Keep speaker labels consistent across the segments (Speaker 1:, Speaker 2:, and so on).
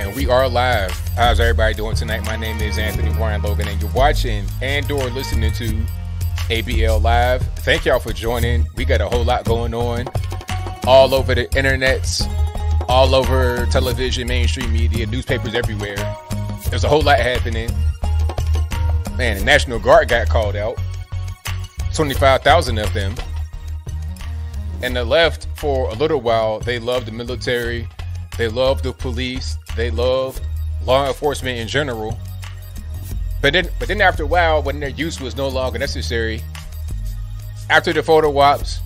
Speaker 1: and we are live. How's everybody doing tonight? My name is Anthony Warren Logan, and you're watching and or listening to ABL Live. Thank y'all for joining. We got a whole lot going on all over the internets, all over television, mainstream media, newspapers everywhere. There's a whole lot happening. Man, the National Guard got called out. 25,000 of them. And the left, for a little while, they loved the military, they love the police, they love law enforcement in general. But then, but then after a while, when their use was no longer necessary, after the photo ops,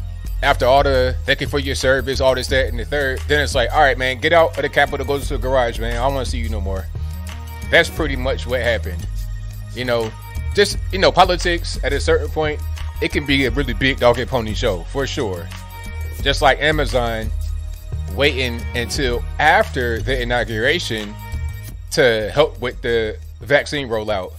Speaker 1: after all the thank you for your service, all this, that, and the third, then it's like, all right, man, get out of the Capitol, go to the garage, man. I don't want to see you no more. That's pretty much what happened. You know, just you know, politics at a certain point, it can be a really big dog and pony show for sure. Just like Amazon waiting until after the inauguration to help with the vaccine rollout.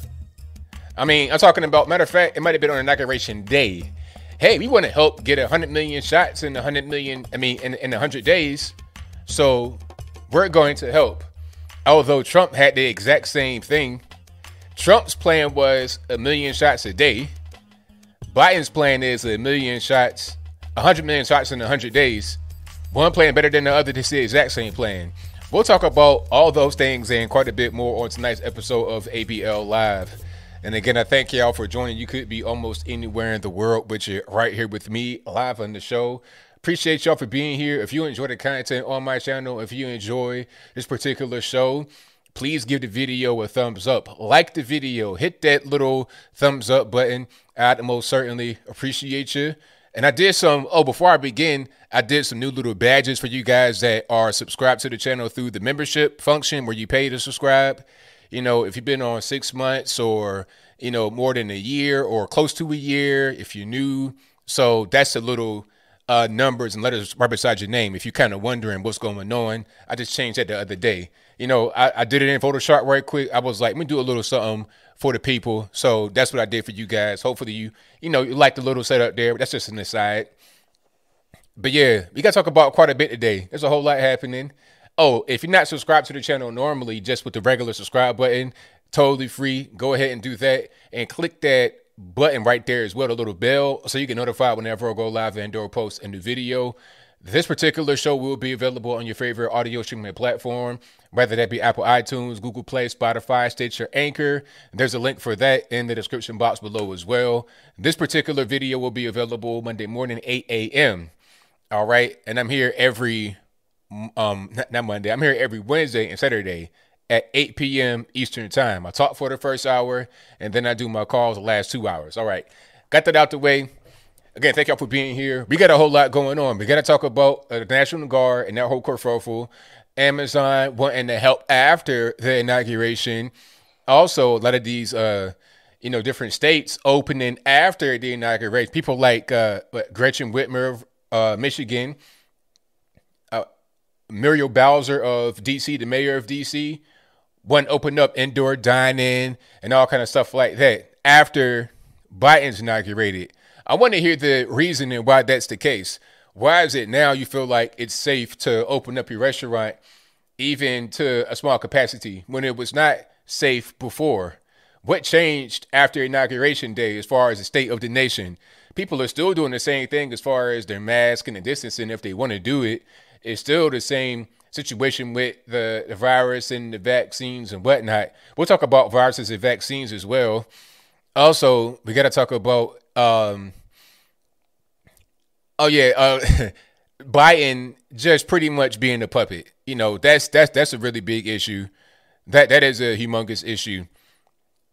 Speaker 1: I mean, I'm talking about matter of fact, it might have been on inauguration day. Hey, we want to help get 100 million shots in 100 million, I mean, in, in 100 days. So we're going to help. Although Trump had the exact same thing. Trump's plan was a million shots a day. Biden's plan is a million shots, 100 million shots in 100 days. One plan better than the other. This is the exact same plan. We'll talk about all those things and quite a bit more on tonight's episode of ABL Live. And again, I thank y'all for joining. You could be almost anywhere in the world, but you're right here with me live on the show. Appreciate y'all for being here. If you enjoy the content on my channel, if you enjoy this particular show, please give the video a thumbs up. Like the video, hit that little thumbs up button. I'd most certainly appreciate you. And I did some, oh, before I begin, I did some new little badges for you guys that are subscribed to the channel through the membership function where you pay to subscribe. You know, if you've been on six months or, you know, more than a year or close to a year, if you're new. So that's the little uh, numbers and letters right beside your name. If you're kind of wondering what's going on, I just changed that the other day. You know, I, I did it in Photoshop right quick. I was like, let me do a little something for the people. So that's what I did for you guys. Hopefully you, you know, you like the little setup there. But that's just an aside. But yeah, we got to talk about quite a bit today. There's a whole lot happening. Oh, if you're not subscribed to the channel normally, just with the regular subscribe button, totally free. Go ahead and do that and click that button right there as well, the little bell, so you get notified whenever I go live and or post a new video. This particular show will be available on your favorite audio streaming platform, whether that be Apple iTunes, Google Play, Spotify, Stitcher, Anchor. There's a link for that in the description box below as well. This particular video will be available Monday morning, 8 a.m. All right. And I'm here every, um, not, not Monday, I'm here every Wednesday and Saturday at 8 p.m. Eastern Time. I talk for the first hour and then I do my calls the last two hours. All right. Got that out the way. Again, thank y'all for being here. We got a whole lot going on. We got to talk about uh, the National Guard and that whole kerfuffle. Amazon wanting to help after the inauguration. Also, a lot of these, uh, you know, different states opening after the inauguration. People like uh, Gretchen Whitmer of uh, Michigan, uh, Muriel Bowser of DC, the mayor of DC, one opened up indoor dining and all kind of stuff like that after Biden's inaugurated. I want to hear the reasoning why that's the case. Why is it now you feel like it's safe to open up your restaurant even to a small capacity when it was not safe before? What changed after inauguration day as far as the state of the nation? people are still doing the same thing as far as their mask and the distancing if they want to do it. It's still the same situation with the, the virus and the vaccines and whatnot. We'll talk about viruses and vaccines as well. Also, we got to talk about. Um, oh yeah, uh, Biden just pretty much being a puppet. You know, that's that's that's a really big issue. That that is a humongous issue.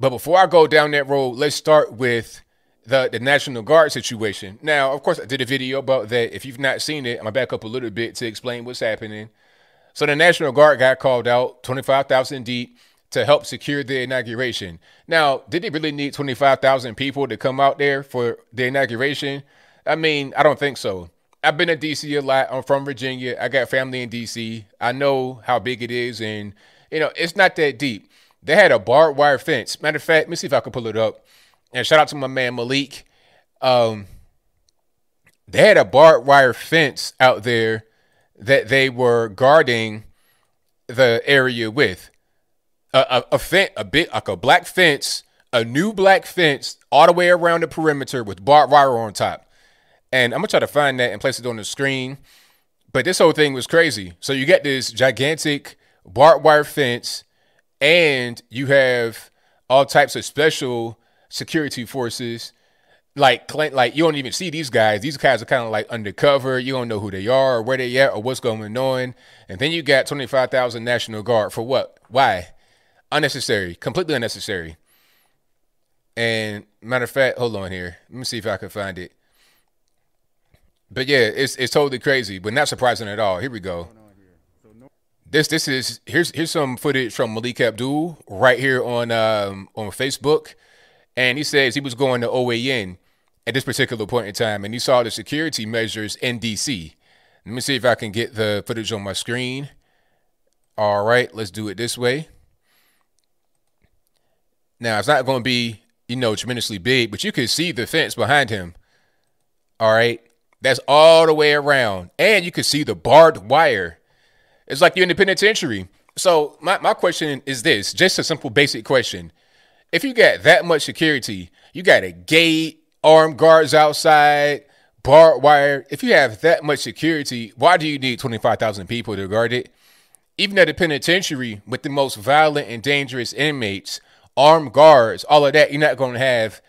Speaker 1: But before I go down that road, let's start with the the National Guard situation. Now, of course, I did a video about that. If you've not seen it, I'm gonna back up a little bit to explain what's happening. So the National Guard got called out, 25,000 deep, to help secure the inauguration. Now, did they really need 25,000 people to come out there for the inauguration? I mean, I don't think so. I've been in DC a lot. I'm from Virginia. I got family in DC. I know how big it is, and you know, it's not that deep. They had a barbed wire fence. Matter of fact, let me see if I can pull it up. And shout out to my man Malik. Um, they had a barbed wire fence out there that they were guarding the area with? A, a, a fence, a bit like a black fence, a new black fence all the way around the perimeter with barbed wire on top. And I'm gonna try to find that and place it on the screen. But this whole thing was crazy. So you get this gigantic barbed wire fence, and you have all types of special security forces. Like, like you don't even see these guys. These guys are kind of like undercover. You don't know who they are or where they at or what's going on. And then you got twenty five thousand National Guard for what? Why? Unnecessary. Completely unnecessary. And matter of fact, hold on here. Let me see if I can find it. But yeah, it's it's totally crazy, but not surprising at all. Here we go. This this is here's here's some footage from Malik Abdul right here on um, on Facebook, and he says he was going to OAN at this particular point in time, and he saw the security measures in DC. Let me see if I can get the footage on my screen. All right, let's do it this way. Now it's not going to be you know tremendously big, but you can see the fence behind him. All right, that's all the way around, and you can see the barbed wire it's like you're in the penitentiary. So my, my question is this, just a simple basic question. If you got that much security, you got a gate, armed guards outside, barbed wire. If you have that much security, why do you need 25,000 people to guard it? Even at a penitentiary with the most violent and dangerous inmates, armed guards, all of that, you're not going to have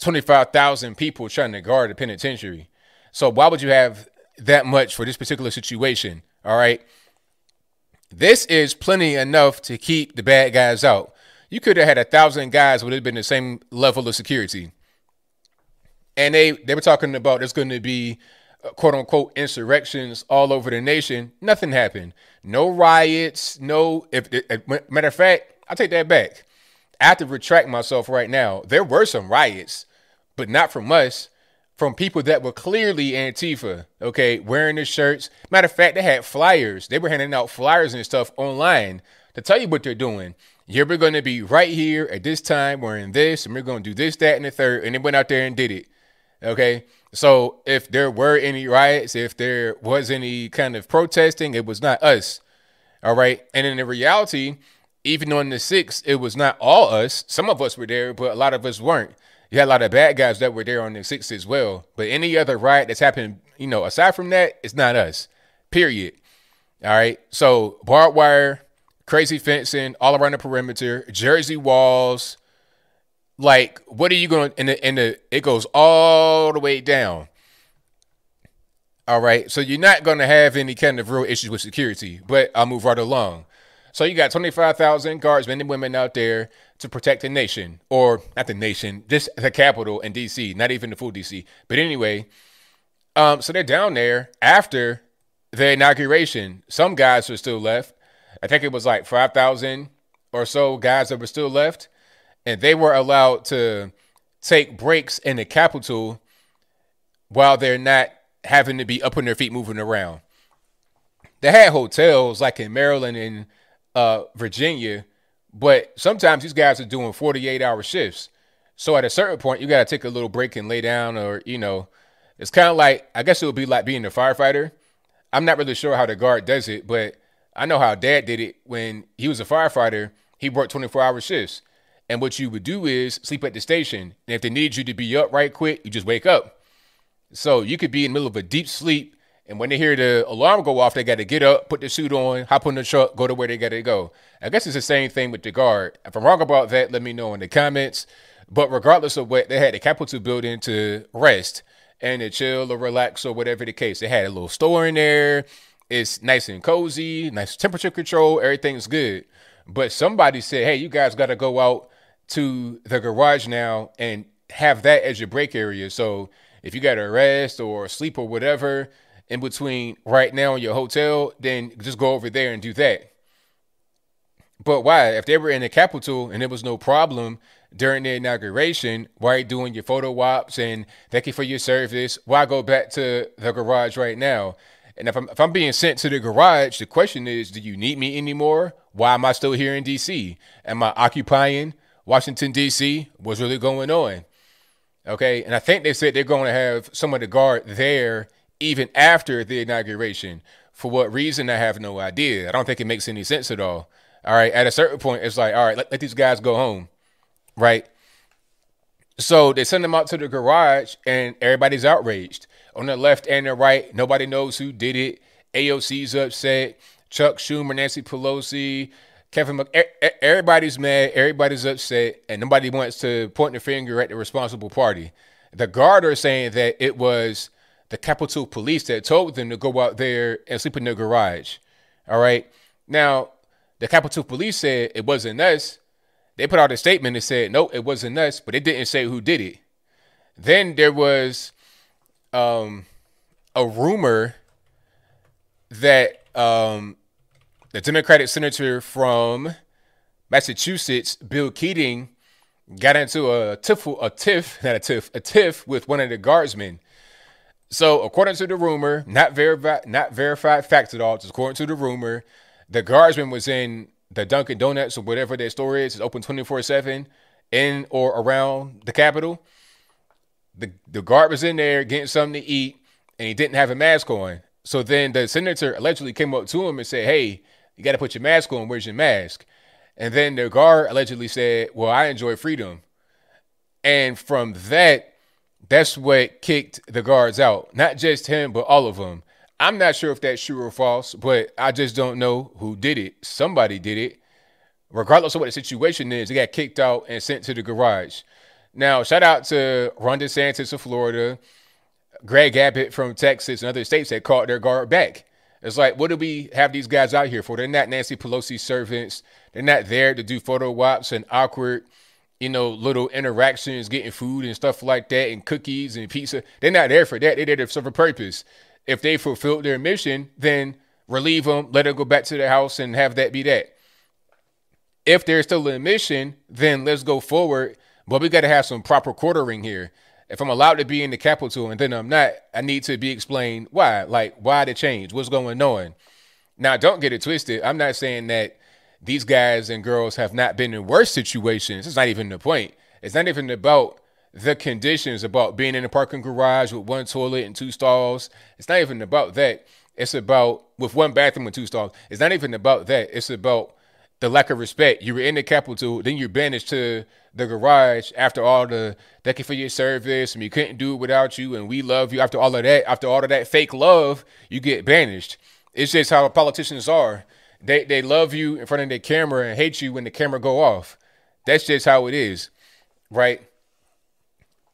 Speaker 1: 25,000 people trying to guard a penitentiary. So why would you have that much for this particular situation? All right. This is plenty enough to keep the bad guys out. You could have had a thousand guys would have been the same level of security. And they they were talking about there's going to be uh, quote unquote insurrections all over the nation. Nothing happened. No riots. No. If, if matter of fact, I take that back. I have to retract myself right now. There were some riots, but not from us from people that were clearly Antifa, okay, wearing the shirts. Matter of fact, they had flyers. They were handing out flyers and stuff online to tell you what they're doing. You're going to be right here at this time wearing this, and we're going to do this, that, and the third. And they went out there and did it. Okay. So if there were any riots, if there was any kind of protesting, it was not us. All right. And in the reality, even on the 6th, it was not all us. Some of us were there, but a lot of us weren't you had a lot of bad guys that were there on the six as well. But any other riot that's happened, you know, aside from that, it's not us. Period. All right. So barbed wire, crazy fencing all around the perimeter, Jersey walls. Like, what are you going to, and the, and the, it goes all the way down. All right. So you're not going to have any kind of real issues with security, but I'll move right along. So you got 25,000 guardsmen and women out there to protect the nation, or not the nation, just the capital in D.C., not even the full D.C. But anyway, um, so they're down there after the inauguration. Some guys were still left. I think it was like 5,000 or so guys that were still left. And they were allowed to take breaks in the Capitol while they're not having to be up on their feet moving around. They had hotels like in Maryland and uh, Virginia, but sometimes these guys are doing 48 hour shifts. So at a certain point, you got to take a little break and lay down, or, you know, it's kind of like, I guess it would be like being a firefighter. I'm not really sure how the guard does it, but I know how dad did it when he was a firefighter. He worked 24 hour shifts. And what you would do is sleep at the station. And if they need you to be up right quick, you just wake up. So you could be in the middle of a deep sleep and when they hear the alarm go off, they got to get up, put the suit on, hop on the truck, go to where they got to go. I guess it's the same thing with the guard. If I'm wrong about that, let me know in the comments. But regardless of what, they had the Capitol building to rest and to chill or relax or whatever the case. They had a little store in there. It's nice and cozy, nice temperature control. Everything's good. But somebody said, hey, you guys got to go out to the garage now and have that as your break area. So if you got to rest or sleep or whatever, in between right now in your hotel, then just go over there and do that. But why? If they were in the Capitol and there was no problem during the inauguration, why doing your photo ops and thank you for your service? Why go back to the garage right now? And if I'm, if I'm being sent to the garage, the question is, do you need me anymore? Why am I still here in D.C.? Am I occupying Washington, D.C.? What's really going on? Okay. And I think they said they're going to have some of the guard there even after the inauguration. For what reason? I have no idea. I don't think it makes any sense at all. All right. At a certain point, it's like, all right, let, let these guys go home. Right. So they send them out to the garage and everybody's outraged. On the left and the right, nobody knows who did it. AOC's upset. Chuck Schumer, Nancy Pelosi, Kevin, Mc- everybody's mad, everybody's upset, and nobody wants to point the finger at the responsible party. The guard are saying that it was the Capitol Police that told them to go out there and sleep in their garage. All right. Now, the Capitol Police said it wasn't us. They put out a statement and said, no, it wasn't us, but it didn't say who did it. Then there was um, a rumor that um, the Democratic senator from Massachusetts, Bill Keating, got into a tiff, a tiff, not a tiff, a tiff with one of the guardsmen. So, according to the rumor, not verified, not verified facts at all, just according to the rumor, the guardsman was in the Dunkin' Donuts or whatever their store is. It's open twenty four seven in or around the Capitol. The the guard was in there getting something to eat, and he didn't have a mask on. So then the senator allegedly came up to him and said, "Hey, you got to put your mask on. Where's your mask?" And then the guard allegedly said, Well, I enjoy freedom. And from that, that's what kicked the guards out. Not just him, but all of them. I'm not sure if that's true or false, but I just don't know who did it. Somebody did it. Regardless of what the situation is, they got kicked out and sent to the garage. Now, shout out to Ron DeSantis of Florida, Greg Abbott from Texas, and other states that caught their guard back. It's like, what do we have these guys out here for? They're not Nancy Pelosi servants. They're not there to do photo ops and awkward, you know, little interactions, getting food and stuff like that, and cookies and pizza. They're not there for that. They're there to serve a purpose. If they fulfilled their mission, then relieve them, let them go back to their house, and have that be that. If there's still a mission, then let's go forward. But we got to have some proper quartering here if I'm allowed to be in the Capitol and then I'm not, I need to be explained why. Like, why the change? What's going on? Now, don't get it twisted. I'm not saying that these guys and girls have not been in worse situations. It's not even the point. It's not even about the conditions, about being in a parking garage with one toilet and two stalls. It's not even about that. It's about with one bathroom and two stalls. It's not even about that. It's about the lack of respect. You were in the Capitol, then you're banished to the garage after all the thank you for your service and we couldn't do it without you and we love you. After all of that, after all of that fake love, you get banished. It's just how politicians are. They they love you in front of their camera and hate you when the camera go off. That's just how it is, right?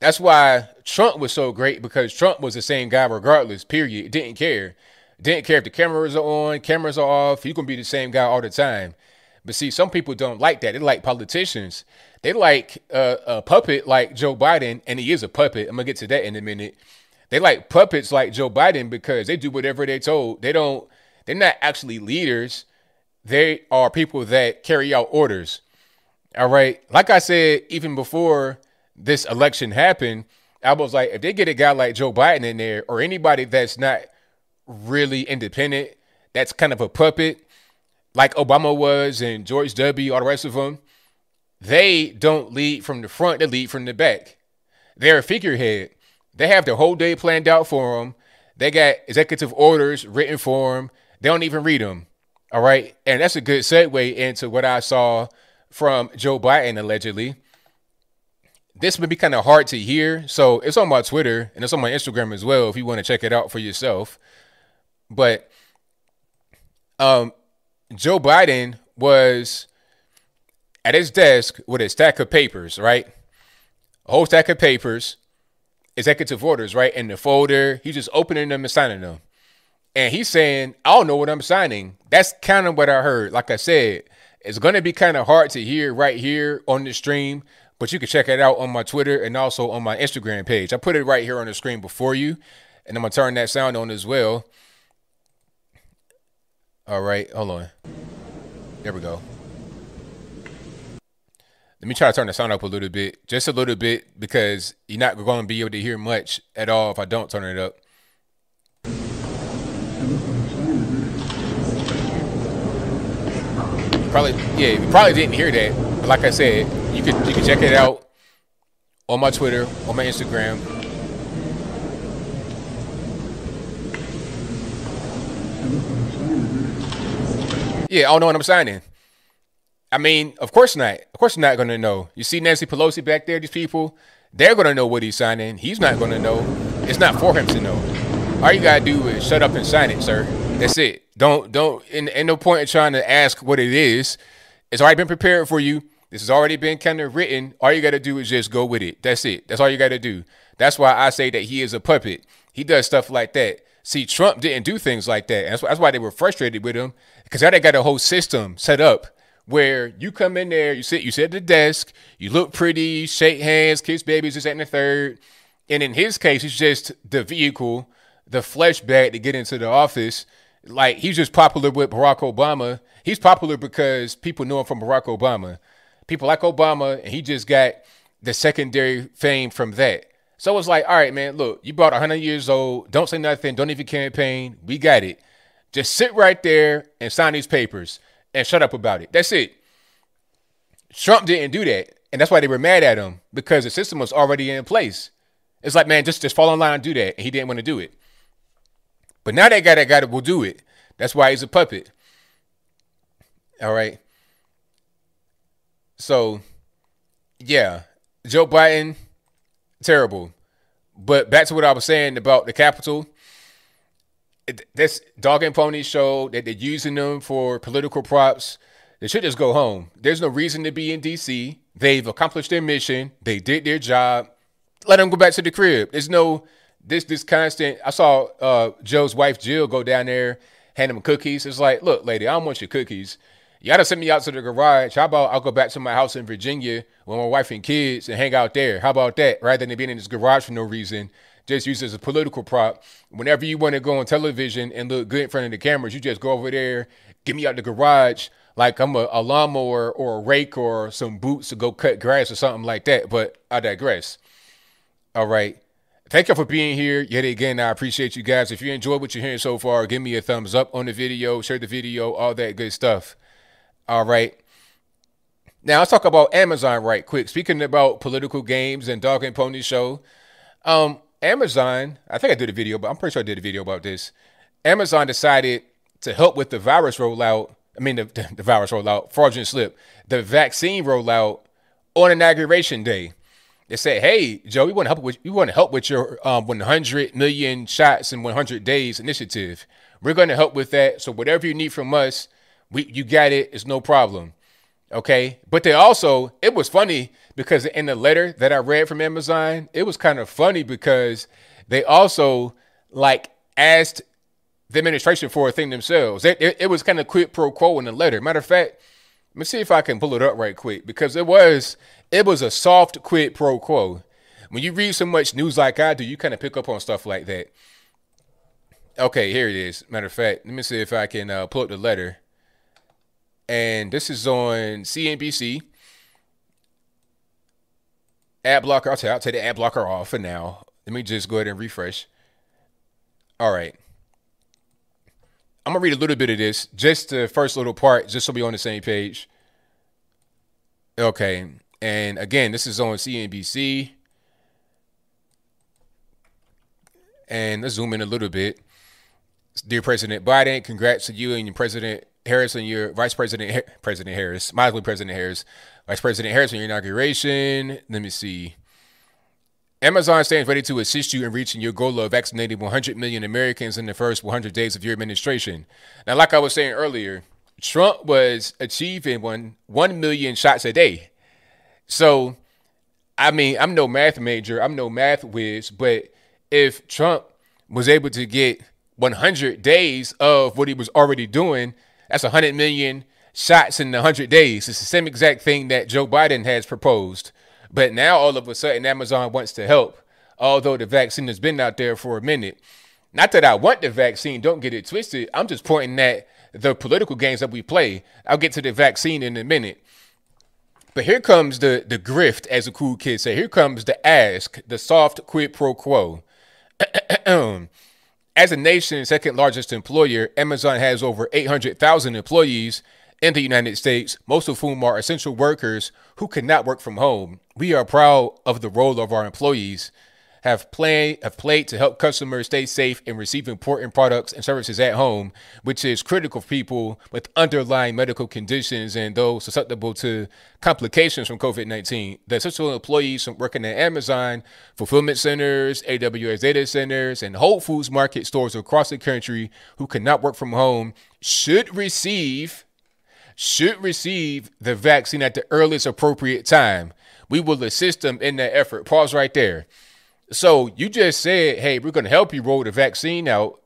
Speaker 1: That's why Trump was so great because Trump was the same guy regardless. Period. Didn't care. Didn't care if the cameras are on, cameras are off. You gonna be the same guy all the time. But see, some people don't like that. They like politicians. They like uh, a puppet like Joe Biden, and he is a puppet. I'm gonna get to that in a minute. They like puppets like Joe Biden because they do whatever they're told. They don't. They're not actually leaders. They are people that carry out orders. All right. Like I said, even before this election happened, I was like, if they get a guy like Joe Biden in there, or anybody that's not really independent, that's kind of a puppet like Obama was and George W., all the rest of them, they don't lead from the front, they lead from the back. They're a figurehead. They have their whole day planned out for them. They got executive orders written for them. They don't even read them. All right. And that's a good segue into what I saw from Joe Biden allegedly. This may be kind of hard to hear. So it's on my Twitter and it's on my Instagram as well if you want to check it out for yourself. But um, Joe Biden was at his desk with a stack of papers, right? A whole stack of papers, executive orders, right? In the folder. He's just opening them and signing them. And he's saying, I don't know what I'm signing. That's kind of what I heard. Like I said, it's going to be kind of hard to hear right here on the stream, but you can check it out on my Twitter and also on my Instagram page. I put it right here on the screen before you, and I'm going to turn that sound on as well. All right, hold on. There we go. Let me try to turn the sound up a little bit, just a little bit, because you're not going to be able to hear much at all if I don't turn it up. Probably, yeah, you probably didn't hear that. Like I said, you could you can check it out on my Twitter, on my Instagram. Yeah, I don't know what I'm signing. I mean, of course not. Of course, not going to know. You see Nancy Pelosi back there, these people, they're going to know what he's signing. He's not going to know. It's not for him to know. All you got to do is shut up and sign it, sir. That's it. Don't, don't, and, and no point in trying to ask what it is. It's already been prepared for you. This has already been kind of written. All you got to do is just go with it. That's it. That's all you got to do. That's why I say that he is a puppet. He does stuff like that. See, Trump didn't do things like that. That's, that's why they were frustrated with him because now they got a whole system set up where you come in there, you sit, you sit at the desk, you look pretty, shake hands, kiss babies, this and the third. And in his case, it's just the vehicle, the flesh bag to get into the office. Like he's just popular with Barack Obama. He's popular because people know him from Barack Obama. People like Obama, and he just got the secondary fame from that. So it's like, all right, man, look, you brought 100 years old. Don't say nothing. Don't even campaign. We got it. Just sit right there and sign these papers and shut up about it. That's it. Trump didn't do that. And that's why they were mad at him because the system was already in place. It's like, man, just, just fall in line and do that. And he didn't want to do it. But now that guy that got it will do it. That's why he's a puppet. All right. So, yeah, Joe Biden terrible. But back to what I was saying about the Capitol. This dog and pony show that they're using them for political props. They should just go home. There's no reason to be in D.C. They've accomplished their mission. They did their job. Let them go back to the crib. There's no this this constant. I saw uh, Joe's wife Jill go down there, hand him cookies. It's like, look, lady, I don't want your cookies. You gotta send me out to the garage. How about I'll go back to my house in Virginia with my wife and kids and hang out there? How about that? Rather than being in this garage for no reason, just use as a political prop. Whenever you want to go on television and look good in front of the cameras, you just go over there, get me out the garage like I'm a, a lawnmower or a rake or some boots to go cut grass or something like that. But I digress. All right. Thank you for being here yet again. I appreciate you guys. If you enjoyed what you're hearing so far, give me a thumbs up on the video, share the video, all that good stuff. All right. Now let's talk about Amazon right quick. Speaking about political games and dog and pony show, um, Amazon. I think I did a video, but I'm pretty sure I did a video about this. Amazon decided to help with the virus rollout. I mean, the, the virus rollout, fraudulent slip, the vaccine rollout on inauguration day. They said, "Hey, Joe, we want to help with we want to help with your um, 100 million shots in 100 days initiative. We're going to help with that. So whatever you need from us." We you got it. It's no problem. Okay. But they also, it was funny because in the letter that I read from Amazon, it was kind of funny because they also like asked the administration for a thing themselves. It, it, it was kind of quid pro quo in the letter. Matter of fact, let me see if I can pull it up right quick because it was it was a soft quid pro quo. When you read so much news like I do, you kind of pick up on stuff like that. Okay, here it is. Matter of fact, let me see if I can uh, pull up the letter and this is on CNBC. Ad blocker. I'll tell I'll take the ad blocker off for now. Let me just go ahead and refresh. All right. I'm gonna read a little bit of this, just the first little part, just so we're on the same page. Okay, and again, this is on CNBC. And let's zoom in a little bit. Dear President Biden, congrats to you and your President Harris and your Vice President President Harris, might as well President Harris, Vice President Harris on your inauguration. Let me see. Amazon stands ready to assist you in reaching your goal of vaccinating 100 million Americans in the first 100 days of your administration. Now, like I was saying earlier, Trump was achieving one 1 million shots a day. So, I mean, I'm no math major, I'm no math whiz, but if Trump was able to get 100 days of what he was already doing, that's 100 million shots in 100 days. It's the same exact thing that Joe Biden has proposed. But now all of a sudden, Amazon wants to help, although the vaccine has been out there for a minute. Not that I want the vaccine, don't get it twisted. I'm just pointing at the political games that we play. I'll get to the vaccine in a minute. But here comes the, the grift, as a cool kid say. Here comes the ask, the soft quid pro quo. As a nation's second largest employer, Amazon has over 800,000 employees in the United States, most of whom are essential workers who cannot work from home. We are proud of the role of our employees. Have played have played to help customers stay safe and receive important products and services at home, which is critical for people with underlying medical conditions and those susceptible to complications from COVID-19. The essential employees working at Amazon fulfillment centers, AWS data centers, and Whole Foods market stores across the country who cannot work from home should receive should receive the vaccine at the earliest appropriate time. We will assist them in that effort. Pause right there. So you just said, hey, we're going to help you roll the vaccine out,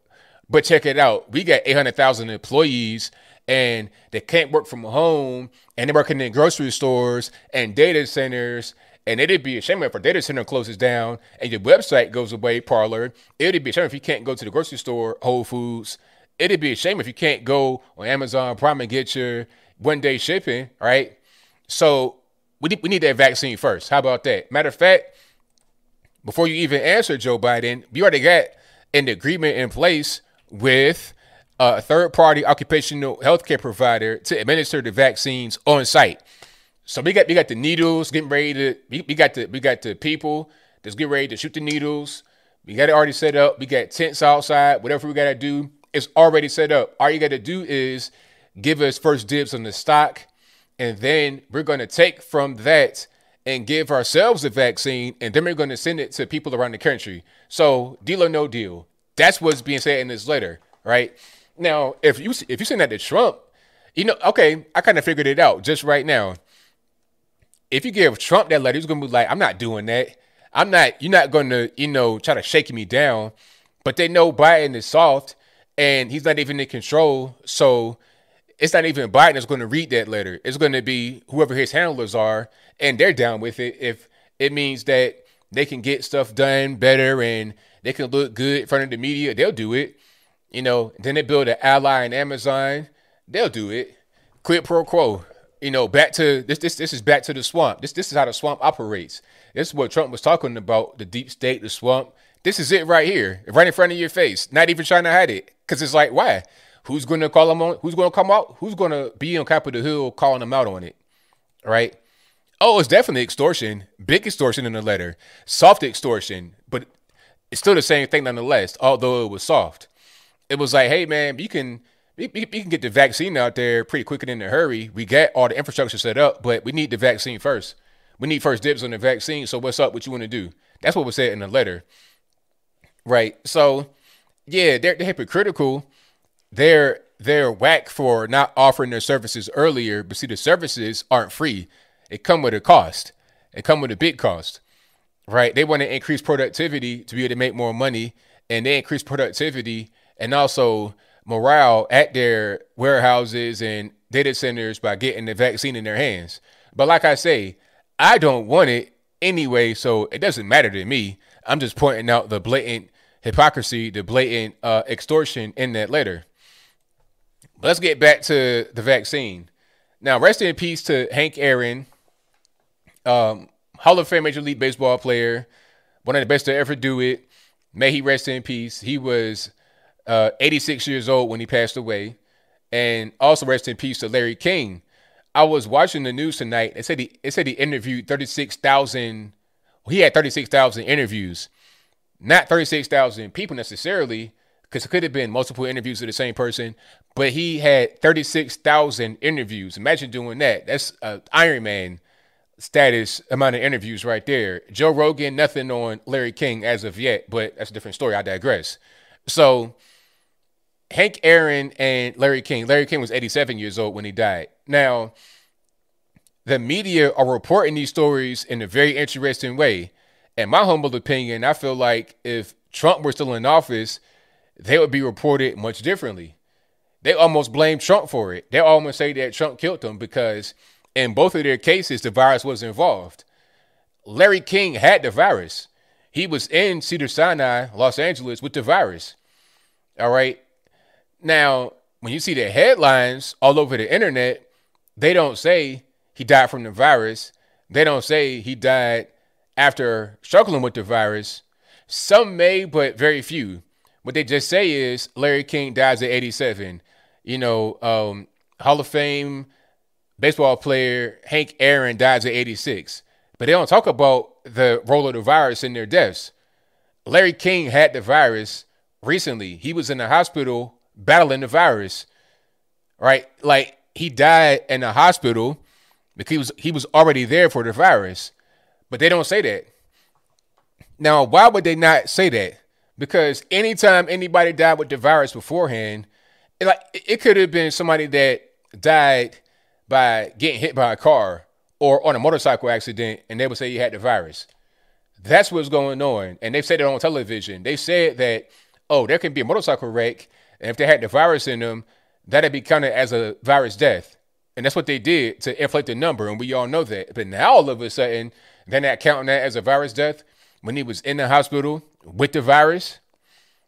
Speaker 1: but check it out. We got 800,000 employees and they can't work from home and they're working in grocery stores and data centers. And it'd be a shame if our data center closes down and your website goes away, Parler. It'd be a shame if you can't go to the grocery store, Whole Foods. It'd be a shame if you can't go on Amazon Prime and get your one day shipping, right? So we need, we need that vaccine first. How about that? Matter of fact, before you even answer Joe Biden, you already got an agreement in place with a third party occupational healthcare provider to administer the vaccines on site. So we got we got the needles getting ready to we, we got the we got the people that's getting ready to shoot the needles. We got it already set up. We got tents outside. Whatever we gotta do, it's already set up. All you gotta do is give us first dibs on the stock, and then we're gonna take from that and give ourselves a vaccine, and then we're going to send it to people around the country. So, deal or no deal. That's what's being said in this letter, right? Now, if you if you send that to Trump, you know, okay, I kind of figured it out just right now. If you give Trump that letter, he's going to be like, "I'm not doing that. I'm not. You're not going to, you know, try to shake me down." But they know Biden is soft, and he's not even in control. So it's not even Biden that's going to read that letter. It's going to be whoever his handlers are, and they're down with it. If it means that they can get stuff done better and they can look good in front of the media, they'll do it. You know, then they build an ally in Amazon, they'll do it. Quid pro quo. You know, back to this. This this is back to the swamp. This this is how the swamp operates. This is what Trump was talking about. The deep state, the swamp. This is it right here, right in front of your face. Not even trying to hide it, because it's like, why? Who's going to call them on? Who's going to come out? Who's going to be on Capitol Hill calling them out on it? Right? Oh, it's definitely extortion. Big extortion in the letter. Soft extortion, but it's still the same thing nonetheless, although it was soft. It was like, hey, man, you can. you, can get the vaccine out there pretty quick and in a hurry. We got all the infrastructure set up, but we need the vaccine first. We need first dibs on the vaccine. So what's up? What you want to do? That's what was said in the letter, right? So, yeah, they're, they're hypocritical they're they're whack for not offering their services earlier, but see the services aren't free. It come with a cost. It come with a big cost. Right? They want to increase productivity to be able to make more money and they increase productivity and also morale at their warehouses and data centers by getting the vaccine in their hands. But like I say, I don't want it anyway, so it doesn't matter to me. I'm just pointing out the blatant hypocrisy, the blatant uh, extortion in that letter. Let's get back to the vaccine. Now, rest in peace to Hank Aaron, um, Hall of Fame Major League Baseball player, one of the best to ever do it. May he rest in peace. He was uh, 86 years old when he passed away. And also rest in peace to Larry King. I was watching the news tonight. It said he it said he interviewed 36,000. He had 36,000 interviews, not 36,000 people necessarily, because it could have been multiple interviews of the same person, but he had 36,000 interviews. Imagine doing that. That's uh, Iron Man status amount of interviews right there. Joe Rogan, nothing on Larry King as of yet, but that's a different story. I digress. So, Hank Aaron and Larry King. Larry King was 87 years old when he died. Now, the media are reporting these stories in a very interesting way. In my humble opinion, I feel like if Trump were still in office, they would be reported much differently. They almost blame Trump for it. They almost say that Trump killed them because in both of their cases, the virus was involved. Larry King had the virus. He was in Cedar Sinai, Los Angeles, with the virus. All right. Now, when you see the headlines all over the internet, they don't say he died from the virus. They don't say he died after struggling with the virus. Some may, but very few. What they just say is Larry King dies at 87. You know, um, Hall of Fame baseball player Hank Aaron dies at 86. But they don't talk about the role of the virus in their deaths. Larry King had the virus recently. He was in the hospital battling the virus, right? Like he died in the hospital because he was he was already there for the virus, but they don't say that. Now, why would they not say that? Because anytime anybody died with the virus beforehand, it, like it could have been somebody that died by getting hit by a car or on a motorcycle accident, and they would say you had the virus. That's what's going on, and they've said it on television. They said that oh, there can be a motorcycle wreck, and if they had the virus in them, that'd be counted as a virus death. And that's what they did to inflate the number, and we all know that. But now all of a sudden, they're not counting that as a virus death when he was in the hospital with the virus.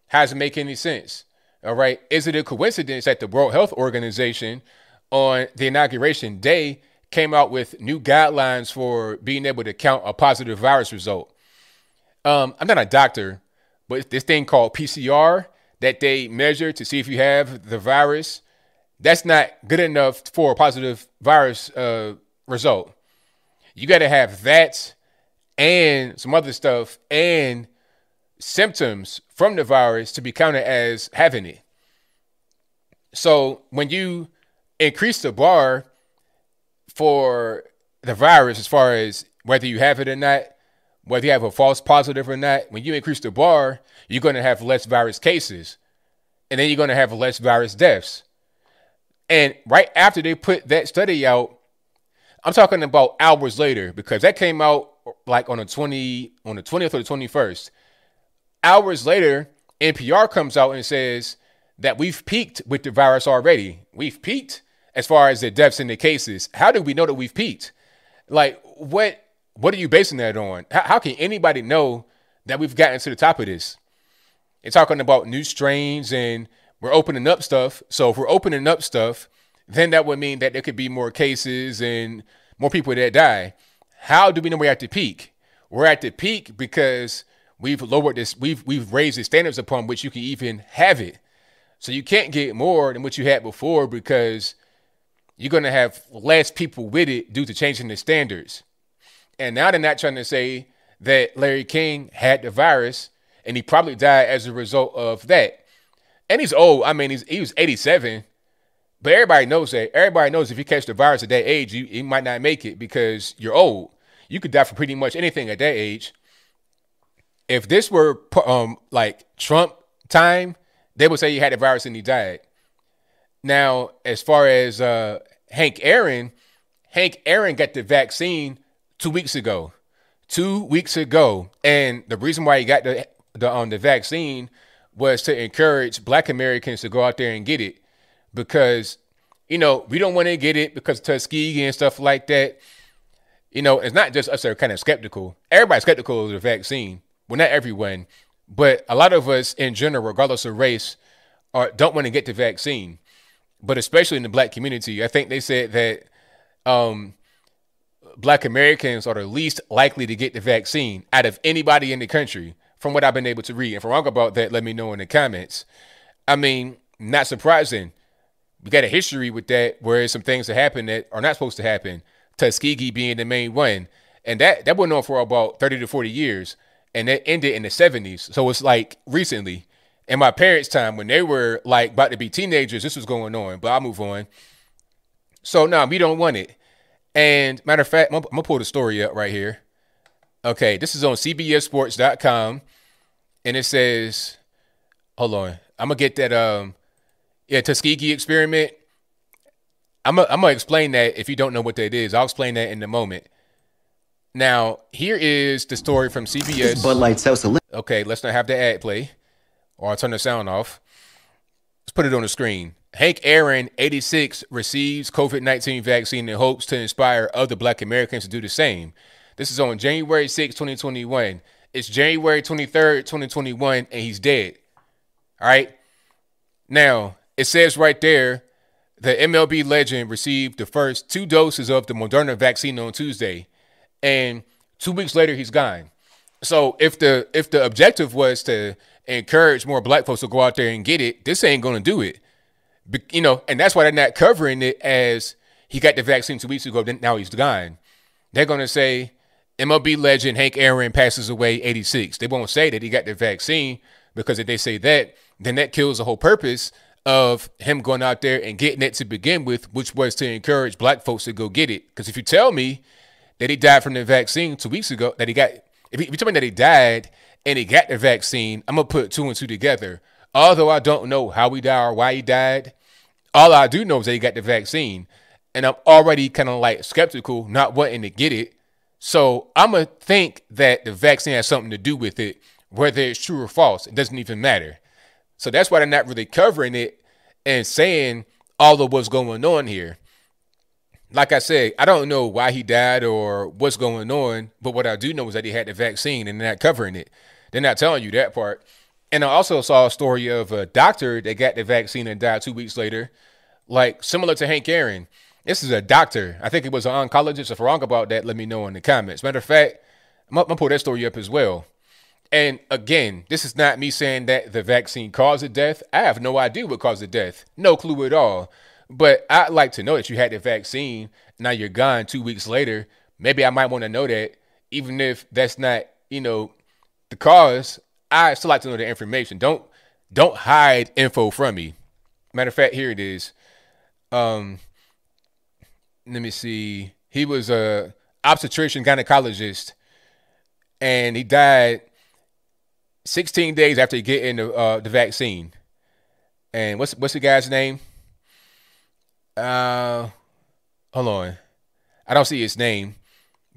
Speaker 1: How does it make any sense? All right. Is it a coincidence that the World Health Organization on the inauguration day came out with new guidelines for being able to count a positive virus result? Um, I'm not a doctor, but this thing called PCR that they measure to see if you have the virus, that's not good enough for a positive virus uh, result. You got to have that and some other stuff and symptoms from the virus to be counted as having it. So when you increase the bar for the virus, as far as whether you have it or not, whether you have a false positive or not, when you increase the bar, you're going to have less virus cases. And then you're going to have less virus deaths. And right after they put that study out, I'm talking about hours later because that came out like on the 20 on the 20th or the 21st. Hours later, NPR comes out and says that we've peaked with the virus already. We've peaked as far as the deaths and the cases. How do we know that we've peaked? Like what what are you basing that on? How, how, can anybody know that we've gotten to the top of this? And talking about new strains and we're opening up stuff. So if we're opening up stuff, then that would mean that there could be more cases and more people that die. How do we know we're at the peak? We're at the peak because we've lowered this, we've we've raised the standards upon which you can even have it. So you can't get more than what you had before because you're gonna have less people with it due to changing the standards. And now they're not trying to say that Larry King had the virus and he probably died as a result of that. And he's old. I mean, he's he was 87. But everybody knows that. Everybody knows if you catch the virus at that age, you, you might not make it because you're old. You could die from pretty much anything at that age. If this were um like Trump time, they would say he had the virus and he died. Now, as far as uh, Hank Aaron, Hank Aaron got the vaccine two weeks ago. Two weeks ago, and the reason why he got the the um the vaccine was to encourage Black Americans to go out there and get it because you know we don't want to get it because Tuskegee and stuff like that. You know, it's not just us that are kind of skeptical. Everybody's skeptical of the vaccine. Well, not everyone, but a lot of us in general, regardless of race, are don't want to get the vaccine. But especially in the black community, I think they said that um, black Americans are the least likely to get the vaccine out of anybody in the country, from what I've been able to read. And if I'm wrong about that, let me know in the comments. I mean, not surprising. We got a history with that where some things that happen that are not supposed to happen. Tuskegee being the main one. And that that went on for about 30 to 40 years. And that ended in the 70s. So it's like recently. In my parents' time, when they were like about to be teenagers, this was going on. But I'll move on. So now nah, we don't want it. And matter of fact, I'm, gonna pull the story up right here. Okay, this is on CBSSports.com, and it says, "Hold on, I'm gonna get that um, yeah, Tuskegee experiment. I'm gonna, I'm gonna explain that if you don't know what that is. I'll explain that in a moment. Now, here is the story from CBS.
Speaker 2: Bud Light House.
Speaker 1: Okay, let's not have the ad play, or I'll turn the sound off. Let's put it on the screen. Hank Aaron, 86, receives COVID 19 vaccine in hopes to inspire other black Americans to do the same. This is on January 6, 2021. It's January 23rd, 2021, and he's dead. All right. Now, it says right there the MLB legend received the first two doses of the Moderna vaccine on Tuesday, and two weeks later, he's gone. So if the if the objective was to encourage more black folks to go out there and get it, this ain't gonna do it you know, and that's why they're not covering it as he got the vaccine two weeks ago. Then now he's gone. They're gonna say MLB legend Hank Aaron passes away 86. They won't say that he got the vaccine because if they say that, then that kills the whole purpose of him going out there and getting it to begin with, which was to encourage black folks to go get it. Because if you tell me that he died from the vaccine two weeks ago, that he got, if, you tell me that he died and he got the vaccine, I'm gonna put two and two together. Although I don't know how he died or why he died, all I do know is that he got the vaccine, and I'm already kind of like skeptical, not wanting to get it. So I'm gonna think that the vaccine has something to do with it, whether it's true or false. It doesn't even matter. So that's why they're not really covering it and saying all of what's going on here. Like I said, I don't know why he died or what's going on, but what I do know is that he had the vaccine and they're not covering it. They're not telling you that part. And I also saw a story of a doctor that got the vaccine and died two weeks later, like similar to Hank Aaron. This is a doctor. I think it was an oncologist. If I'm wrong about that, let me know in the comments. Matter of fact, I'm to pull that story up as well. And again, this is not me saying that the vaccine caused the death. I have no idea what caused the death. No clue at all. But I'd like to know that you had the vaccine. Now you're gone two weeks later. Maybe I might want to know that, even if that's not, you know, the cause. I still like to know the information. Don't don't hide info from me. Matter of fact, here it is. Um, let me see. He was a obstetrician gynecologist, and he died 16 days after getting the uh, the vaccine. And what's what's the guy's name? Uh, hold on. I don't see his name,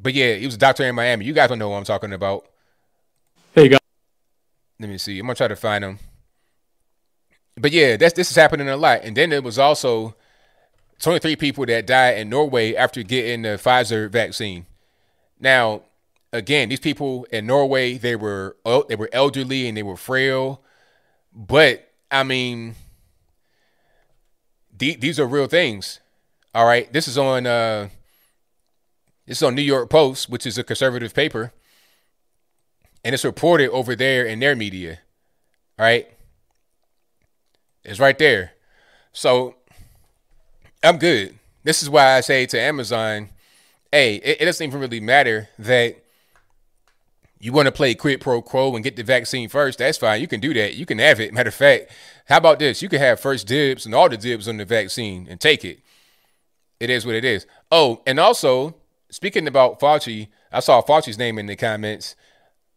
Speaker 1: but yeah, he was a doctor in Miami. You guys don't know what I'm talking about.
Speaker 2: Hey guys.
Speaker 1: Let me see. I'm gonna try to find him. But yeah, that's this is happening a lot. And then there was also 23 people that died in Norway after getting the Pfizer vaccine. Now, again, these people in Norway, they were oh, they were elderly and they were frail. But I mean, these are real things. All right, this is on uh, this is on New York Post, which is a conservative paper, and it's reported over there in their media. All right, it's right there. So I'm good. This is why I say to Amazon, hey, it, it doesn't even really matter that you want to play quid pro quo and get the vaccine first, that's fine. You can do that. You can have it. Matter of fact, how about this? You can have first dibs and all the dibs on the vaccine and take it. It is what it is. Oh, and also, speaking about Fauci, I saw Fauci's name in the comments.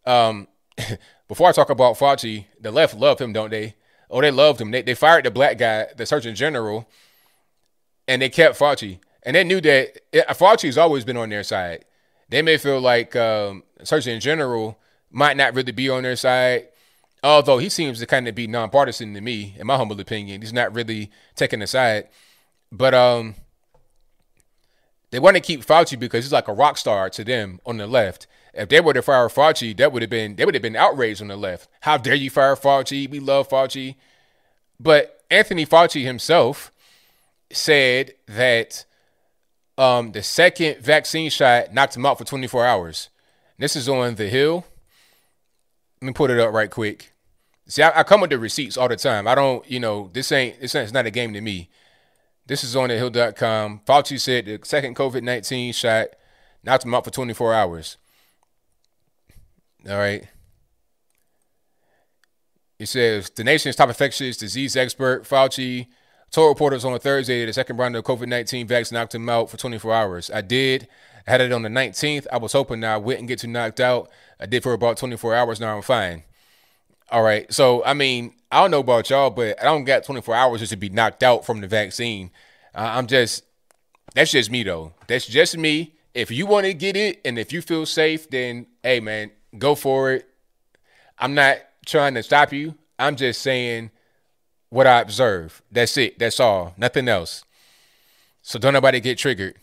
Speaker 1: Um, before I talk about Fauci, the left love him, don't they? Oh, they loved him. They, they fired the black guy, the Surgeon General, and they kept Fauci. And they knew that Fauci's always been on their side. They may feel like um, Surgeon General might not really be on their side. Although he seems to kind of be nonpartisan to me, in my humble opinion. He's not really taking a side. But um, they want to keep Fauci because he's like a rock star to them on the left. If they were to fire Fauci, that would have been they would have been outraged on the left. How dare you fire Fauci? We love Fauci. But Anthony Fauci himself said that um, the second vaccine shot knocked him out for 24 hours. This is on the Hill. Let me put it up right quick. See, I, I, come with the receipts all the time. I don't, you know, this ain't this ain't, it's not a game to me. This is on the hill.com. Fauci said the second COVID 19 shot knocked him out for 24 hours. All right. It says the nation's top infectious disease expert, Fauci, told reporters on a Thursday the second round of COVID 19 vaccine knocked him out for 24 hours. I did. I had it on the 19th. I was hoping that I wouldn't get too knocked out. I did for about 24 hours. Now I'm fine. All right. So, I mean, I don't know about y'all, but I don't got 24 hours just to be knocked out from the vaccine. Uh, I'm just, that's just me, though. That's just me. If you want to get it and if you feel safe, then hey, man, go for it. I'm not trying to stop you. I'm just saying what I observe. That's it. That's all. Nothing else. So don't nobody get triggered.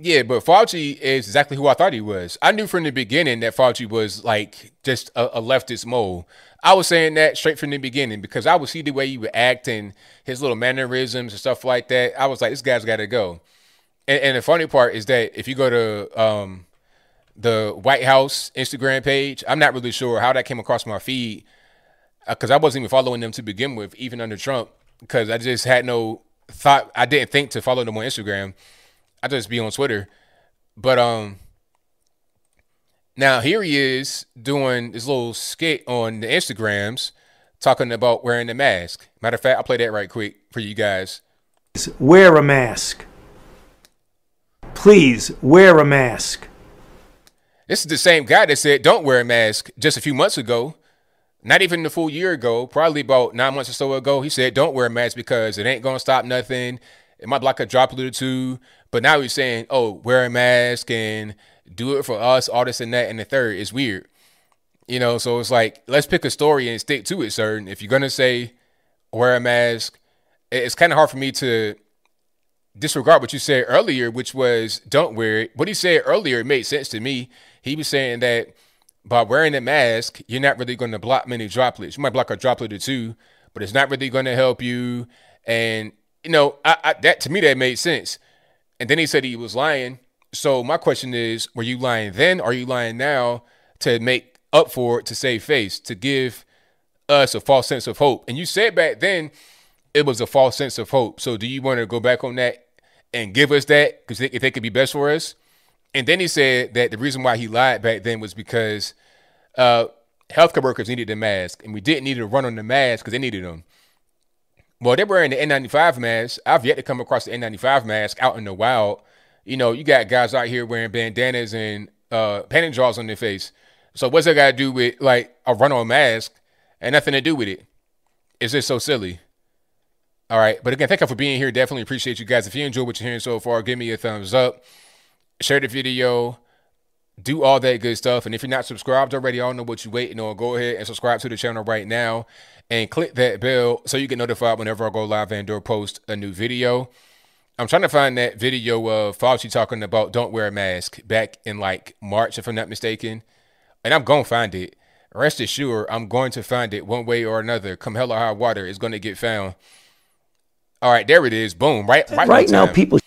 Speaker 1: Yeah, but Fauci is exactly who I thought he was. I knew from the beginning that Fauci was like just a, a, leftist mole. I was saying that straight from the beginning because I would see the way he would act and his little mannerisms and stuff like that. I was like, this guy's got to go. And, and, the funny part is that if you go to um, the White House Instagram page, I'm not really sure how that came across my feed because uh, I wasn't even following them to begin with, even under Trump, because I just had no thought. I didn't think to follow them on Instagram. I just be on Twitter. But um, Now here he is doing this little skit on the Instagrams talking about wearing the mask. Matter of fact, I'll play that right quick for you guys.
Speaker 2: Wear a mask. Please wear a mask.
Speaker 1: This is the same guy that said don't wear a mask just a few months ago. Not even the full year ago, probably about nine months or so ago. He said don't wear a mask because it ain't gonna stop nothing. It might block a droplet or two. But now he's saying, oh, wear a mask and do it for us, all this and that, and the third. It's weird. You know, so it's like, let's pick a story and stick to it, sir. If you're gonna say wear a mask, it's kind of hard for me to disregard what you said earlier, which was don't wear it. What he said earlier made sense to me. He was saying that by wearing a mask, you're not really going to block many droplets. You might block a droplet or two, but it's not really going to help you. And you know, I, I, that to me that made sense. And then he said he was lying. So my question is, were you lying then? Are you lying now to make up for it, to save face, to give us a false sense of hope? And you said back then it was a false sense of hope. So do you want to go back on that and give us that because they, they could be best for us? And then he said that the reason why he lied back then was because uh, healthcare workers needed the mask, and we didn't need to run on the mask because they needed them. Well, they're wearing the N95 mask. I've yet to come across the N95 mask out in the wild. You know, you got guys out here wearing bandanas and uh, panty drawers on their face. So what's that got to do with like a run-on mask? And nothing to do with it. It's just so silly. All right, but again, thank you for being here. Definitely appreciate you guys. If you enjoyed what you're hearing so far, give me a thumbs up, share the video, do all that good stuff. And if you're not subscribed already, I don't know what you're waiting on. Go ahead and subscribe to the channel right now and click that bell so you get notified whenever I go live and or post a new video. I'm trying to find that video of Fauci talking about don't wear a mask back in like March, if I'm not mistaken. And I'm going to find it. Rest assured, I'm going to find it one way or another. Come hell or high water, it's going to get found. All right, there it is. Boom. Right,
Speaker 2: right, right now, people.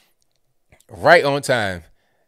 Speaker 1: Right on time.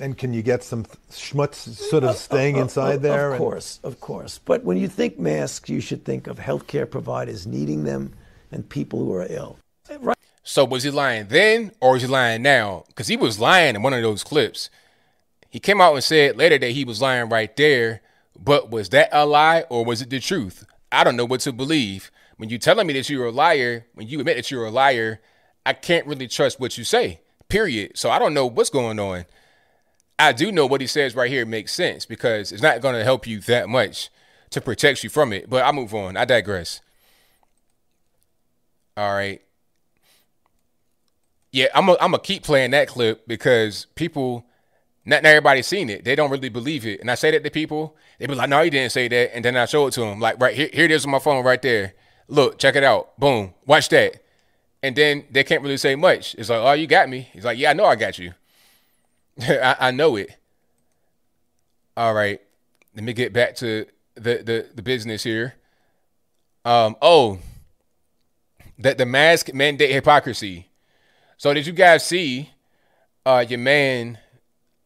Speaker 3: And can you get some schmutz sort of staying inside there?
Speaker 2: Of course, of course. But when you think masks, you should think of healthcare providers needing them and people who are ill.
Speaker 1: Right. So was he lying then or is he lying now? Because he was lying in one of those clips. He came out and said later that he was lying right there. But was that a lie or was it the truth? I don't know what to believe. When you're telling me that you're a liar, when you admit that you're a liar, I can't really trust what you say, period. So I don't know what's going on. I do know what he says right here makes sense because it's not going to help you that much to protect you from it. But I'll move on. I digress. All right. Yeah, I'm gonna keep playing that clip because people, not, not everybody's seen it. They don't really believe it. And I say that to people, they be like, "No, he didn't say that." And then I show it to them, like, right here, here it is on my phone, right there. Look, check it out. Boom, watch that. And then they can't really say much. It's like, "Oh, you got me." He's like, "Yeah, I know I got you. I, I know it." All right, let me get back to the the, the business here. Um. Oh that the mask mandate hypocrisy. So did you guys see uh, your man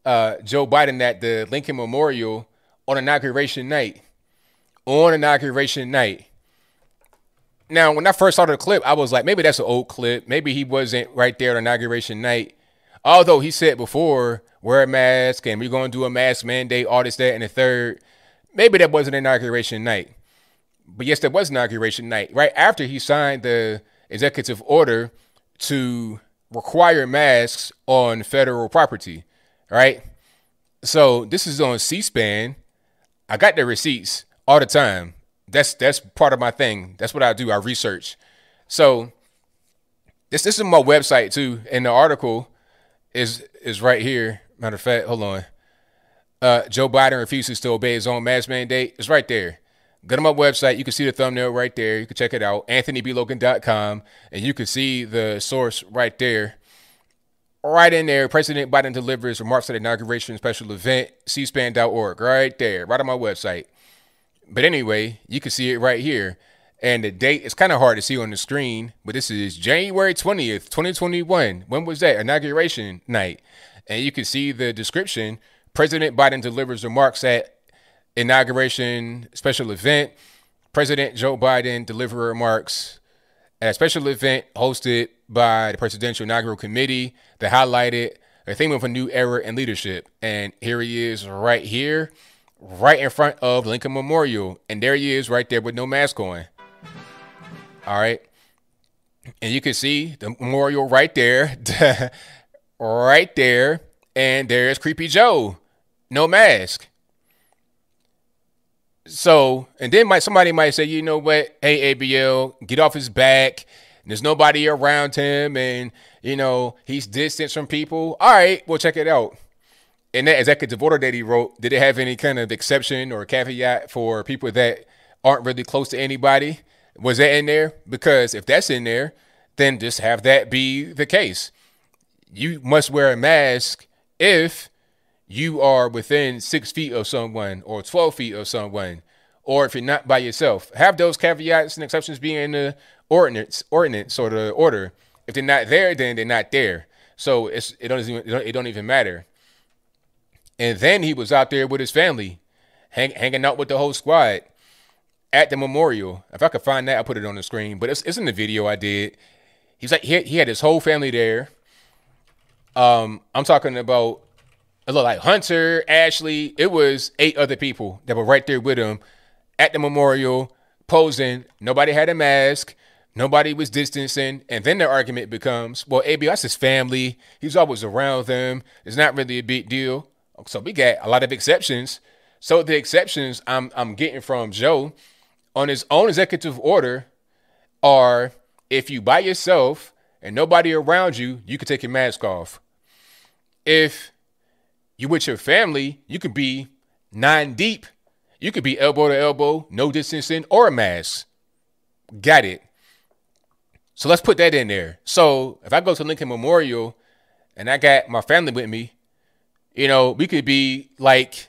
Speaker 1: uh, Joe Biden at the Lincoln Memorial on inauguration night? On inauguration night. Now, when I first saw the clip, I was like, maybe that's an old clip. Maybe he wasn't right there on inauguration night. Although he said before, wear a mask and we're going to do a mask mandate, all this, that, and the third. Maybe that wasn't inauguration night. But yes, that was inauguration night. Right after he signed the executive order to require masks on federal property. Right. So this is on C-SPAN. I got the receipts all the time. That's that's part of my thing. That's what I do. I research. So this this is my website too, and the article is is right here. Matter of fact, hold on. Uh, Joe Biden refuses to obey his own mask mandate. It's right there. Go to my website. You can see the thumbnail right there. You can check it out, anthonyblogan.com, and you can see the source right there. Right in there, President Biden delivers remarks at inauguration special event, cspan.org, right there, right on my website. But anyway, you can see it right here. And the date is kind of hard to see on the screen, but this is January 20th, 2021. When was that? Inauguration night. And you can see the description. President Biden delivers remarks at inauguration special event. President Joe Biden deliver remarks at a special event hosted by the Presidential Inaugural Committee that highlighted the theme of a new era in leadership. And here he is right here, right in front of Lincoln Memorial. And there he is right there with no mask on. All right. And you can see the memorial right there, right there. And there's Creepy Joe, no mask. So, and then might somebody might say, you know what? Hey, ABL, get off his back. There's nobody around him, and you know he's distant from people. All right, well check it out. In that executive order that he wrote, did it have any kind of exception or caveat for people that aren't really close to anybody? Was that in there? Because if that's in there, then just have that be the case. You must wear a mask if you are within six feet of someone or 12 feet of someone, or if you're not by yourself. Have those caveats and exceptions be in the ordinance, ordinance or the order. If they're not there, then they're not there. So it's, it, don't even, it, don't, it don't even matter. And then he was out there with his family, hang, hanging out with the whole squad at the memorial. If I could find that, I'll put it on the screen. But it's, it's in the video I did. He's like he, he had his whole family there. Um, I'm talking about like Hunter, Ashley. It was eight other people that were right there with him at the memorial, posing. Nobody had a mask. Nobody was distancing. And then the argument becomes, well, AB, that's his family. He's always around them. It's not really a big deal. So we got a lot of exceptions. So the exceptions I'm I'm getting from Joe on his own executive order are if you by yourself and nobody around you, you can take your mask off. If you with your family, you could be nine deep. You could be elbow to elbow, no distancing, or a mask. Got it. So let's put that in there. So if I go to Lincoln Memorial and I got my family with me, you know, we could be like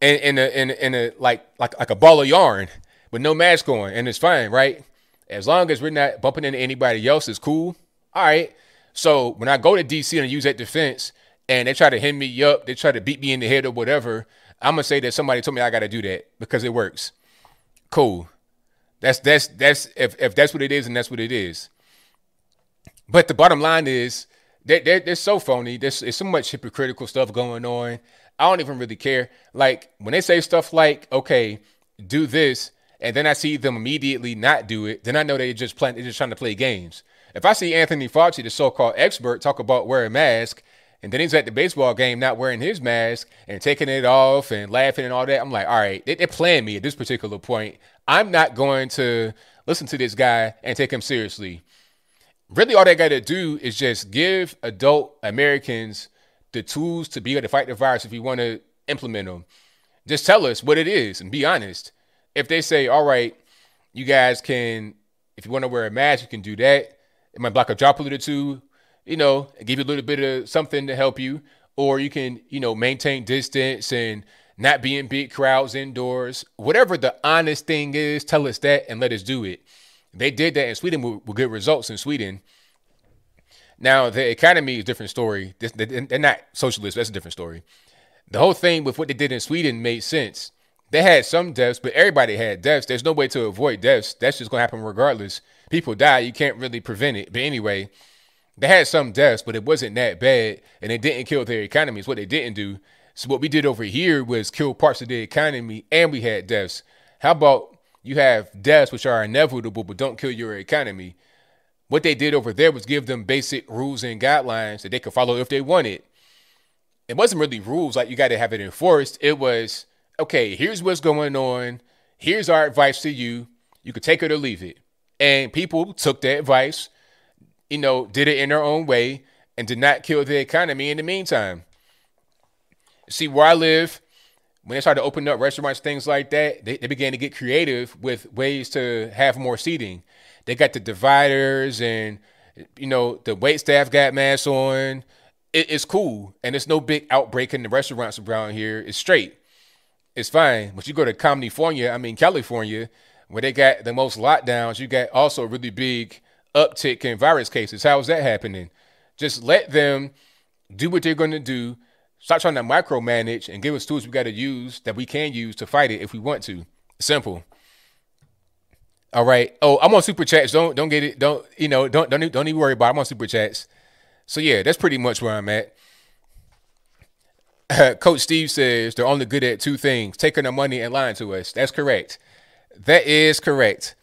Speaker 1: in, in a in a, in a like like like a ball of yarn with no mask on, and it's fine, right? As long as we're not bumping into anybody else, it's cool. All right. So when I go to DC and use that defense, and they try to hem me up, they try to beat me in the head or whatever, I'm gonna say that somebody told me I gotta do that because it works. Cool. That's that's that's if if that's what it is, and that's what it is. But the bottom line is they're, they're, they're so phony. There's, there's so much hypocritical stuff going on. I don't even really care. Like when they say stuff like, okay, do this, and then I see them immediately not do it, then I know they're just playing, they're just trying to play games. If I see Anthony Fauci, the so-called expert, talk about wearing a mask, and then he's at the baseball game not wearing his mask and taking it off and laughing and all that, I'm like, all right, they, they're playing me at this particular point. I'm not going to listen to this guy and take him seriously. Really, all they got to do is just give adult Americans the tools to be able to fight the virus if you want to implement them. Just tell us what it is and be honest if they say, all right, you guys can, if you want to wear a mask, you can do that. Might block a droplet or two, you know, give you a little bit of something to help you. Or you can, you know, maintain distance and not be in big crowds indoors. Whatever the honest thing is, tell us that and let us do it. They did that in Sweden with, with good results in Sweden. Now, the economy is a different story. They're not socialist. That's a different story. The whole thing with what they did in Sweden made sense. They had some deaths, but everybody had deaths. There's no way to avoid deaths. That's just going to happen regardless. People die. You can't really prevent it. But anyway, they had some deaths, but it wasn't that bad. And it didn't kill their economy. It's what they didn't do. So what we did over here was kill parts of the economy and we had deaths. How about you have deaths which are inevitable but don't kill your economy? What they did over there was give them basic rules and guidelines that they could follow if they wanted. It wasn't really rules like you got to have it enforced. It was okay, here's what's going on. Here's our advice to you. You could take it or leave it. And people took that advice, you know, did it in their own way and did not kill the economy in the meantime. See, where I live, when they started to open up restaurants, things like that, they, they began to get creative with ways to have more seating. They got the dividers and, you know, the wait staff got masks on. It, it's cool. And there's no big outbreak in the restaurants around here. It's straight it's fine. But you go to California, I mean California, where they got the most lockdowns, you got also a really big uptick in virus cases. How is that happening? Just let them do what they're going to do. Stop trying to micromanage and give us tools we got to use that we can use to fight it if we want to. Simple. All right. Oh, I'm on super chats. Don't don't get it. Don't you know? Don't don't don't even worry about. It. I'm on super chats. So yeah, that's pretty much where I'm at. Coach Steve says they're only good at two things: taking our money and lying to us. That's correct. That is correct.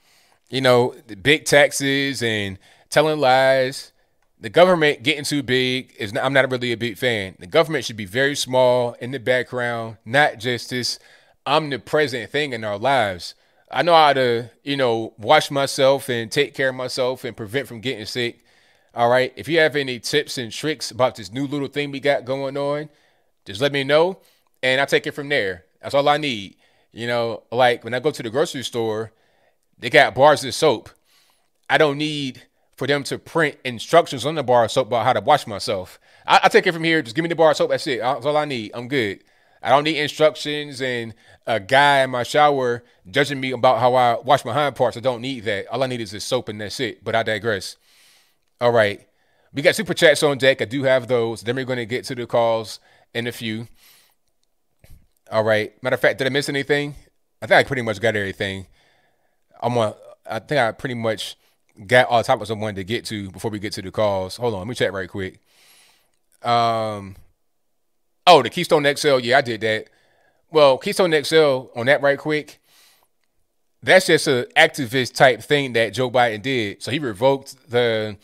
Speaker 1: You know, big taxes and telling lies. The government getting too big is not, I'm not really a big fan. The government should be very small in the background, not just this omnipresent thing in our lives. I know how to, you know, wash myself and take care of myself and prevent from getting sick. All right. If you have any tips and tricks about this new little thing we got going on, just let me know and I'll take it from there. That's all I need. You know, like when I go to the grocery store, they got bars of soap. I don't need for them to print instructions on the bar of soap about how to wash myself. I, I take it from here. Just give me the bar of soap. That's it. That's all I need. I'm good. I don't need instructions and a guy in my shower judging me about how I wash my hind parts. I don't need that. All I need is this soap and that's it. But I digress. All right. We got super chats on deck. I do have those. Then we're going to get to the calls in a few. All right. Matter of fact, did I miss anything? I think I pretty much got everything. I'm on. I think I pretty much got all the topics I wanted to get to before we get to the calls. Hold on, let me check right quick. Um, oh, the Keystone XL. Yeah, I did that. Well, Keystone XL on that right quick. That's just an activist type thing that Joe Biden did. So he revoked the,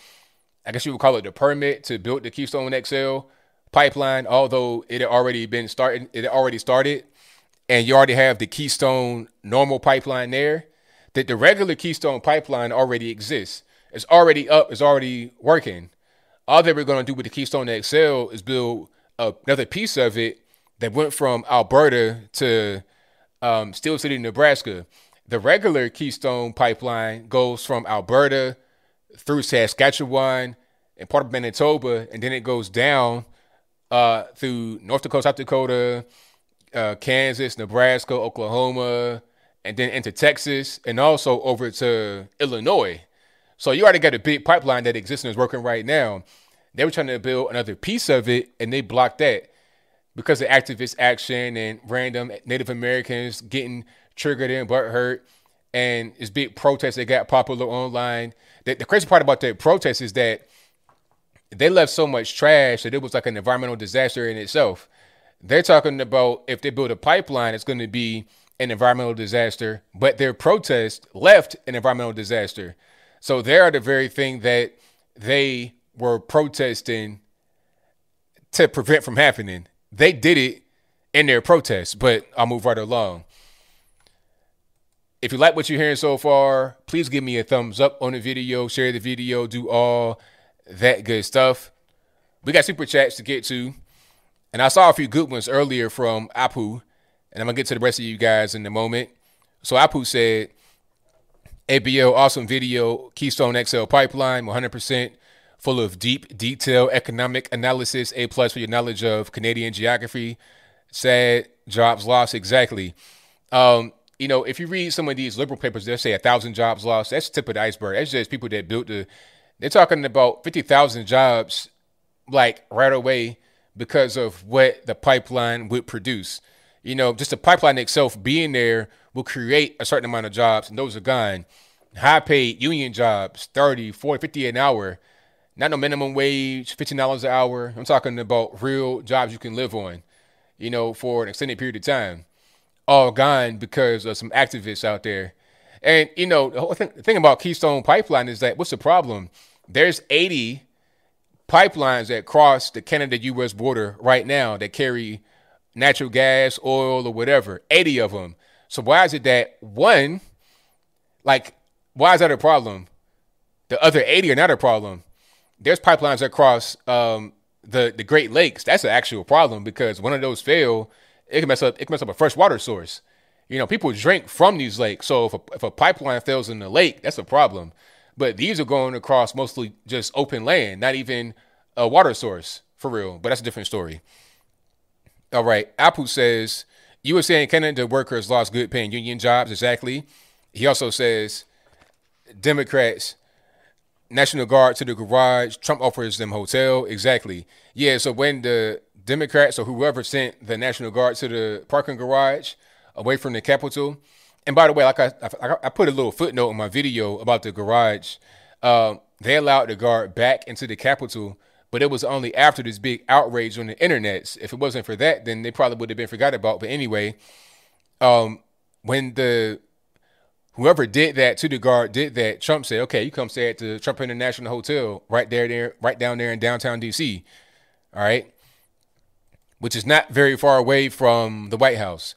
Speaker 1: I guess you would call it the permit to build the Keystone XL pipeline, although it had already been started. It already started, and you already have the Keystone normal pipeline there that the regular Keystone pipeline already exists. It's already up, it's already working. All that we're going to do with the Keystone XL is build another piece of it that went from Alberta to um, Steele City, Nebraska. The regular Keystone pipeline goes from Alberta through Saskatchewan and part of Manitoba, and then it goes down uh, through North Dakota, South Dakota, uh, Kansas, Nebraska, Oklahoma, and then into Texas and also over to Illinois. So you already got a big pipeline that exists and is working right now. They were trying to build another piece of it and they blocked that because of activist action and random Native Americans getting triggered and butthurt and this big protest that got popular online. The, the crazy part about that protest is that they left so much trash that it was like an environmental disaster in itself. They're talking about if they build a pipeline, it's going to be an environmental disaster, but their protest left an environmental disaster. So they are the very thing that they were protesting to prevent from happening. They did it in their protest, but I'll move right along. If you like what you're hearing so far, please give me a thumbs up on the video, share the video, do all that good stuff. We got super chats to get to. And I saw a few good ones earlier from Apu and I'm gonna get to the rest of you guys in a moment. So Apu said, ABL, awesome video, Keystone XL pipeline, 100% full of deep, detailed economic analysis. A plus for your knowledge of Canadian geography. Sad jobs lost, exactly. Um, you know, if you read some of these liberal papers, they'll say a thousand jobs lost. That's the tip of the iceberg. That's just people that built the. They're talking about fifty thousand jobs, like right away, because of what the pipeline would produce you know, just the pipeline itself being there will create a certain amount of jobs, and those are gone. High paid union jobs, 30, 40, 50 an hour, not no minimum wage, $15 an hour. I'm talking about real jobs you can live on, you know, for an extended period of time. All gone because of some activists out there. And, you know, the whole thing, the thing about Keystone Pipeline is that what's the problem? There's 80 pipelines that cross the Canada US border right now that carry natural gas, oil, or whatever, 80 of them. So why is it that one, like, why is that a problem? The other 80 are not a problem. There's pipelines that cross um, the the Great Lakes. That's an actual problem because one of those fail, it can mess up. It can mess up a fresh water source. You know, people drink from these lakes. So if a, if a pipeline fails in the lake, that's a problem. But these are going across mostly just open land, not even a water source for real. But that's a different story. All right. Apu says you were saying Canada workers lost good paying union jobs. Exactly. He also says Democrats, National Guard to the garage. Trump offers them hotel. Exactly. Yeah. So when the Democrats or whoever sent the National Guard to the parking garage away from the Capitol. And by the way, like I, I, I put a little footnote in my video about the garage. Uh, they allowed the guard back into the Capitol but it was only after this big outrage on the internet. If it wasn't for that, then they probably would have been forgot about. But anyway, um, when the whoever did that to the guard did that, Trump said, "Okay, you come stay at the Trump International Hotel right there, there, right down there in downtown D.C." All right, which is not very far away from the White House.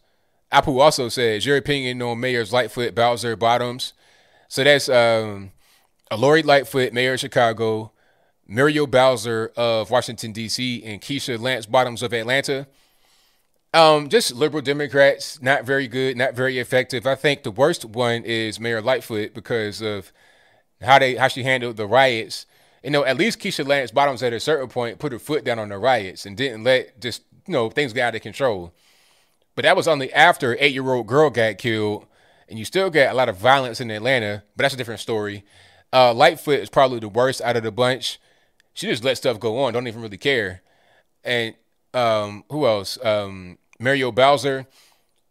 Speaker 1: Apu also says your opinion on Mayors Lightfoot, Bowser, Bottoms. So that's um, a Lori Lightfoot, Mayor of Chicago, Muriel Bowser of Washington, D.C., and Keisha Lance Bottoms of Atlanta. Um, just liberal Democrats, not very good, not very effective. I think the worst one is Mayor Lightfoot because of how they how she handled the riots. You know, at least Keisha Lance Bottoms at a certain point put her foot down on the riots and didn't let just you know things get out of control. But that was only after eight year old girl got killed, and you still get a lot of violence in Atlanta. But that's a different story. Uh, Lightfoot is probably the worst out of the bunch she just let stuff go on, don't even really care. And um, who else? Um, Muriel Bowser.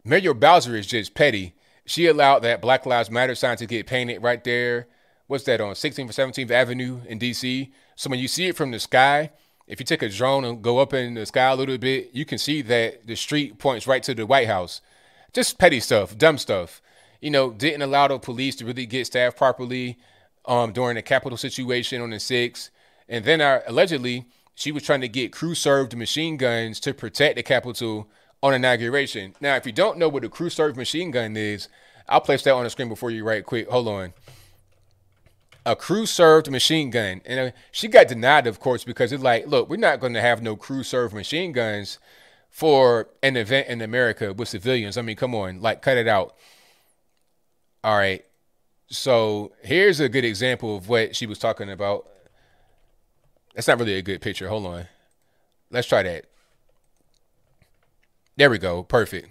Speaker 1: Muriel Bowser is just petty. She allowed that Black Lives Matter sign to get painted right there. What's that on 16th or 17th Avenue in DC? So when you see it from the sky, if you take a drone and go up in the sky a little bit, you can see that the street points right to the White House. Just petty stuff, dumb stuff. You know, didn't allow the police to really get staffed properly um, during the Capitol situation on the 6th. And then uh, allegedly, she was trying to get crew served machine guns to protect the Capitol on inauguration. Now, if you don't know what a crew served machine gun is, I'll place that on the screen before you right quick. Hold on. A crew served machine gun. And uh, she got denied, of course, because it's like, look, we're not going to have no crew served machine guns for an event in America with civilians. I mean, come on, like, cut it out. All right. So here's a good example of what she was talking about. That's not really a good picture. Hold on. Let's try that. There we go. Perfect.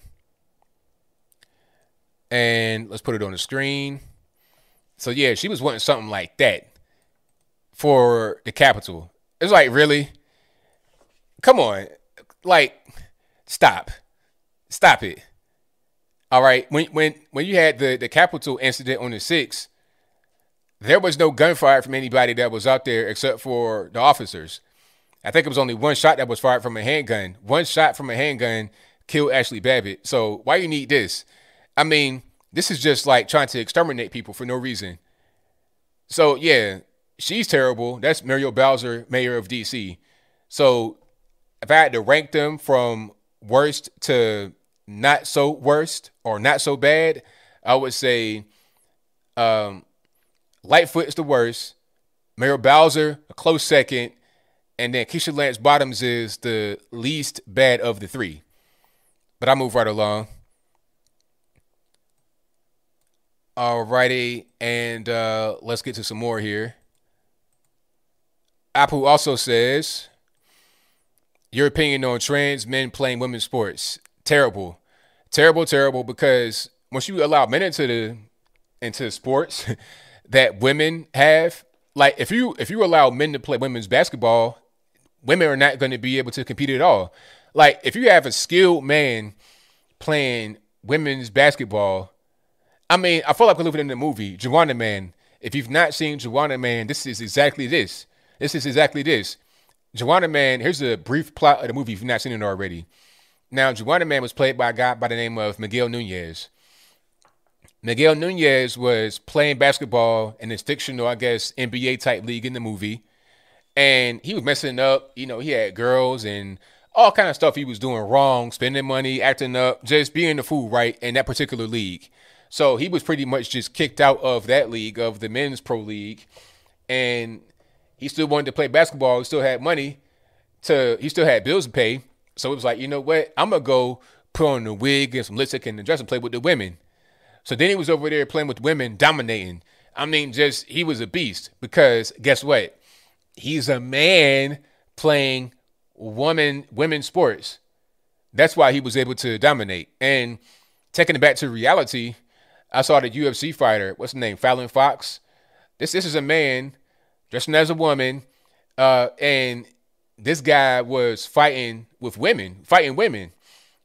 Speaker 1: And let's put it on the screen. So yeah, she was wanting something like that for the Capitol. It's like, really? Come on. Like, stop. Stop it. All right. When when when you had the, the Capitol incident on the 6th, there was no gunfire from anybody that was out there except for the officers. I think it was only one shot that was fired from a handgun. One shot from a handgun killed Ashli Babbitt. So why you need this? I mean, this is just like trying to exterminate people for no reason. So yeah, she's terrible. That's Muriel Bowser, mayor of DC. So if I had to rank them from worst to not so worst or not so bad, I would say um, Lightfoot is the worst. Mayor Bowser, a close second. And then Keisha Lance Bottoms is the least bad of the three. But I move right along. Alrighty, and uh, let's get to some more here. Apu also says, Your opinion on trans men playing women's sports. Terrible. Terrible, terrible, because once you allow men into the into sports, that women have. Like if you if you allow men to play women's basketball, women are not going to be able to compete at all. Like if you have a skilled man playing women's basketball, I mean, I feel like we're living in the movie Juwanna Man. If you've not seen Juwanna Man, this is exactly this. This is exactly this. Juwanna Man. here's a brief plot of the movie if you've not seen it already. Now, Juwanna Man was played by a guy by the name of Miguel Nunez. Miguel Nunez was playing basketball in this fictional, I guess, NBA type league in the movie. And he was messing up. You know, he had girls and all kind of stuff he was doing wrong, spending money, acting up, just being the fool, right, in that particular league. So he was pretty much just kicked out of that league, of the men's pro league. And he still wanted to play basketball. He still had money to, he still had bills to pay. So it was like, you know what? I'm going to go put on the wig and some lipstick and dress and play with the women. So then he was over there playing with women, dominating. I mean, just he was a beast because guess what? He's a man playing woman women sports. That's why he was able to dominate. And taking it back to reality, I saw the UFC fighter, what's his name, Fallon Fox. This this is a man dressing as a woman, uh, and this guy was fighting with women, fighting women.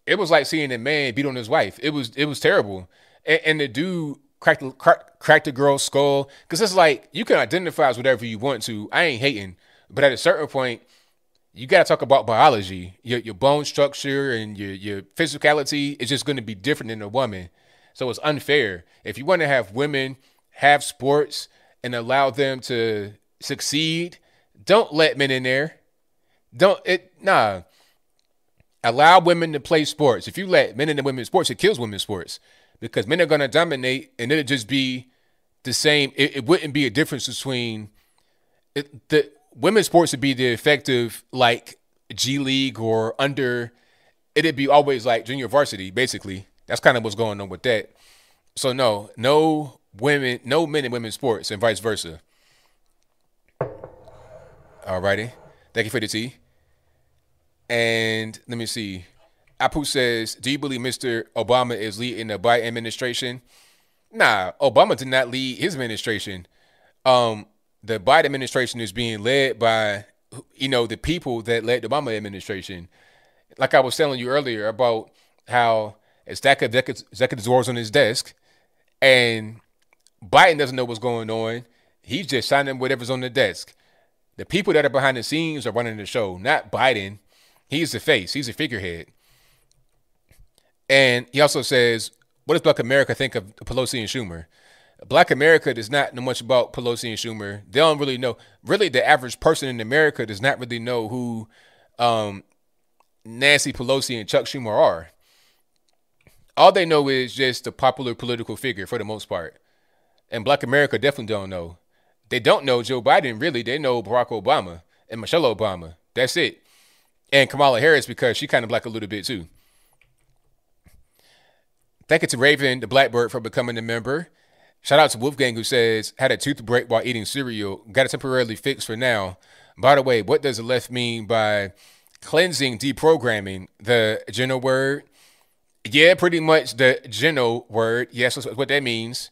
Speaker 1: It was like seeing a man beat on his wife. It was it was terrible. And, and the dude cracked crack, cracked the girl's skull because it's like you can identify as whatever you want to. I ain't hating, but at a certain point, you got to talk about biology. Your your bone structure and your your physicality is just going to be different than a woman. So it's unfair. If you want to have women have sports and allow them to succeed, don't let men in there. Don't it nah. Allow women to play sports. If you let men into women's sports, it kills women's sports because men are going to dominate, and it'll just be the same. It, it wouldn't be a difference between it, the women's sports would be the effective like G League or under. It'd be always like junior varsity, basically. That's kind of what's going on with that. So no, no women, no men in women's sports, and vice versa. Alrighty, thank you for the tea. And let me see. Apu says, "Do you believe Mr. Obama is leading the Biden administration?" Nah, Obama did not lead his administration. Um, the Biden administration is being led by, you know, the people that led the Obama administration. Like I was telling you earlier about how a stack of executive drawers on his desk, and Biden doesn't know what's going on. He's just signing whatever's on the desk. The people that are behind the scenes are running the show, not Biden. He's the face. He's a figurehead. And he also says, "What does Black America think of Pelosi and Schumer?" Black America does not know much about Pelosi and Schumer. They don't really know. Really, the average person in America does not really know who um, Nancy Pelosi and Chuck Schumer are. All they know is just a popular political figure for the most part. And Black America definitely don't know. They don't know Joe Biden, really. They know Barack Obama and Michelle Obama. That's it. And Kamala Harris because she kind of black a little bit too. Thank you to Raven, the Blackbird, for becoming a member. Shout out to Wolfgang, who says, had a tooth break while eating cereal. Got it temporarily fixed for now. By the way, what does the left mean by cleansing, deprogramming? The general word? Yeah, pretty much the general word. Yes, that's what that means.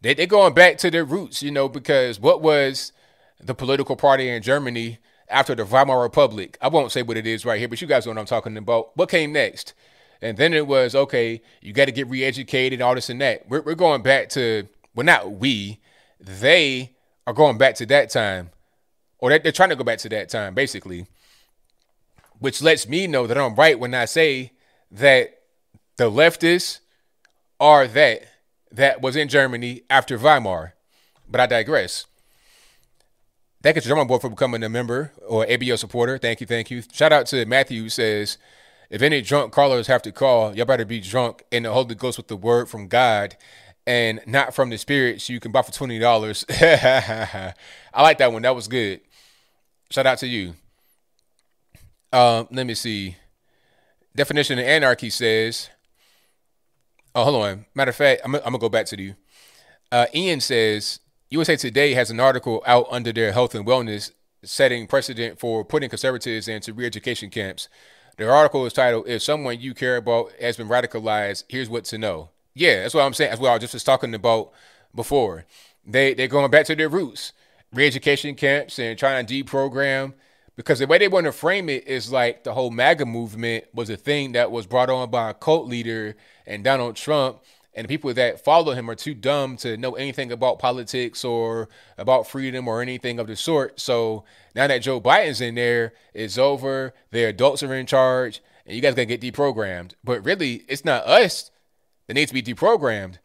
Speaker 1: They, they're going back to their roots, you know, because what was the political party in Germany after the Weimar Republic? I won't say what it is right here, but you guys know what I'm talking about. What came next? And then it was, okay, you got to get re educated, all this and that. We're, we're going back to well, not we, they are going back to that time, or they're trying to go back to that time, basically, which lets me know that I'm right when I say that the leftists are that that was in Germany after Weimar. But I digress. Thank you to German Boy for becoming a member or ABL supporter. Thank you, thank you. Shout out to Matthew who says, if any drunk callers have to call, y'all better be drunk in the Holy Ghost with the word from God and not from the spirit, so you can buy for twenty dollars. I like that one. That was good. Shout out to you. Um, let me see. Definition of anarchy says. Oh, hold on. Matter of fact, I'm, I'm gonna go back to you. Uh, Ian says USA Today has an article out under their health and wellness, setting precedent for putting conservatives into re-education camps. Their article is titled "If Someone You Care About Has Been Radicalized, Here's What to Know." Yeah, that's what I'm saying. That's what I was just was talking about before. They they're going back to their roots, re-education camps, and trying to deprogram. Because the way they want to frame it is like the whole MAGA movement was a thing that was brought on by a cult leader and Donald Trump, and the people that follow him are too dumb to know anything about politics or about freedom or anything of the sort. So now that Joe Biden's in there, it's over. The adults are in charge, and you guys gotta get deprogrammed. But really, it's not us that needs to be deprogrammed.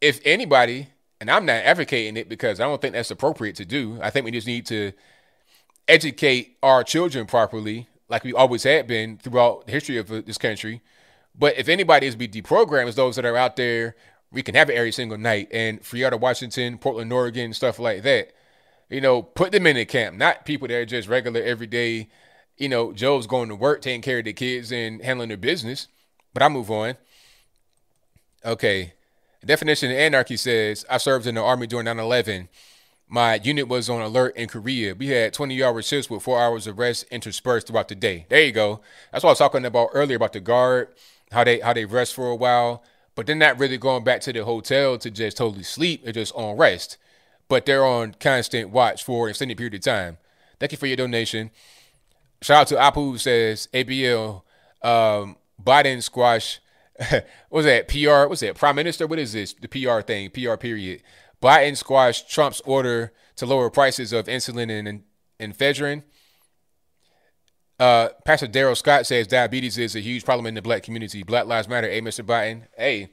Speaker 1: If anybody, and I'm not advocating it because I don't think that's appropriate to do. I think we just need to educate our children properly, like we always have been throughout the history of uh, this country. But if anybody is be deprogrammed, it's those that are out there. We can have it every single night, and of Washington, Portland, Oregon, stuff like that. You know, put them in the camp, not people that are just regular, everyday. You know, Joe's going to work, taking care of the kids, and handling their business. But I move on. Okay. definition of anarchy says I served in the army during 9 11. My unit was on alert in Korea. We had 20 hour shifts with four hours of rest interspersed throughout the day. There you go. That's what I was talking about earlier about the guard, how they how they rest for a while, but they're not really going back to the hotel to just totally sleep. They're just on rest, but they're on constant watch for an extended period of time. Thank you for your donation. Shout out to Apu who says ABL um, Biden squash. what was that PR? What's that? Prime Minister? What is this? The PR thing? PR period. Biden squashed Trump's order to lower prices of insulin and, and ephedrine. Uh, Pastor Daryl Scott says diabetes is a huge problem in the black community. Black Lives Matter. Hey, Mr. Biden. Hey,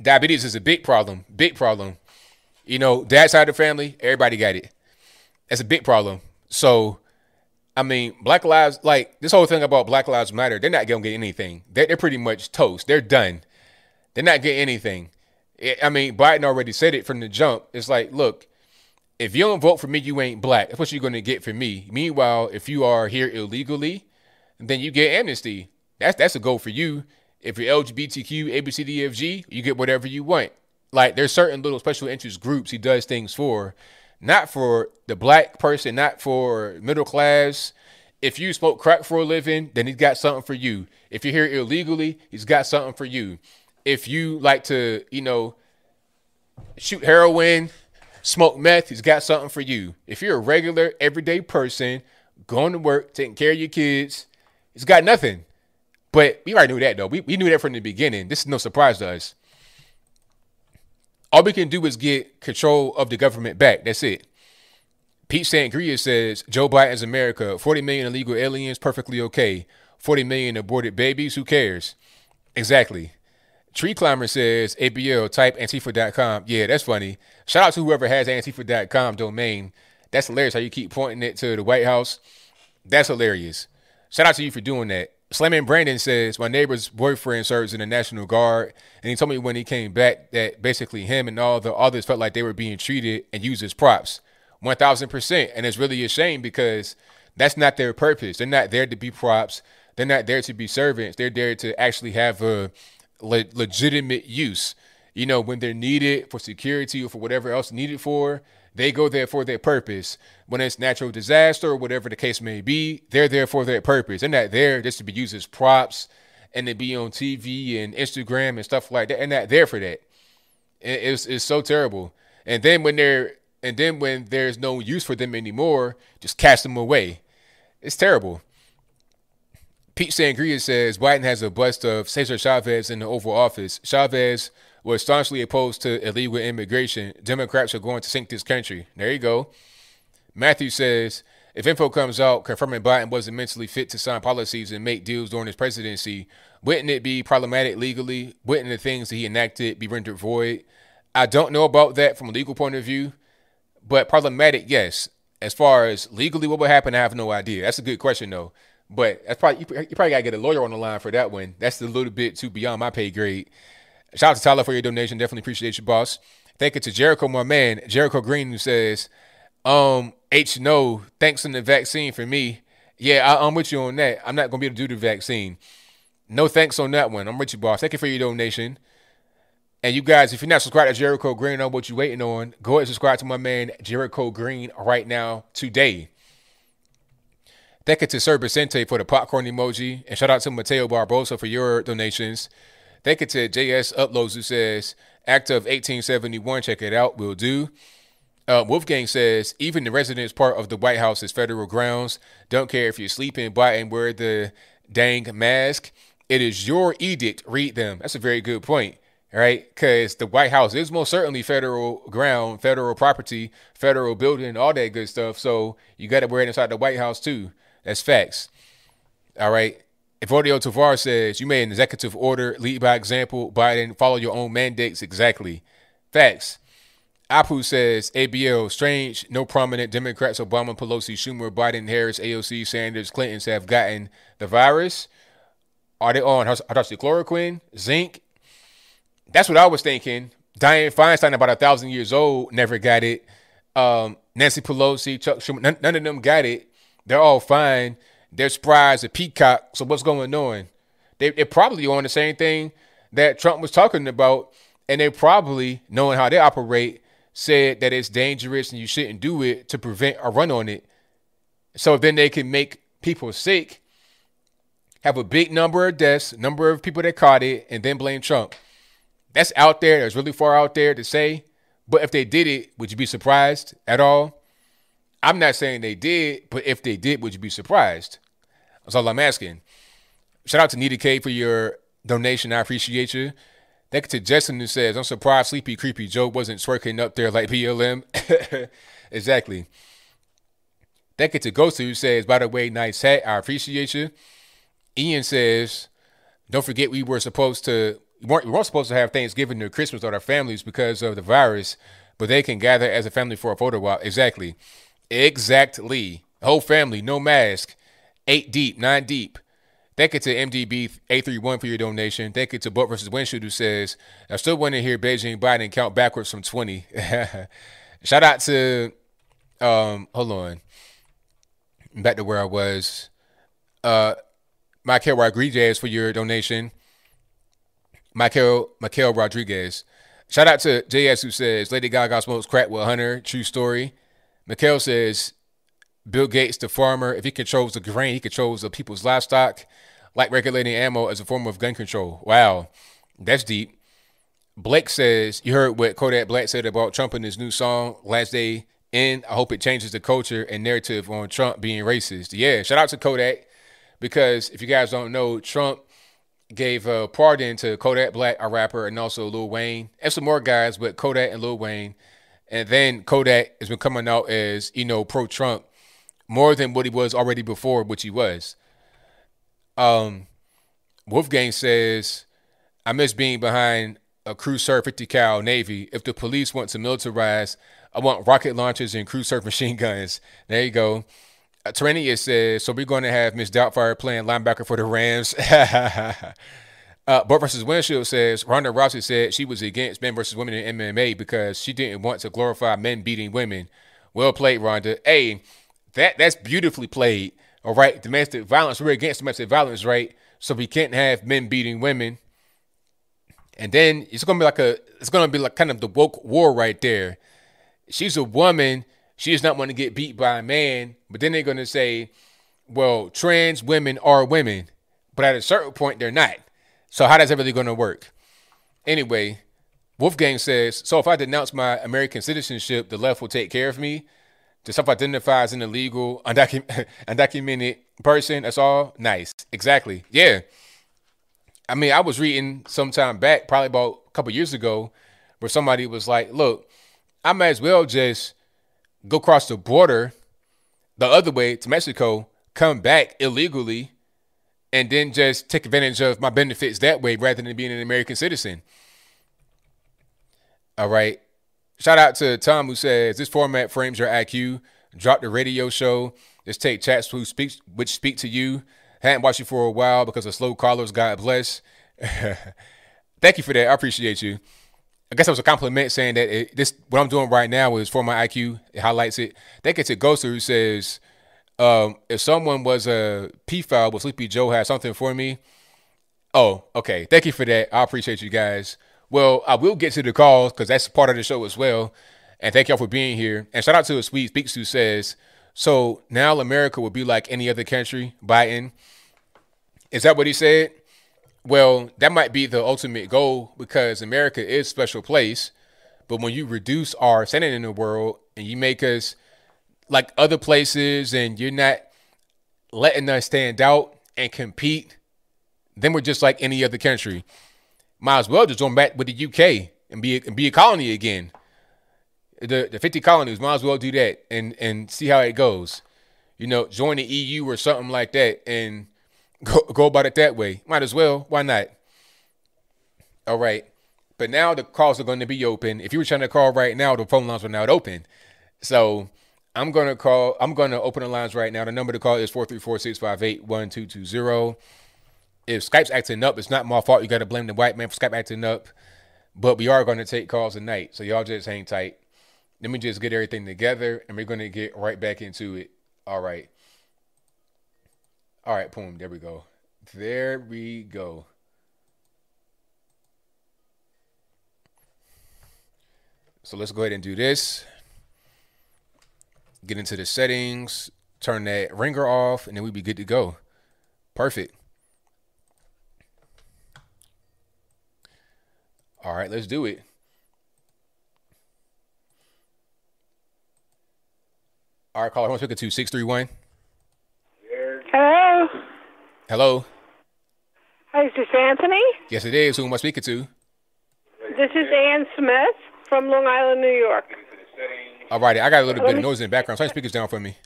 Speaker 1: diabetes is a big problem. Big problem. You know, that side of the family, everybody got it. That's a big problem. So, I mean, Black Lives, like this whole thing about Black Lives Matter, they're not going to get anything. They're, they're pretty much toast. They're done. They're not getting anything. I mean, Biden already said it from the jump. It's like, look, if you don't vote for me, you ain't black. That's what you're going to get from me. Meanwhile, if you are here illegally, then you get amnesty. That's that's a goal for you. If you're LGBTQ, ABCDFG, you get whatever you want. Like there's certain little special interest groups he does things for, not for the black person, not for middle class. If you smoke crack for a living, then he's got something for you. If you're here illegally, he's got something for you if you like to, you know, shoot heroin, smoke meth, he's got something for you. If you're a regular, everyday person, going to work, taking care of your kids, he's got nothing. But we already knew that though. We, we knew that from the beginning. This is no surprise to us. All we can do is get control of the government back. That's it. Pete Sangria says Joe Biden's America, 40 million illegal aliens, perfectly okay. 40 million aborted babies, who cares? Exactly. Tree Climber says, ABL, type Antifa.com. Yeah, that's funny. Shout out to whoever has Antifa.com domain. That's hilarious how you keep pointing it to the White House. That's hilarious. Shout out to you for doing that. Slamming Brandon says, My neighbor's boyfriend serves in the National Guard, and he told me when he came back that basically him and all the others felt like they were being treated and used as props. 1000%. And it's really a shame because that's not their purpose. They're not there to be props. They're not there to be servants. They're there to actually have a le- legitimate use. You know, when they're needed for security or for whatever else needed for, they go there for their purpose. When it's natural disaster or whatever the case may be, they're there for their purpose. They're not there just to be used as props and to be on TV and Instagram and stuff like that. They're not there for that. It's, it's so terrible. And then when they're and then when there's no use for them anymore, just cast them away. It's terrible. Pete Sangria says Biden has a bust of Cesar Chavez in the Oval Office. Chavez was staunchly opposed to illegal immigration. Democrats are going to sink this country. There you go. Matthew says if info comes out confirming Biden wasn't mentally fit to sign policies and make deals during his presidency, wouldn't it be problematic legally? Wouldn't the things that he enacted be rendered void? I don't know about that from a legal point of view, but problematic, yes. As far as legally what would happen, I have no idea. That's a good question, though. But that's probably you, you probably gotta get a lawyer on the line for that one. That's a little bit too beyond my pay grade. Shout out to Tyler for your donation. Definitely appreciate you, boss. Thank you to Jericho, my man, Jericho Green, who says, um, H no, thanks on the vaccine for me. Yeah, I, am with you on that. I'm not gonna be able to do the vaccine. No thanks on that one. I'm with you, boss. Thank you for your donation. And you guys, if you're not subscribed to Jericho Green, know what you're waiting on. Go ahead and subscribe to my man Jericho Green right now today. Thank you to Sir Vicente for the popcorn emoji. And shout out to Mateo Barbosa for your donations. Thank you to JS Uploads who says, Act of 1871, check it out, will do. Uh, Wolfgang says, even the residence part of the White House is federal grounds. Don't care if you're sleeping, Biden wear the dang mask. It is your edict. Read them. That's a very good point, right? Because the White House is most certainly federal ground, federal property, federal building, all that good stuff. So you got to wear it inside the White House too. That's facts. All right. If Audio Tavar says you made an executive order, lead by example, Biden, follow your own mandates. Exactly. Facts. Apu says ABL, strange, no prominent Democrats, Obama, Pelosi, Schumer, Biden, Harris, AOC, Sanders, Clintons have gotten the virus. Are they on hydroxychloroquine, zinc? That's what I was thinking. Dianne Feinstein, about a thousand years old, never got it. Um, Nancy Pelosi, Chuck Schumer, none, none of them got it. They're all fine. They're spry as a peacock. So what's going on? They, they're probably on the same thing that Trump was talking about, and they're probably knowing how they operate, said that it's dangerous and you shouldn't do it to prevent a run on it. So then they can make people sick, have a big number of deaths, number of people that caught it, and then blame Trump. That's out there. That's really far out there to say. But if they did it, would you be surprised at all? I'm not saying they did, but if they did, would you be surprised? That's all I'm asking. Shout out to Nita K for your donation. I appreciate you. Thank you to Justin who says, I'm surprised Sleepy Creepy Joe wasn't twerking up there like BLM. exactly. Thank you to Ghost who says, by the way, nice hat. I appreciate you. Ian says, don't forget we were supposed to we weren't, we weren't supposed to have Thanksgiving or Christmas with our families because of the virus, but they can gather as a family for a photo op. Exactly. Exactly. Whole family, no mask, eight deep, nine deep. Thank you to MDB 831 for your donation. Thank you to Butt versus Windshield who says, I still want to hear Beijing Biden count backwards from 20. Shout out to, um, hold on. Back to where I was. Uh, Michael Rodriguez for your donation. Michael, Michael Rodriguez. Shout out to JS who says, Lady Gaga smokes crack with Hunter. True story. Mikhail says, Bill Gates, the farmer, if he controls the grain, he controls the people's livestock, like regulating ammo as a form of gun control. Wow, that's deep. Blake says, You heard what Kodak Black said about Trump in his new song, Last Day In. I hope it changes the culture and narrative on Trump being racist. Yeah, shout out to Kodak because if you guys don't know, Trump gave a pardon to Kodak Black, a rapper, and also Lil Wayne, and some more guys, but Kodak and Lil Wayne. And then Kodak has been coming out as, you know, pro Trump more than what he was already before, which he was. Um, Wolfgang says, I miss being behind a Crew-Serv 50 cal Navy. If the police want to militarize, I want rocket launchers and Crew-Serv machine guns. There you go. Uh, Terranius says, so we're going to have Miss Doubtfire playing linebacker for the Rams. uh, Bart versus Windshield says, Ronda Rousey said she was against men versus women in MMA because she didn't want to glorify men beating women. Well played, Ronda. Hey, that that's beautifully played. All right, domestic violence. We're against domestic violence, right? So we can't have men beating women. And then it's gonna be like a it's gonna be like kind of the woke war right there. She's a woman. She does not want to get beat by a man. But then they're gonna say, well, trans women are women, but at a certain point they're not. So how does really gonna work? Anyway, Wolfgang says, so if I denounce my American citizenship, the left will take care of me to self-identify as an illegal, undocumented, undocumented person. That's all nice. Exactly. Yeah. I mean, I was reading some time back, probably about a couple years ago, where somebody was like, "Look, I might as well just go across the border, the other way to Mexico, come back illegally, and then just take advantage of my benefits that way, rather than being an American citizen." All right. Shout out to Tom who says this format frames your IQ. Drop the radio show. Just take chats who speaks which speak to you. Hadn't watched you for a while because of slow callers. God bless. Thank you for that. I appreciate you. I guess that was a compliment saying that it, this what I'm doing right now is for my IQ. It highlights it. Thank you to Ghoster who says, um, if someone was a P file with Sleepy Joe had something for me. Oh, okay. Thank you for that. I appreciate you guys. Well, I will get to the calls because that's part of the show as well. And thank y'all for being here. And shout out to a sweet speaks who says, so now America will be like any other country, Biden. Is that what he said? Well, that might be the ultimate goal because America is special place. But when you reduce our standing in the world and you make us like other places and you're not letting us stand out and compete, then we're just like any other country might as well just join back with the UK and be and be a colony again. The the 50 colonies might as well do that and and see how it goes. You know, join the EU or something like that and go go about it that way. Might as well. Why not? All right. But now the calls are going to be open. If you were trying to call right now, the phone lines are not open. So I'm gonna call. I'm gonna open the lines right now. The number to call is 434-658-1220 if Skype's acting up, it's not my fault. You got to blame the white man for Skype acting up. But we are going to take calls tonight. So y'all just hang tight. Let me just get everything together and we're going to get right back into it. All right. All right, boom. There we go. There we go. So let's go ahead and do this. Get into the settings, turn that ringer off, and then we'd be good to go. Perfect. All right, let's do it. All right, caller, I want to speak to 631.
Speaker 4: Hello.
Speaker 1: Hello.
Speaker 4: Hi, is this Anthony?
Speaker 1: Yes, it is. Who am I speaking to?
Speaker 4: This is Ann Smith from Long Island, New York.
Speaker 1: All righty, I got a little bit of noise in the background. Turn speakers down for me.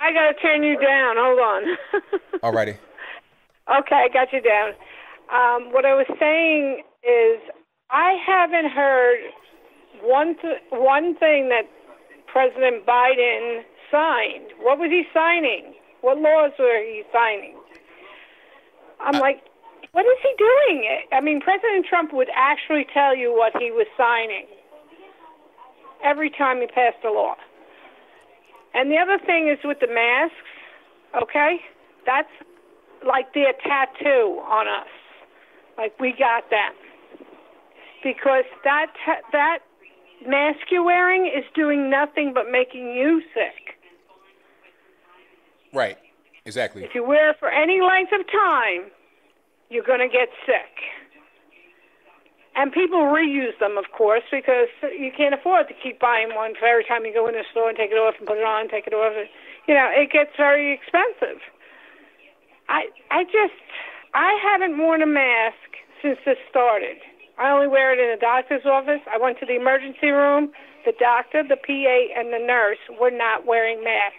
Speaker 4: I gotta turn you down. Hold on.
Speaker 1: All righty.
Speaker 4: okay, I got you down. Um, what I was saying is, I haven't heard one th- one thing that President Biden signed. What was he signing? What laws were he signing? I'm like, what is he doing? I mean, President Trump would actually tell you what he was signing every time he passed a law. And the other thing is with the masks, okay? That's like their tattoo on us. Like we got that. Because that ta- that mask you're wearing is doing nothing but making you sick.
Speaker 1: Right. Exactly.
Speaker 4: If you wear it for any length of time, you're going to get sick. And people reuse them, of course, because you can't afford to keep buying one for every time you go in the store and take it off and put it on, take it off. You know, it gets very expensive. I I just I haven't worn a mask since this started. I only wear it in a doctor's office. I went to the emergency room. The doctor, the PA, and the nurse were not wearing masks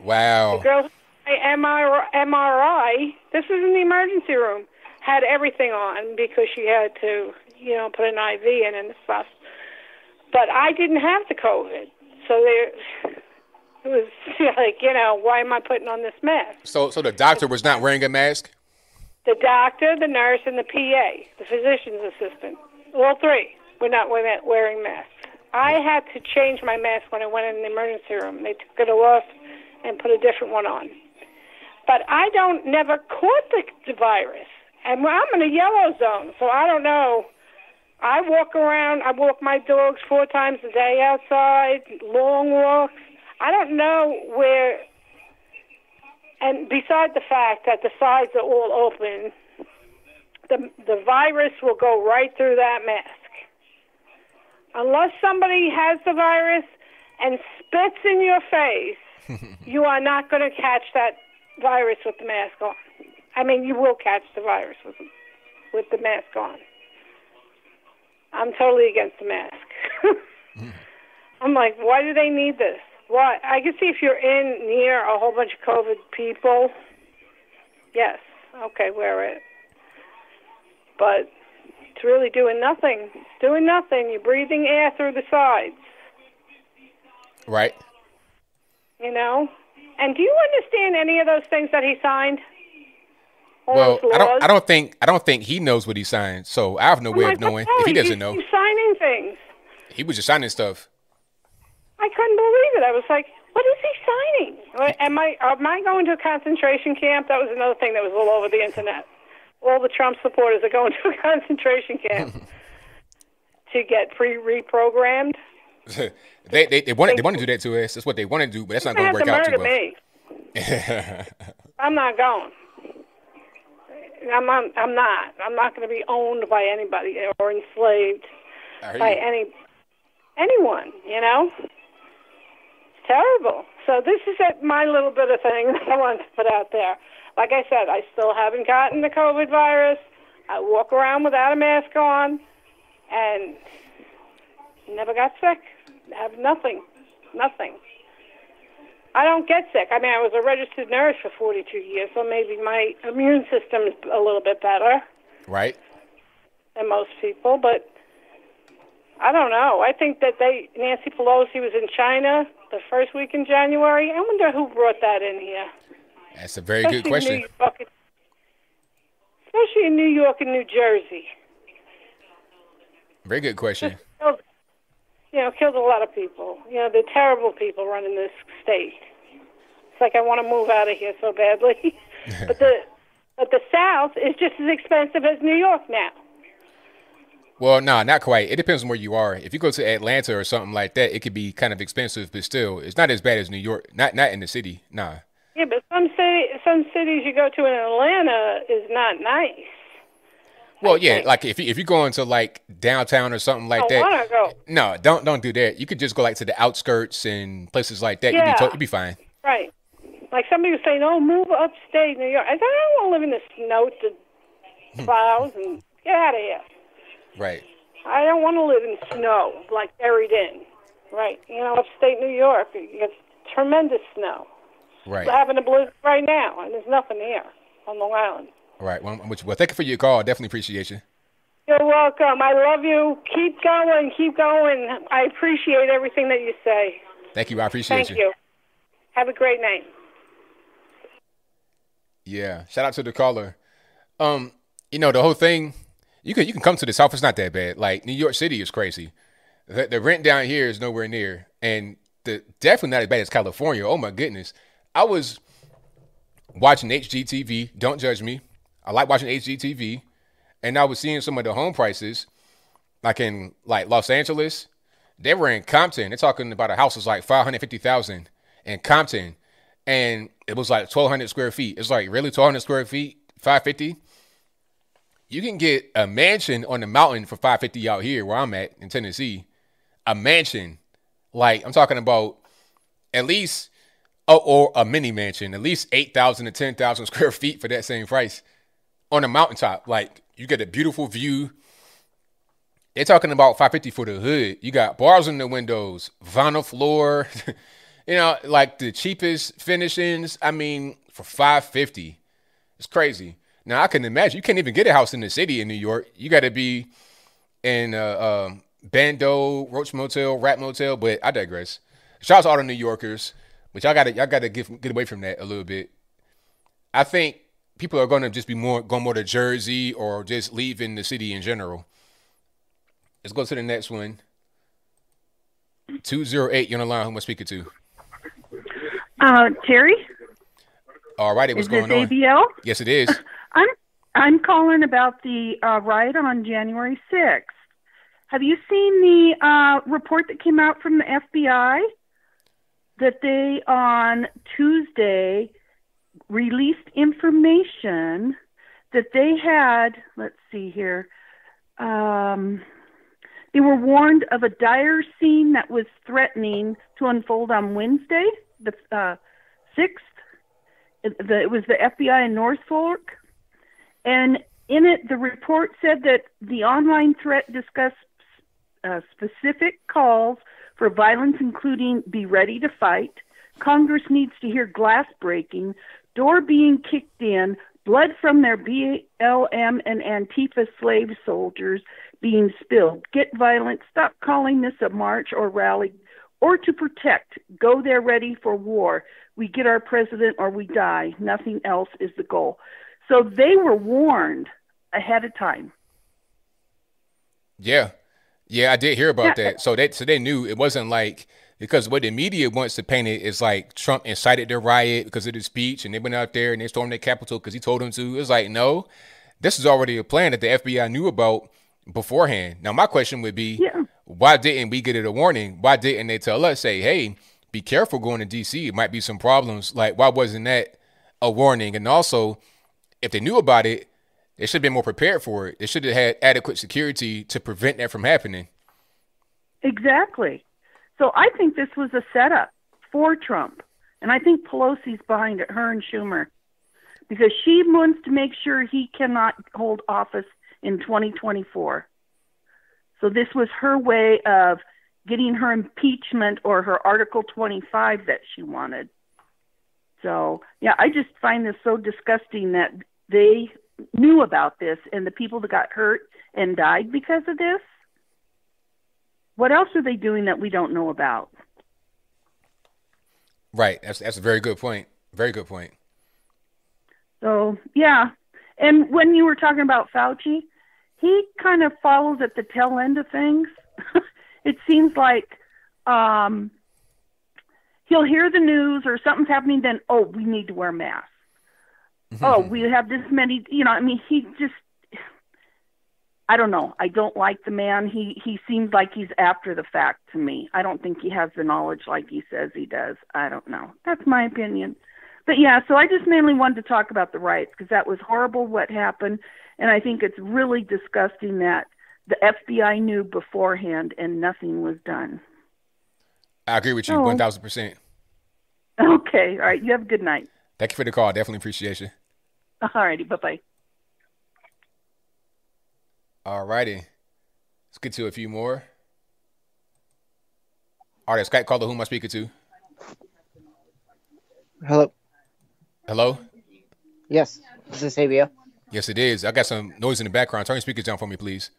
Speaker 1: Wow.
Speaker 4: The girl MRI, MRI, this was in the emergency room, had everything on because she had to, you know, put an IV in and stuff. But I didn't have the COVID. So there, it was like, you know, why am I putting on this mask?
Speaker 1: So, so the doctor was not wearing a mask.
Speaker 4: The doctor, the nurse, and the PA, the physician's assistant, all three were not wearing masks. I had to change my mask when I went in the emergency room. They took it off and put a different one on. But I don't never caught the, the virus, and well, I'm in a yellow zone, so I don't know. I walk around. I walk my dogs four times a day outside, long walks. I don't know where and beside the fact that the sides are all open, the the virus will go right through that mask. Unless somebody has the virus and spits in your face, you are not going to catch that virus with the mask on. I mean, you will catch the virus with with the mask on. I'm totally against the mask. Hmm. I'm like, why do they need this? Why? I can see if you're in near a whole bunch of COVID people. Yes, okay, wear it. But it's really doing nothing. It's doing nothing. You're breathing air through the sides,
Speaker 1: Right.
Speaker 4: you know. And do you understand any of those things that he signed?
Speaker 1: Well, I don't. I don't think. I don't think he knows what he signed. So I have no
Speaker 4: I'm
Speaker 1: way
Speaker 4: like,
Speaker 1: of knowing
Speaker 4: oh,
Speaker 1: if he doesn't know.
Speaker 4: You're signing things.
Speaker 1: He was just signing stuff.
Speaker 4: I couldn't believe it. I was like, what is he signing? Am I am I going to a concentration camp? That was another thing that was all over the internet. All the Trump supporters are going to a concentration camp to get pre reprogrammed.
Speaker 1: they they they want they want to do that to us. That's what they want to do, but that's not going to work out too well.
Speaker 4: me. I'm not going. I'm. I'm not. I'm not going to be owned by anybody or enslaved by any anyone. You know, it's terrible. So this is my little bit of thing that I wanted to put out there. Like I said, I still haven't gotten the COVID virus. I walk around without a mask on, and never got sick. Have nothing, nothing. I don't get sick. I mean, I was a registered nurse for 42 years, so maybe my immune system is a little bit better
Speaker 1: Right.
Speaker 4: than most people, but I don't know. I think that they Nancy Pelosi was in China the first week in January. I wonder who brought that in here.
Speaker 1: That's a very good question.
Speaker 4: New York, especially in New York and New Jersey.
Speaker 1: Very good question.
Speaker 4: You know, killed a lot of people. You know, they're terrible people running this state. It's like I want to move out of here so badly. but the but the South is just as expensive as New York now.
Speaker 1: Well, no, not quite. It depends on where you are. If you go to Atlanta or something like that, it could be kind of expensive, but still, it's not as bad as New York. Not not in the city. Nah.
Speaker 4: Yeah, but some city, some cities you go to in Atlanta is not nice.
Speaker 1: Well, yeah, like if you, if you're going to like downtown or something like
Speaker 4: I
Speaker 1: that.
Speaker 4: wanna go.
Speaker 1: No, don't don't do that. You could just go like to the outskirts and places like that. You'd,
Speaker 4: Yeah.
Speaker 1: be to- you'd be fine.
Speaker 4: Right. Like somebody was saying, "Oh, move upstate New York." I said, "I don't want to live in the snow, the hmm. clouds, and get out of here."
Speaker 1: Right.
Speaker 4: I don't want to live in snow, like buried in. Right. You know, upstate New York, you get tremendous snow.
Speaker 1: Right.
Speaker 4: We're having a blizzard right now, and there's nothing here on Long Island.
Speaker 1: Right. Well, well, thank you for your call. Definitely appreciate you.
Speaker 4: You're welcome. I love you. Keep going. Keep going. I appreciate everything that you say.
Speaker 1: Thank you. I appreciate it.
Speaker 4: Thank you. Have a great night.
Speaker 1: Yeah. Shout out to the caller. Um, you know, the whole thing, you can you can come to the south, it's not that bad. Like New York City is crazy. The, the rent down here is nowhere near. And the definitely not as bad as California. Oh my goodness. I was watching HGTV. Don't judge me. I like watching HGTV. And I was seeing some of the home prices, like in like Los Angeles. They were in Compton. They're talking about a house was like five hundred fifty thousand in Compton, and it was like twelve hundred square feet. It's like really twelve hundred square feet, five fifty. You can get a mansion on the mountain for five fifty out here where I'm at in Tennessee. A mansion, like I'm talking about, at least, or a mini mansion, at least eight thousand to ten thousand square feet for that same price on a mountaintop. Like you get a beautiful view. They're talking about 550 for the hood. You got bars in the windows, vinyl floor, you know, like the cheapest finishings. I mean, for 550. It's crazy. Now I can imagine you can't even get a house in the city in New York. You got to be in uh, um, Bando, Roach Motel, Rat Motel. But I digress. Shout out to all the New Yorkers, but y'all got to y'all got to get get away from that a little bit. I think people are going to just be more going more to Jersey or just leaving the city in general. Let's go to the next one. Two zero eight. You're on the line. Who am I speaking to?
Speaker 5: Uh, Terry,
Speaker 1: All righty. What's
Speaker 5: is this
Speaker 1: going on?
Speaker 5: ABL?
Speaker 1: Yes, it is.
Speaker 5: I'm I'm calling about the uh, riot on January 6th. Have you seen the uh, report that came out from the FBI that they on Tuesday released information that they had? Let's see here. Um, they were warned of a dire scene that was threatening to unfold on Wednesday, the uh, 6th. It, it was the FBI in Norfolk. And in it, the report said that the online threat discussed uh, specific calls for violence, including be ready to fight. Congress needs to hear glass breaking, door being kicked in, blood from their BLM and Antifa slave soldiers being spilled. Get violent. Stop calling this a march or rally or to protect. Go there ready for war. We get our president or we die. Nothing else is the goal. So they were warned ahead of time.
Speaker 1: Yeah, yeah, I did hear about
Speaker 5: Yeah.
Speaker 1: that. So they so they knew it wasn't like because what the media wants to paint it is like Trump incited the riot because of the speech, and they went out there and they stormed the Capitol because he told them to. It's like no, this is already a plan that the FBI knew about beforehand. Now my question would be,
Speaker 5: Yeah.
Speaker 1: why didn't we get it a warning? Why didn't they tell us, say, hey, be careful going to DC? It might be some problems. Like why wasn't that a warning? And also, if they knew about it, they should have been more prepared for it. They should have had adequate security to prevent that from happening.
Speaker 5: Exactly. So I think this was a setup for Trump. And I think Pelosi's behind it, her and Schumer, because she wants to make sure he cannot hold office in 2024. So this was her way of getting her impeachment or her Article 25 that she wanted. So, yeah, I just find this so disgusting that they knew about this and the people that got hurt and died because of this. What else are they doing that we don't know about?
Speaker 1: Right. That's that's a very good point. Very good point.
Speaker 5: So, yeah. And when you were talking about Fauci, he kind of follows at the tail end of things. it seems like um, he'll hear the news or something's happening, then, oh, we need to wear masks. oh, we have this many, you know, I mean, he just, I don't know. I don't like the man. He he seems like he's after the fact to me. I don't think he has the knowledge like he says he does. I don't know. That's my opinion. But yeah, so I just mainly wanted to talk about the riots because that was horrible what happened, and I think it's really disgusting that the FBI knew beforehand and nothing was done.
Speaker 1: I agree with you
Speaker 5: Oh.
Speaker 1: one thousand percent.
Speaker 5: Okay, all right. You have a good night.
Speaker 1: Thank you for the call. Definitely appreciate you.
Speaker 5: All righty, bye bye.
Speaker 1: All righty. Let's get to a few more. All right, Skype caller, who am I speaking to?
Speaker 6: Hello.
Speaker 1: Hello?
Speaker 6: Yes. Is this ABL?
Speaker 1: Yes, it is. I got some noise in the background. Turn your speakers down for me, please.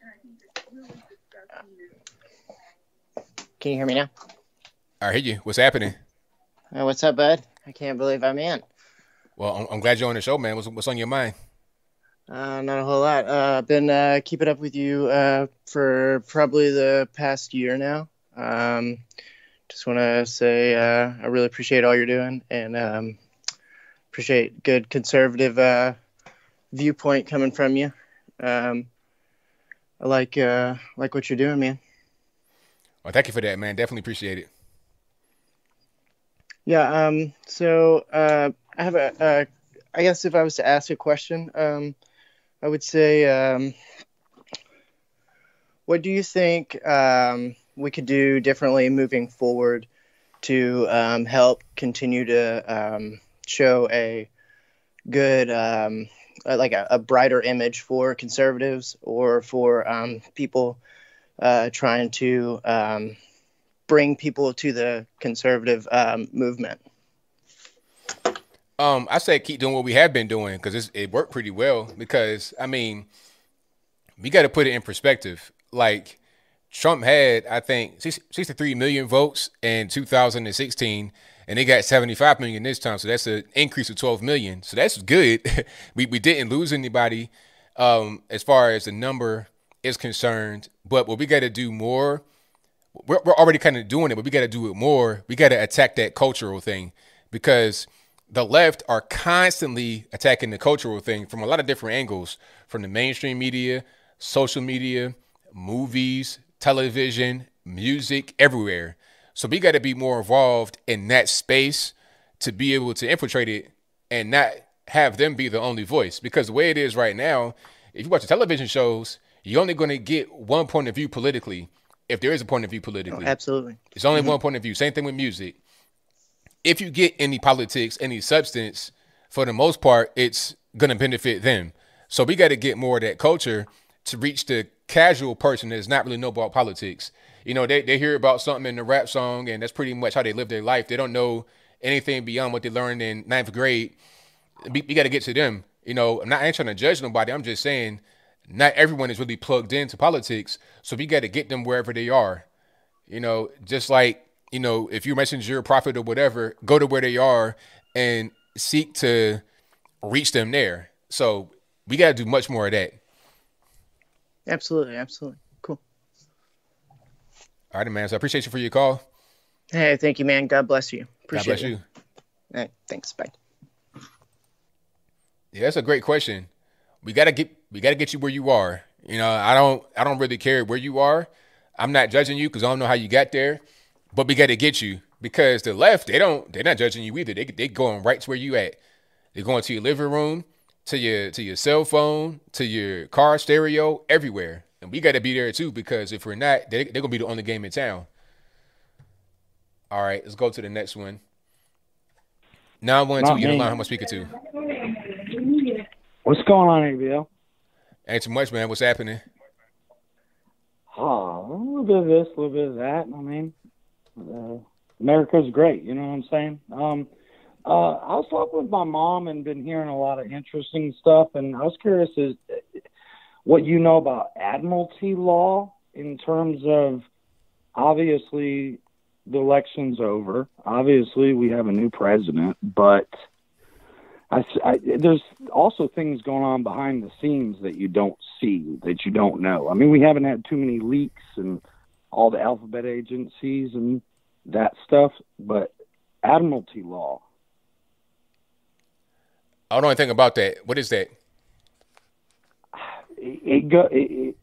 Speaker 6: Can you hear me now?
Speaker 1: I hear you. What's happening?
Speaker 6: Uh, what's up, bud? I can't believe I'm in.
Speaker 1: Well, I'm, I'm glad you're on the show, man. What's, what's on your mind?
Speaker 6: Uh, not a whole lot. Uh, I've been uh, keeping up with you uh, for probably the past year now. Um, just want to say uh, I really appreciate all you're doing and um, appreciate good conservative uh, viewpoint coming from you. Um, I like uh, like what you're doing, man.
Speaker 1: Well, thank you for that, man. Definitely appreciate it.
Speaker 6: Yeah. Um. So, uh, I have a. Uh, guess if I was to ask a question, um, I would say, um, what do you think um, we could do differently moving forward to um, help continue to um, show a good, um, uh, like a, a brighter image for conservatives or for um, people uh, trying to bring people to the conservative movement?
Speaker 1: Um, I say keep doing what we have been doing because it worked pretty well. Because I mean, we got to put it in perspective. Like Trump had, I think, 63 million votes in 2016, and they got 75 million this time. So that's an increase of 12 million. So that's good. we we didn't lose anybody um, as far as the number is concerned. But what we got to do more. We're, we're already kind of doing it, but we got to do it more. We got to attack that cultural thing because the left are constantly attacking the cultural thing from a lot of different angles from the mainstream media, social media, movies, television, music, everywhere. So we got to be more involved in that space to be able to infiltrate it and not have them be the only voice. Because the way it is right now, if you watch the television shows, you're only going to get one point of view politically, if there is a point of view politically.
Speaker 6: Oh, absolutely.
Speaker 1: It's only mm-hmm. one point of view. Same thing with music. If you get any politics, any substance, for the most part, it's gonna benefit them. So we got to get more of that culture to reach the casual person that's not really know about politics. You know, they, they hear about something in the rap song, and that's pretty much how they live their life. They don't know anything beyond what they learned in ninth grade. We, we got to get to them. You know, I'm not I ain't trying to judge nobody. I'm just saying, not everyone is really plugged into politics. So we got to get them wherever they are. You know, just like you know, if you're a prophet, or whatever, go to where they are and seek to reach them there. So we got to do much more of that.
Speaker 6: Absolutely. Absolutely. Cool.
Speaker 1: All right, man. So I appreciate you for your call.
Speaker 6: Hey, thank you, man. God bless you.
Speaker 1: God
Speaker 6: Appreciate
Speaker 1: bless
Speaker 6: it.
Speaker 1: you.
Speaker 6: All right, thanks. Bye.
Speaker 1: Yeah, that's a great question. We gotta get we gotta get you where you are. You know, I don't I don't really care where you are. I'm not judging you because I don't know how you got there, but we gotta get you because the left they don't they're not judging you either. They they going right to where you at. They're going to your living room, to your to your cell phone, to your car stereo, everywhere. And we gotta be there too because if we're not, they, they're gonna be the only game in town. All right, let's go to the next one. Nine one two. You don't know how much speaker to.
Speaker 7: What's going on, ABL?
Speaker 1: Ain't too much, man. What's happening?
Speaker 7: Oh, a little bit of this, a little bit of that. I mean, uh, America's great. You know what I'm saying? Um, uh, I was talking with my mom and been hearing a lot of interesting stuff, and I was curious as what you know about admiralty law in terms of obviously the election's over. Obviously, we have a new president, but I, I, there's also things going on behind the scenes that you don't see, that you don't know. I mean, we haven't had too many leaks and all the alphabet agencies and that stuff, but admiralty law.
Speaker 1: I don't know anything about that. What is that?
Speaker 7: It, it go. It,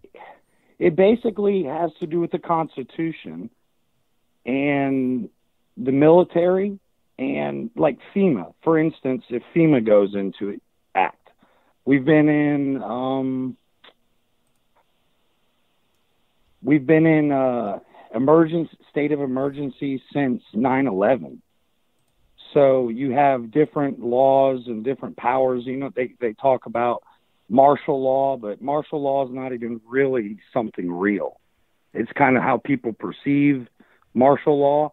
Speaker 7: it, basically has to do with the Constitution and the military and like FEMA. For instance, if FEMA goes into it, act, we've been in um, we've been in uh, emergency state of emergency since 9/11. So you have different laws and different powers. You know, they they talk about martial law, but martial law is not even really something real. It's kind of how people perceive martial law.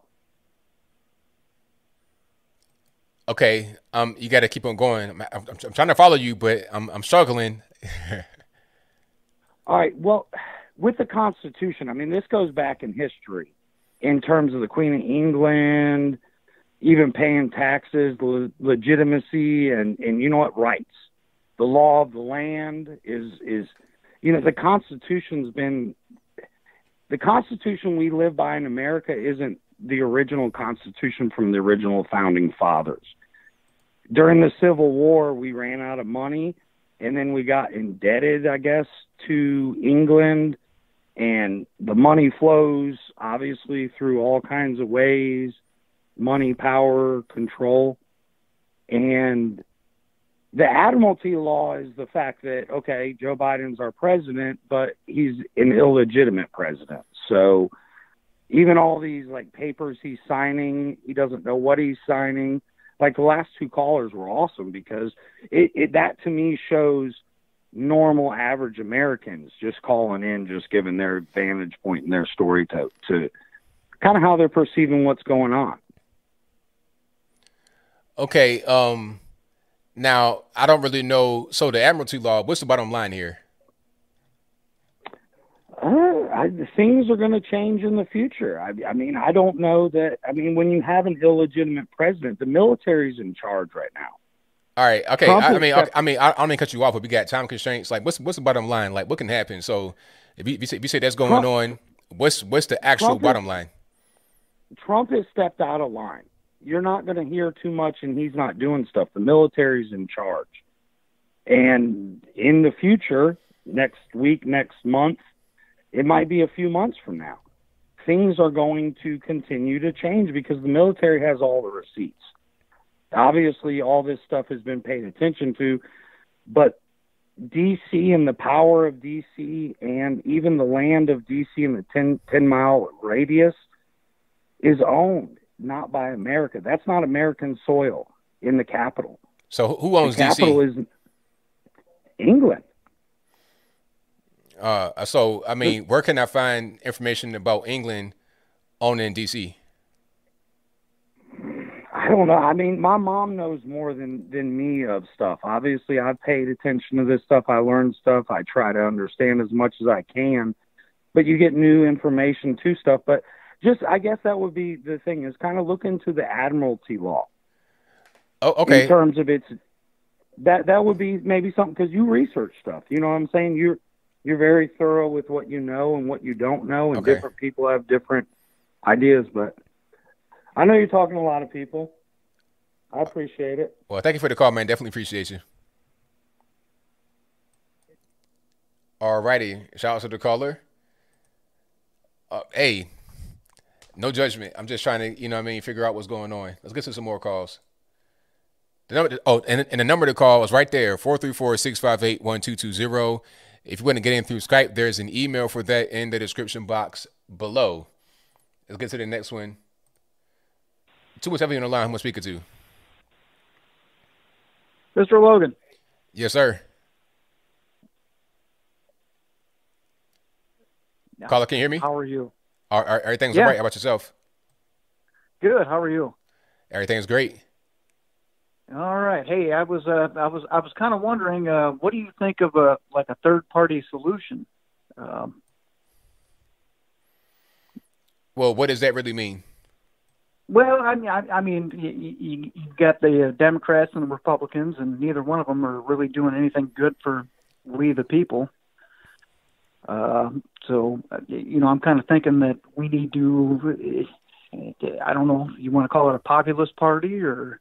Speaker 1: Okay, um, you got to keep on going. I'm, I'm, I'm, trying to follow you, but I'm I'm struggling.
Speaker 7: All right. Well, with the Constitution, I mean, this goes back in history in terms of the Queen of England, even paying taxes, le- legitimacy, and and you know what rights. The law of the land is is you know the Constitution's been the Constitution we live by in America isn't the original Constitution from the original founding fathers. During the Civil War, we ran out of money, and then we got indebted, I guess, to England and the money flows obviously through all kinds of ways money power control. And the admiralty law is the fact that okay joe biden's our president but he's an illegitimate president. So even all these like papers he's signing he doesn't know what he's signing. Like the last two callers were awesome because it, it that to me shows normal average Americans just calling in, just giving their vantage point and their story to to kind of how they're perceiving what's going on.
Speaker 1: Okay, um now I don't really know so the admiralty law, what's the bottom line here?
Speaker 7: Uh, I, things are going to change in the future. I, I mean, I don't know that. I mean, when you have an illegitimate president, the military's in charge right now.
Speaker 1: All right. Okay. I, I, mean, I, I mean, I, I don't mean cut you off, but we got time constraints. Like, what's what's the bottom line? Like, what can happen? So, if you, if you say, if you say that's going Trump, on, what's what's the actual Trump bottom line?
Speaker 7: Trump has stepped out of line. You're not going to hear too much, and he's not doing stuff. The military's in charge, and in the future, next week, next month, it might be a few months from now, things are going to continue to change because the military has all the receipts obviously all this stuff has been paid attention to, but DC and the power of DC and even the land of DC in the 10, 10 mile radius is owned not by America. That's not American soil in the capital.
Speaker 1: So who owns
Speaker 7: the capital
Speaker 1: DC?
Speaker 7: is England.
Speaker 1: Uh, so I mean, where can I find information about England owning DC?
Speaker 7: I don't know. I mean, my mom knows more than than me of stuff. Obviously, I've paid attention to this stuff. I learned stuff. I try to understand as much as I can. But you get new information to stuff. But just, I guess that would be the thing is kind of look into the admiralty law.
Speaker 1: Oh, okay.
Speaker 7: In terms of its that that would be maybe something because you research stuff. You know what I'm saying? You're you're very thorough with what you know and what you don't know, and
Speaker 1: okay.
Speaker 7: different people have different ideas. But I know you're talking to a lot of people. I appreciate it.
Speaker 1: Well, thank you for the call, man. Definitely appreciate you. All righty. Shout out to the caller. Uh, hey, no judgment. I'm just trying to, you know what I mean, figure out what's going on. Let's get to some more calls. The number, oh, and, and the number to call is right there 434 658 1220. If you want to get in through Skype, there's an email for that in the description box below. Let's get to the next one. 217 on the line. Who am I speaking to?
Speaker 8: Mr. Logan.
Speaker 1: Yes, sir.
Speaker 8: Now,
Speaker 1: Caller, can you hear me?
Speaker 8: How are you?
Speaker 1: Are, are everything's
Speaker 8: yeah.
Speaker 1: all right? How about yourself?
Speaker 8: Good. How are you?
Speaker 1: Everything's great.
Speaker 8: All right. Hey, I was uh, I was I was kind of wondering, uh, what do you think of a like a third party solution? Um,
Speaker 1: well, what does that really mean?
Speaker 8: Well, I mean, I, I mean, you, you, you got the uh, Democrats and the Republicans, and neither one of them are really doing anything good for we the people. Uh, so, uh, you know, I'm kind of thinking that we need to. I don't know you want to call it a populist party or.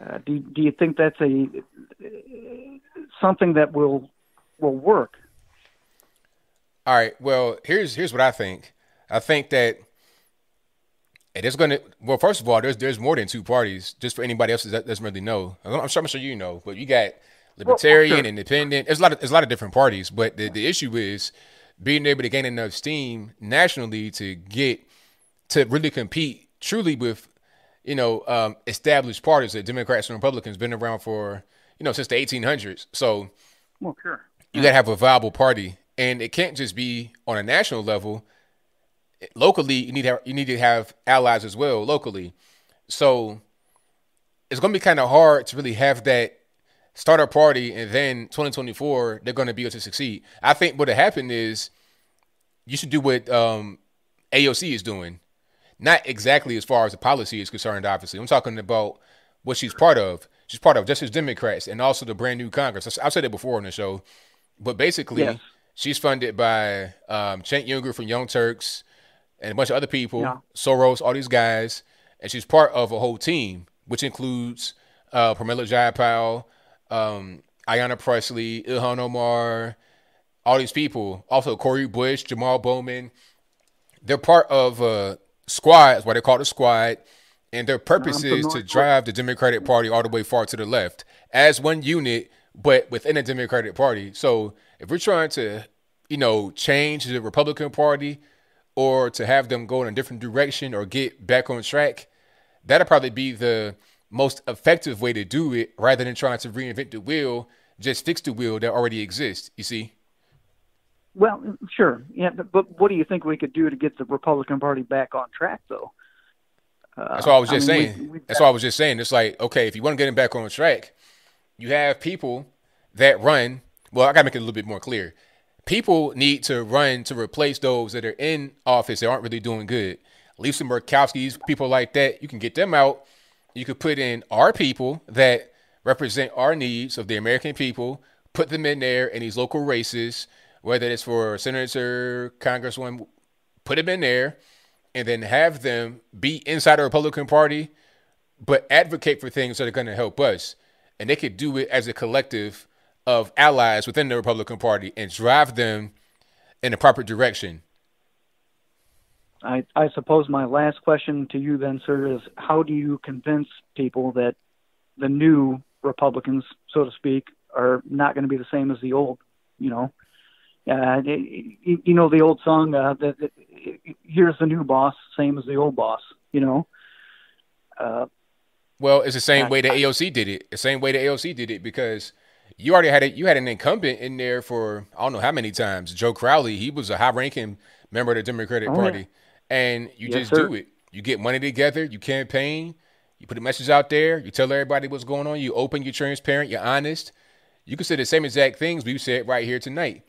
Speaker 8: Uh, do do you think that's a something that will will work?
Speaker 1: All right. Well, here's here's what I think. I think that it is going to. Well, first of all, there's there's more than two parties. Just for anybody else that doesn't really know, I'm sure I'm sure you know, but you got libertarian, well, sure. independent. There's a lot of there's a lot of different parties, but the the issue is being able to gain enough steam nationally to get to really compete truly with you know um, established parties that Democrats and Republicans been around for you know since the 1800s. So,
Speaker 8: well, sure,
Speaker 1: you got to have a viable party, and it can't just be on a national level locally you need to have, you need to have allies as well locally. So it's going to be kind of hard to really have that start a party and then 2024 they're going to be able to succeed. I think what happened is you should do what um, AOC is doing. Not exactly as far as the policy is concerned, obviously. I'm talking about what she's part of. She's part of Justice Democrats and also the brand new Congress. I've said it before on the show, but basically, she's funded by um, Cenk Uygur from Young Turks, and a bunch of other people, yeah. Soros, all these guys, and she's part of a whole team, which includes uh, Pramila Jayapal, um, Ayanna Pressley, Ilhan Omar, all these people. Also, Cori Bush, Jamal Bowman. They're part of a squad, that's why they call it a squad. And their purpose is to drive the Democratic Party all the way far to the left as one unit, but within the Democratic Party. So if we're trying to, you know, change the Republican Party, or to have them go in a different direction or get back on track, that'll probably be the most effective way to do it rather than trying to reinvent the wheel, just fix the wheel that already exists, you see?
Speaker 8: Well, sure. Yeah, but, but what do you think we could do to get the Republican Party back on track, though?
Speaker 1: Uh, That's what I was just I mean, saying. We, That's what I was just saying. It's like, okay, if you want to get them back on track, you have people that run. Well, I got to make it a little bit more clear people need to run to replace those that are in office that aren't really doing good. Lisa Murkowski's, people like that, you can get them out. You could put in our people that represent our needs of the American people, put them in there in these local races, whether it's for senator, congresswoman, put them in there, and then have them be inside the Republican Party, but advocate for things that are going to help us. And they could do it as a collective of allies within the Republican Party and drive them in the proper direction.
Speaker 8: I, I suppose my last question to you then, sir, is how do you convince people that the new Republicans, so to speak, are not going to be the same as the old? You know, uh, you, you know the old song, uh, that, that here's the new boss, same as the old boss. You know.
Speaker 1: Uh, well, it's the same way the AOC did it. The same way the AOC did it because you already had a, you had an incumbent in there for I don't know how many times. Joe Crowley, he was a high ranking member of the Democratic oh, Party, yeah. and you yes, just sir. do it. You get money together, you campaign, you put a message out there, you tell everybody what's going on, you open, you're transparent, you're honest. You can say the same exact things we said right here tonight,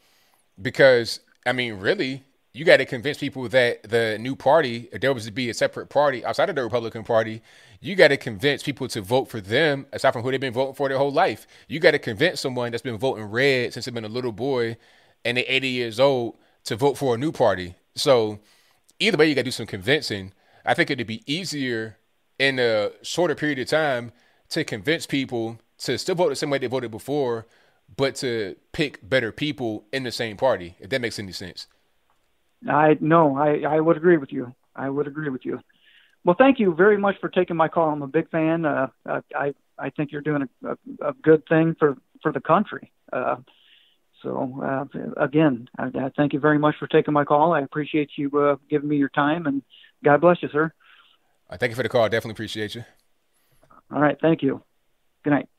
Speaker 1: because I mean, really, you got to convince people that the new party, if there was to be a separate party outside of the Republican Party, you got to convince people to vote for them aside from who they've been voting for their whole life. You got to convince someone that's been voting red since they've been a little boy and they're 80 years old to vote for a new party. So either way, you got to do some convincing. I think it'd be easier in a shorter period of time to convince people to still vote the same way they voted before, but to pick better people in the same party, if that makes any sense.
Speaker 8: I no, I, I would agree with you. I would agree with you. Well, thank you very much for taking my call. I'm a big fan. Uh, I I think you're doing a, a, a good thing for for the country. Uh, so uh, again, I, I thank you very much for taking my call. I appreciate you uh, giving me your time, and God bless you, sir.
Speaker 1: Uh, thank you for the call. Definitely appreciate you.
Speaker 8: All right, thank you. Good night.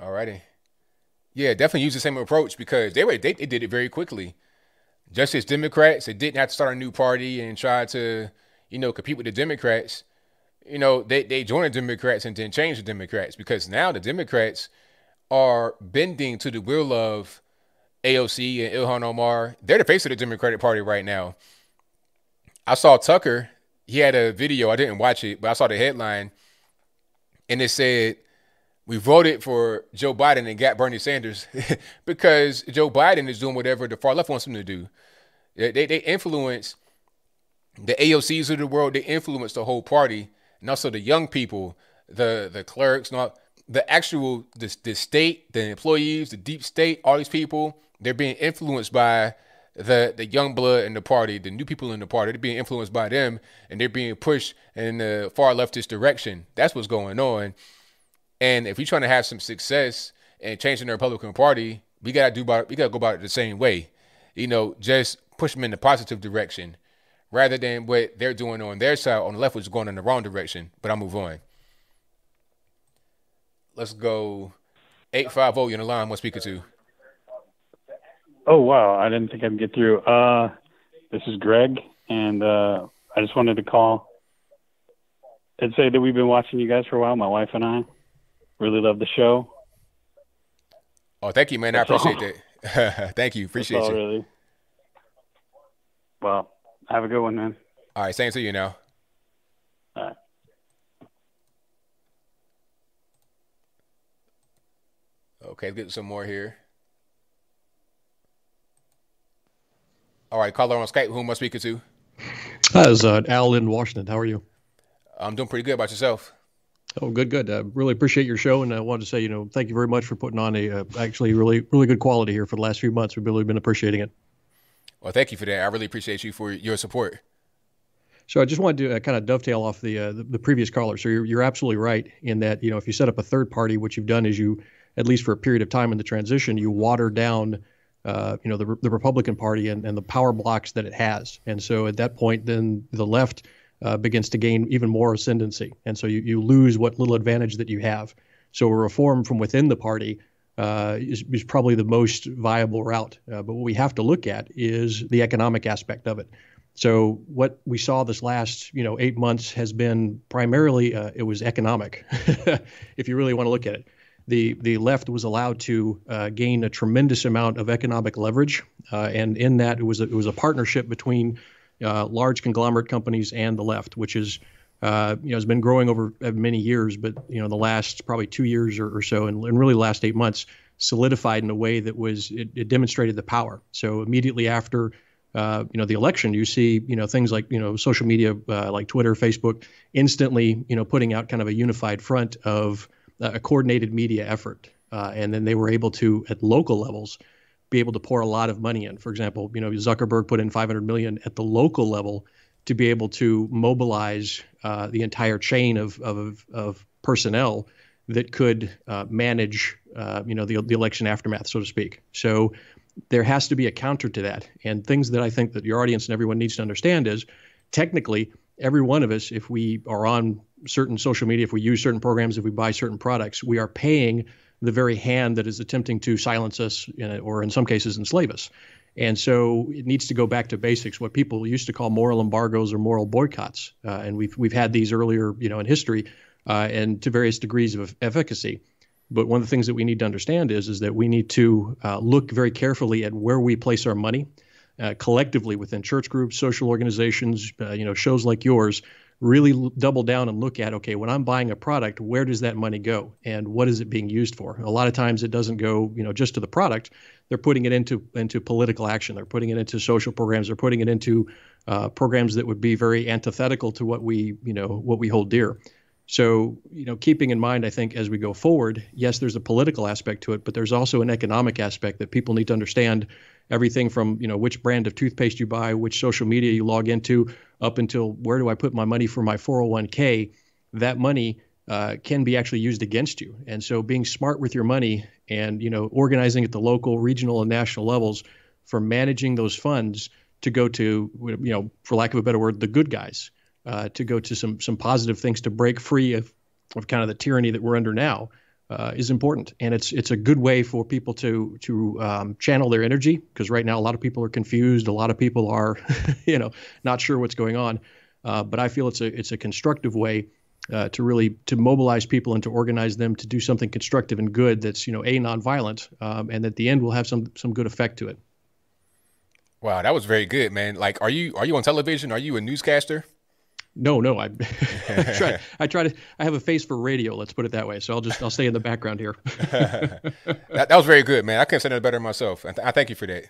Speaker 1: All righty. Yeah, definitely use the same approach because they were they, they did it very quickly just as Democrats, they didn't have to start a new party and try to, you know, compete with the Democrats. You know, they, they joined the Democrats and then changed the Democrats because now the Democrats are bending to the will of AOC and Ilhan Omar. They're the face of the Democratic Party right now. I saw Tucker. He had a video. I didn't watch it, but I saw the headline, and it said, "We voted for Joe Biden and got Bernie Sanders because Joe Biden is doing whatever the far left wants him to do." They, they, influence the AOCs of the world. They influence the whole party, and also the young people, the the clerks, not the actual the, the state, the employees, the deep state. All these people they're being influenced by the the young blood in the party, the new people in the party. They're being influenced by them, and they're being pushed in the far leftist direction. That's what's going on. And if we're trying to have some success and changing the Republican Party, we gotta do about we gotta go about it the same way. You know, just push them in the positive direction rather than what they're doing on their side on the left, which is going in the wrong direction. But I'll move on. Let's go. Eight five zero. you're in the line? What speaker to?
Speaker 9: Oh wow, I didn't think I'd get through. Uh, this is Greg, and uh, I just wanted to call and say that we've been watching you guys for a while. My wife and I really love the show.
Speaker 1: Oh, thank you, man.
Speaker 9: That's
Speaker 1: I appreciate
Speaker 9: all.
Speaker 1: that. thank you. Appreciate
Speaker 9: That's all,
Speaker 1: you.
Speaker 9: Really. Well, have a good one, man.
Speaker 1: All right, same to you now.
Speaker 9: All right.
Speaker 1: Okay, let's get some more here. All right, caller on Skype. Who am I speaking to?
Speaker 10: Hi, this is uh, Al in Washington. How are you?
Speaker 1: I'm doing pretty good about yourself.
Speaker 10: Oh, good, good. Uh, really appreciate your show, and I wanted to say, you know, thank you very much for putting on a uh, actually really, really good quality here for the last few months. We've really been appreciating it.
Speaker 1: Well, thank you for that. I really appreciate you for your support.
Speaker 10: So I just wanted to uh, kind of dovetail off the, uh, the the previous caller. So you're you're absolutely right in that you know if you set up a third party, what you've done is you at least for a period of time in the transition, you water down. Uh, you know the the Republican Party and, and the power blocks that it has, and so at that point, then the left uh, begins to gain even more ascendancy, and so you, you lose what little advantage that you have. So a reform from within the party uh, is, is probably the most viable route. Uh, but what we have to look at is the economic aspect of it. So what we saw this last, you know, eight months has been primarily uh, it was economic, if you really want to look at it. The the left was allowed to uh, gain a tremendous amount of economic leverage, uh, and in that it was a, it was a partnership between uh, large conglomerate companies and the left, which is uh, you know has been growing over uh, many years, but you know the last probably two years or, or so, and, and really last eight months solidified in a way that was it, it demonstrated the power. So immediately after uh, you know the election, you see you know things like you know social media uh, like Twitter, Facebook, instantly you know putting out kind of a unified front of uh, a coordinated media effort, uh, and then they were able to at local levels be able to pour a lot of money in. For example, you know Zuckerberg put in 500 million at the local level to be able to mobilize uh, the entire chain of of, of personnel that could uh, manage uh, you know the the election aftermath, so to speak. So there has to be a counter to that. And things that I think that your audience and everyone needs to understand is technically every one of us, if we are on certain social media, if we use certain programs, if we buy certain products, we are paying the very hand that is attempting to silence us know, or in some cases enslave us. And so it needs to go back to basics, what people used to call moral embargoes or moral boycotts. Uh, and we've, we've had these earlier, you know, in history uh, and to various degrees of efficacy. But one of the things that we need to understand is, is that we need to uh, look very carefully at where we place our money uh, collectively within church groups, social organizations, uh, you know, shows like yours. Really double down and look at okay, when I'm buying a product, where does that money go, and what is it being used for? A lot of times, it doesn't go, you know, just to the product. They're putting it into into political action. They're putting it into social programs. They're putting it into uh, programs that would be very antithetical to what we, you know, what we hold dear. So, you know, keeping in mind, I think as we go forward, yes, there's a political aspect to it, but there's also an economic aspect that people need to understand. Everything from, you know, which brand of toothpaste you buy, which social media you log into, up until where do I put my money for my 401k, that money uh, can be actually used against you. And so being smart with your money and, you know, organizing at the local, regional, and national levels for managing those funds to go to, you know, for lack of a better word, the good guys uh, to go to some some positive things to break free of, of kind of the tyranny that we're under now uh, is important, and it's it's a good way for people to to um, channel their energy because right now a lot of people are confused, a lot of people are, you know, not sure what's going on. Uh, but I feel it's a it's a constructive way uh, to really to mobilize people and to organize them to do something constructive and good that's you know a nonviolent, um, and at the end will have some some good effect to it.
Speaker 1: Wow, that was very good, man. Like, are you are you on television? Are you a newscaster?
Speaker 10: No, no. I, I try. I try to. I have a face for radio. Let's put it that way. So I'll just. I'll stay in the background here.
Speaker 1: that, that was very good, man. I couldn't say that better myself. I, th- I thank you for that.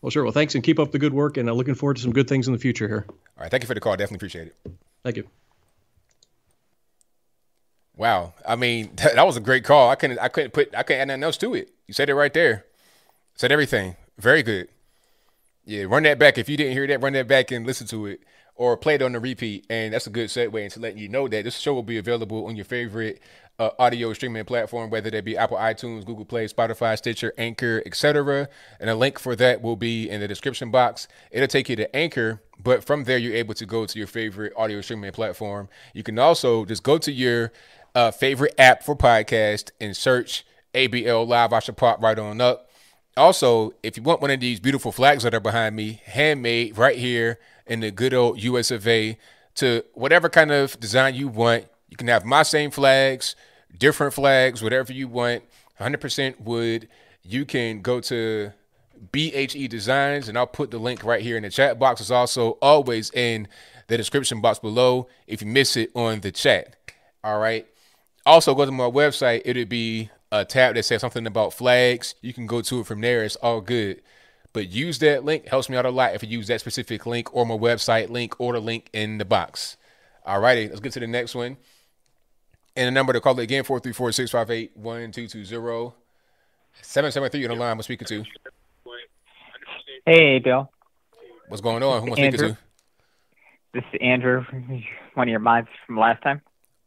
Speaker 10: Well, sure. Well, thanks, and keep up the good work. And I'm looking forward to some good things in the future here.
Speaker 1: All right. Thank you for the call. Definitely appreciate it.
Speaker 10: Thank you.
Speaker 1: Wow. I mean, that, that was a great call. I couldn't. I couldn't put. I couldn't add nothing else to it. You said it right there. Said everything. Very good. Yeah, run that back. If you didn't hear that, run that back and listen to it or play it on the repeat. And that's a good segue into letting you know that this show will be available on your favorite uh, audio streaming platform, whether that be Apple iTunes, Google Play, Spotify, Stitcher, Anchor, etc. And a link for that will be in the description box. It'll take you to Anchor, but from there you're able to go to your favorite audio streaming platform. You can also just go to your uh, favorite app for podcast and search ABL Live. I should pop right on up. Also, if you want one of these beautiful flags that are behind me, handmade right here in the good old US of A, to whatever kind of design you want, you can have my same flags, different flags, whatever you want, 100% wood. You can go to BHE Designs, and I'll put the link right here in the chat box. It's also always in the description box below if you miss it on the chat. All right. Also, go to my website. It'll be a tab that says something about flags. You can go to it from there. It's all good. But use that link. Helps me out a lot if you use that specific link or my website link or the link in the box. All righty. Let's get to the next one. And the number to call it again, 434-658-1220. 773 on the line I'm speaking to.
Speaker 11: Hey, Bill.
Speaker 1: What's going on? Who am I speaking to?
Speaker 11: This is Andrew, one of your mods from last time.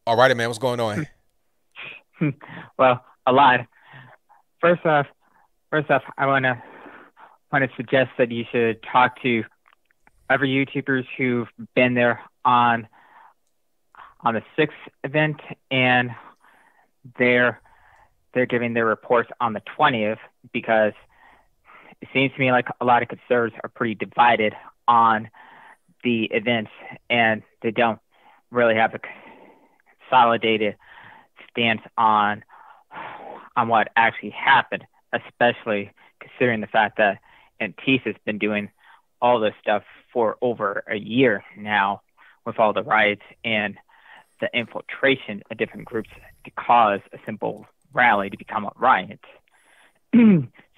Speaker 1: All righty, man. What's going on?
Speaker 11: well, a lot. First off, first off, I wanna want to suggest that you should talk to other YouTubers who've been there on on the sixth event, and they're they're giving their reports on the twentieth because it seems to me like a lot of conservatives are pretty divided on the events, and they don't really have a consolidated stance on on what actually happened, especially considering the fact that Antifa's been doing all this stuff for over a year now with all the riots and the infiltration of different groups to cause a simple rally to become a riot.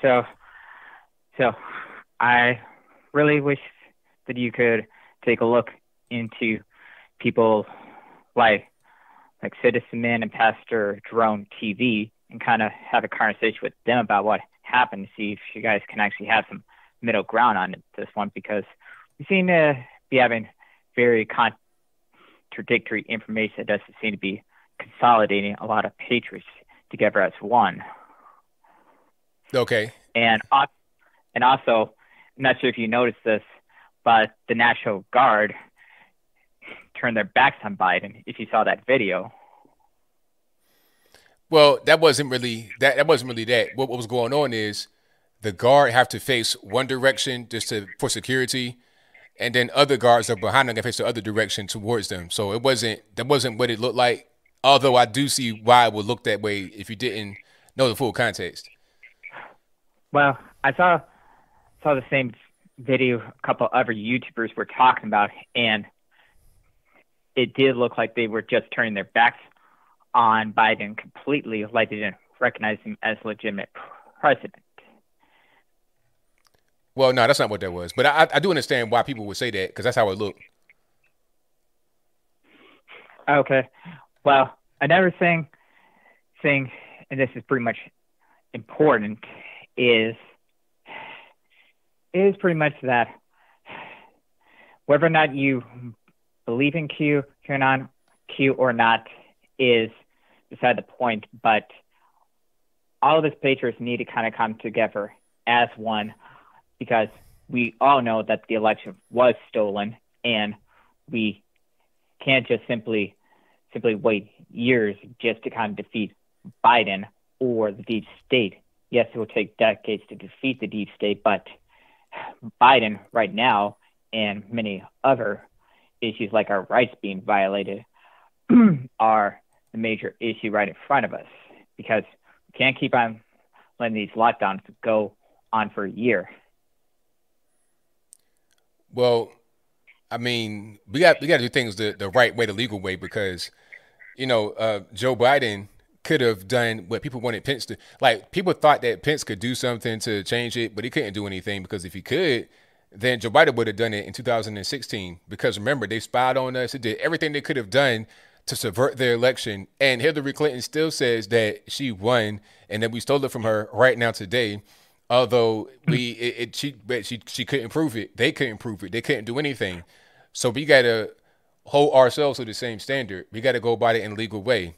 Speaker 11: so, so I really wish that you could take a look into people like like Citizen Man and Pastor Drone TV and kind of have a conversation with them about what happened to see if you guys can actually have some middle ground on this one because we seem to be having very contradictory information that doesn't seem to be consolidating a lot of patriots together as one.
Speaker 1: Okay.
Speaker 11: And and also, I'm not sure if you noticed this, but the National Guard turned their backs on Biden. If you saw that video.
Speaker 1: Well, that wasn't really that. That wasn't really that. What, what was going on is the guard have to face one direction just to for security, and then other guards are behind them and face the other direction towards them. So it wasn't that wasn't what it looked like. Although I do see why it would look that way if you didn't know the full context.
Speaker 11: Well, I saw saw the same video a couple other YouTubers were talking about, and it did look like they were just turning their backs on Biden completely, like they didn't recognize him as legitimate president.
Speaker 1: Well, no, that's not what that was. But I, I do understand why people would say that because that's how it looked.
Speaker 11: Okay. Well, another thing, thing, and this is pretty much important, is is pretty much that whether or not you believe in Q, QAnon, Q or not, is beside the point. But all of us patriots need to kind of come together as one because we all know that the election was stolen and we can't just simply simply wait years just to kind of defeat Biden or the deep state. Yes, it will take decades to defeat the deep state, but Biden right now and many other issues like our rights being violated are the major issue right in front of us because we can't keep on letting these lockdowns go on for a year.
Speaker 1: Well, I mean, we got we got to do things the, the right way, the legal way, because you know uh, Joe Biden could have done what people wanted Pence to. Like people thought that Pence could do something to change it, but he couldn't do anything because if he could, then Joe Biden would have done it in 2016. Because remember, they spied on us. They did everything they could have done to subvert their election. And Hillary Clinton still says that she won and that we stole it from her right now today. Although we, it, it she, but she, she couldn't prove it. They couldn't prove it. They couldn't do anything. So we gotta hold ourselves to the same standard. We gotta go about it in a legal way.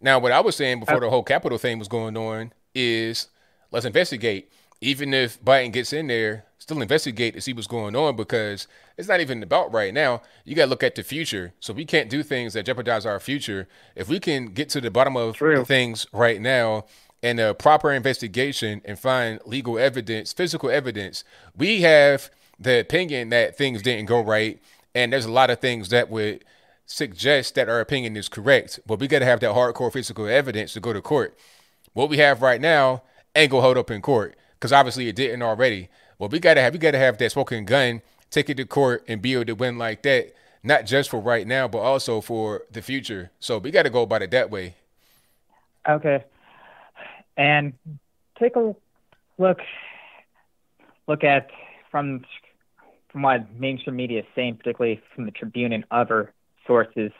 Speaker 1: Now, what I was saying before the whole Capitol thing was going on is let's investigate. Even if Biden gets in there, still investigate to see what's going on because it's not even about right now. You got to look at the future. So we can't do things that jeopardize our future. If we can get to the bottom of
Speaker 11: True.
Speaker 1: things right now and a proper investigation and find legal evidence, physical evidence, we have the opinion that things didn't go right. And there's a lot of things that would suggest that our opinion is correct. But we got to have that hardcore physical evidence to go to court. What we have right now ain't gonna hold up in court because obviously it didn't already. Well, we gotta have we gotta have that smoking gun, take it to court, and be able to win like that. Not just for right now, but also for the future. So we got to go about it that way.
Speaker 11: Okay. And take a look look at from from what mainstream media is saying, particularly from the Tribune and other sources.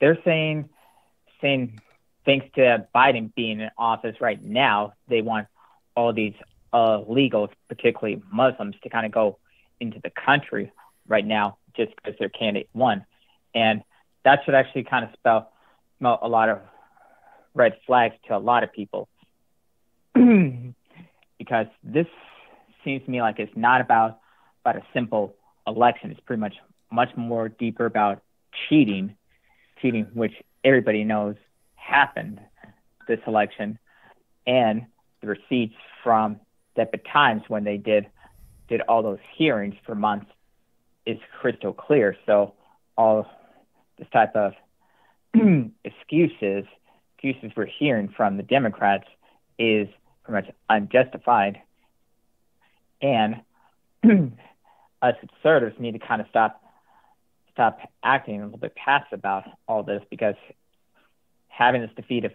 Speaker 11: They're saying saying thanks to Biden being in office right now, they want all these uh, illegals, particularly Muslims, to kind of go into the country right now just because their candidate won. And that should actually kind of spell, spell a lot of red flags to a lot of people. because this seems to me like it's not about about a simple election. It's pretty much much more deeper about cheating, cheating, which everybody knows happened this election, and the receipts from the Times when they did did all those hearings for months is crystal clear. So all this type of excuses excuses we're hearing from the Democrats is pretty much unjustified. And us conservatives need to kind of stop stop acting a little bit passive about all this because having this defeative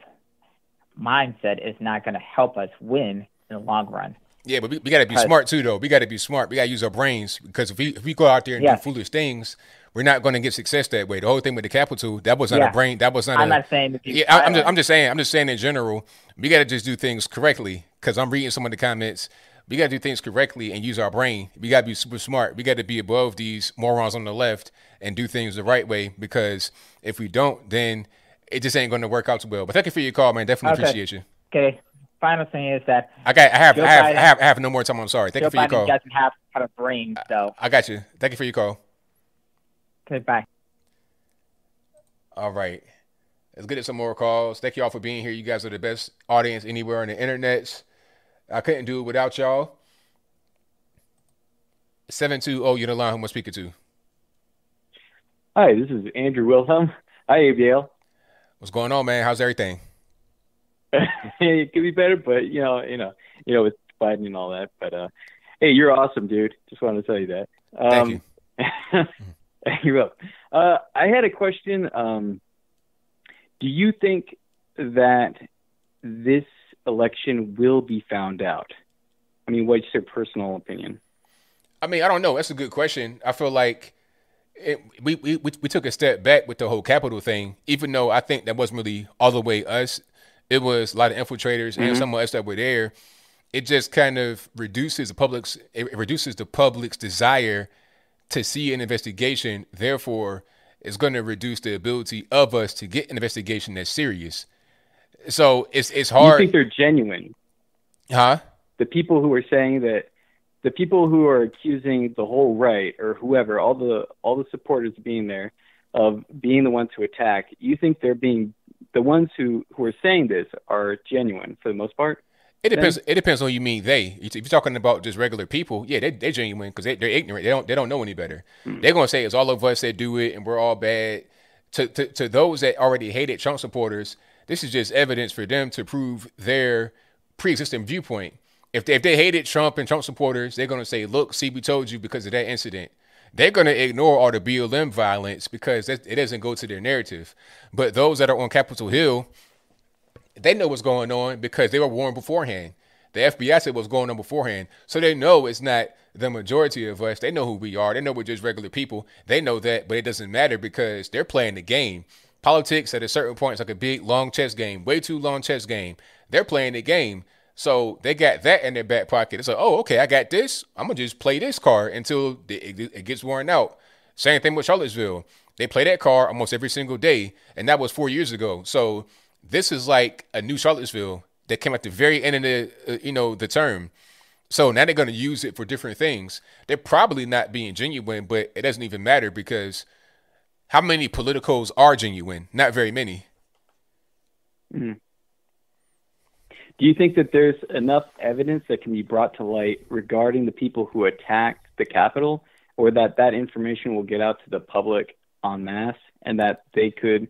Speaker 11: mindset is not going to help us win in the long run.
Speaker 1: Yeah, but we, we got to be smart too, though. We got to be smart. We got to use our brains because if we if we go out there and do foolish things, we're not going to get success that way. The whole thing with the Capitol, that was not
Speaker 11: Yeah.
Speaker 1: a brain. That was not.
Speaker 11: I'm
Speaker 1: a,
Speaker 11: not saying be
Speaker 1: Yeah, I, I'm just. I'm just saying. I'm just saying in general, we got to just do things correctly. Because I'm reading some of the comments. We got to do things correctly and use our brain. We got to be super smart. We got to be above these morons on the left and do things the right way. Because if we don't, then it just ain't going to work out too well. But thank you for your call, man. Definitely
Speaker 11: Okay.
Speaker 1: appreciate you.
Speaker 11: Okay. Final thing is that
Speaker 1: I. I have.
Speaker 11: Joe
Speaker 1: I have, I have. I have no more time. I'm sorry. Thank
Speaker 11: Joe
Speaker 1: you for your
Speaker 11: Biden
Speaker 1: call.
Speaker 11: doesn't have kind of brain, so
Speaker 1: I got you. Thank you for your call.
Speaker 11: okay, bye.
Speaker 1: All right. Let's get to some more calls. Thank you all for being here. You guys are the best audience anywhere on the internet. I couldn't do it without y'all. 720, you're the line. Who am I speaking to?
Speaker 12: Hi, this is Andrew Wilhelm. Hi, ABL.
Speaker 1: What's going on, man? How's everything?
Speaker 12: it could be better, but you know, you know, you know, with Biden and all that. But uh, hey, you're awesome, dude. Just wanted to tell you that. Um,
Speaker 1: Thank
Speaker 12: you. you're welcome. Uh, I had a question. Um, do you think that this election will be found out? I mean, what's your personal opinion?
Speaker 1: I mean, I don't know. That's a good question. I feel like it, we, we we we took a step back with the whole Capitol thing, even though I think that wasn't really all the way us. It was a lot of infiltrators and
Speaker 12: Mhm.
Speaker 1: some of us that were there. It just kind of reduces the public's it reduces the public's desire to see an investigation. Therefore, it's going to reduce the ability of us to get an investigation that's serious. So it's it's hard.
Speaker 12: You think they're genuine?
Speaker 1: huh?
Speaker 12: the people who are saying that the people who are accusing the whole right or whoever all the all the supporters being there of being the ones to attack you think they're being the ones who who are saying this are genuine for the most part
Speaker 1: It depends.
Speaker 12: then?
Speaker 1: It depends on you mean they. If you're talking about just regular people, yeah, they they're genuine because they, they're ignorant. They don't they don't know any better. Hmm. They're gonna say it's all of us that do it and we're all bad. To, to to those that already hated Trump supporters, this is just evidence for them to prove their pre-existing viewpoint. If they, if they hated Trump and Trump supporters, they're gonna say, "Look, see, we told you because of that incident." They're gonna ignore all the BLM violence because it doesn't go to their narrative. But those that are on Capitol Hill, they know what's going on because they were warned beforehand. The FBI said what's going on beforehand. So they know it's not the majority of us. They know who we are. They know we're just regular people. They know that, but it doesn't matter because they're playing the game. Politics at a certain point is like a big long chess game, way too long chess game. They're playing the game. So they got that in their back pocket. It's like, oh, okay, I got this. I'm gonna just play this card until it, gets worn out. Same thing with Charlottesville. They play that card almost every single day, and that was four years ago. So this is like a new Charlottesville that came at the very end of the uh, you know the term. So now they're to use it for different things. They're probably not being genuine, but it doesn't even matter because how many politicos are genuine? Not very many.
Speaker 12: Mm-hmm. Do you think that there's enough evidence that can be brought to light regarding the people who attacked the Capitol, or that that information will get out to the public en masse, and that they could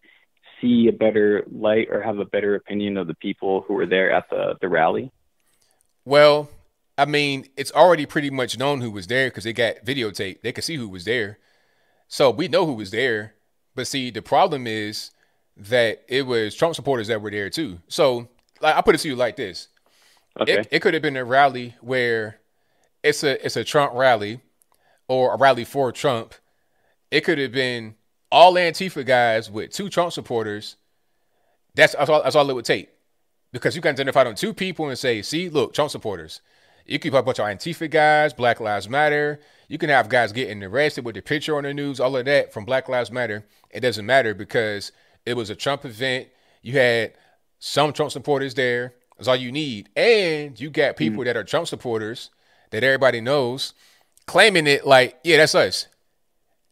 Speaker 12: see a better light or have a better opinion of the people who were there at the, the rally?
Speaker 1: Well, I mean, it's already pretty much known who was there because they got videotape. They could see who was there. So we know who was there. But see, the problem is that it was Trump supporters that were there too. So like I put it to you like this. Okay. It, it could have been a rally where it's a it's a Trump rally or a rally for Trump. It could have been all Antifa guys with two Trump supporters. That's, that's all that's all it would take. Because you can identify them two people and say, see, look, Trump supporters. You can have a bunch of Antifa guys, Black Lives Matter. You can have guys getting arrested with the picture on the news, all of that from Black Lives Matter. It doesn't matter because it was a Trump event. You had some Trump supporters there. That's all you need. And you got people mm-hmm. that are Trump supporters that everybody knows claiming it like, yeah, that's us.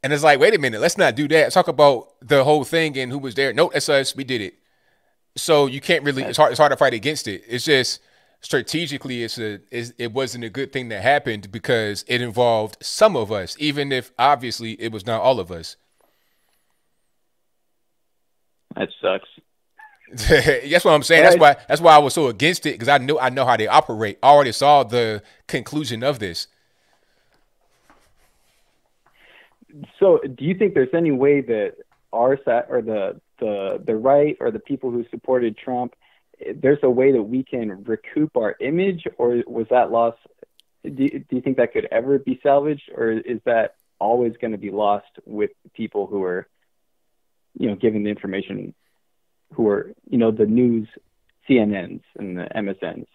Speaker 1: And it's like, wait a minute, let's not do that. Let's talk about the whole thing and who was there. No, that's us. We did it. So you can't really. It's hard. It's hard to fight against it. It's just strategically, it's a. It's, it wasn't a good thing that happened because it involved some of us, even if obviously it was not all of us.
Speaker 12: That sucks.
Speaker 1: that's what I'm saying. That's why that's why I was so against it because I knew I know how they operate. I already saw the conclusion of this.
Speaker 12: So, do you think there's any way that our side or the the the right or the people who supported Trump, there's a way that we can recoup our image, or was that loss? Do, do you think that could ever be salvaged, or is that always going to be lost with people who are, you know, giving the information who are, you know, the news CNNs and the MSNs.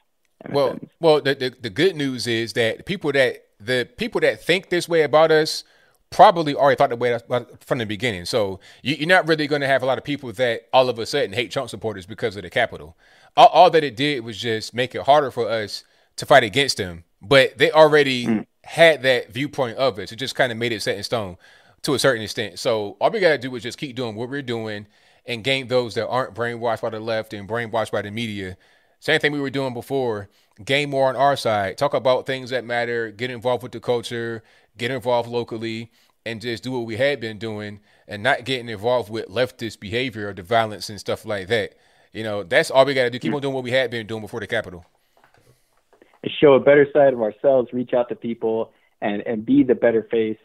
Speaker 1: MSNs. Well, well, the, the, the good news is that people that the people that think this way about us probably already thought that way from the beginning. So you, are not really going to have a lot of people that all of a sudden hate Trump supporters because of the Capitol. All, all, that it did was just make it harder for us to fight against them. But they already mm. had that viewpoint of us. It just kind of made it set in stone to a certain extent. So all we got to do is just keep doing what we're doing and gain those that aren't brainwashed by the left and brainwashed by the media. Same thing we were doing before. Gain more on our side. Talk about things that matter. Get involved with the culture. Get involved locally, and just do what we had been doing, and not getting involved with leftist behavior or the violence and stuff like that. You know, that's all we got to do. Keep on doing what we had been doing before the Capitol.
Speaker 12: Show a better side of ourselves. Reach out to people and and be the better face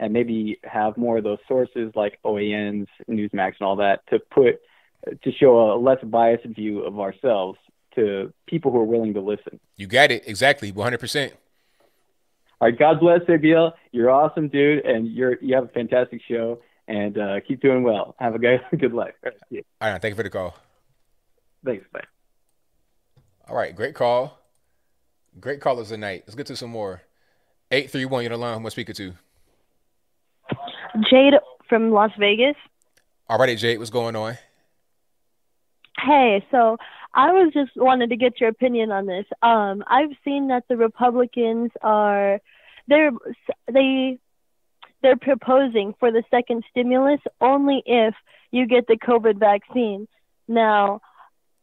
Speaker 12: and maybe have more of those sources like OANs, Newsmax, and all that to put to show a less biased view of ourselves to people who are willing to listen.
Speaker 1: You got it exactly, 100. percent
Speaker 12: All right, God bless ABL. You're awesome, dude, and you're you have a fantastic show. And uh, keep doing well. Have a good good life.
Speaker 1: All right, All right thank you for the call.
Speaker 12: Thanks, bye.
Speaker 1: All right, great call. Great callers tonight. Let's get to some more. 831, you're the line. Who am I speaking to?
Speaker 13: Jade from Las Vegas.
Speaker 1: All right, Jade, what's going on?
Speaker 13: Hey, so I was just wanted to get your opinion on this. Um, I've seen that the Republicans are they're they they're proposing for the second stimulus only if you get the COVID vaccine. Now,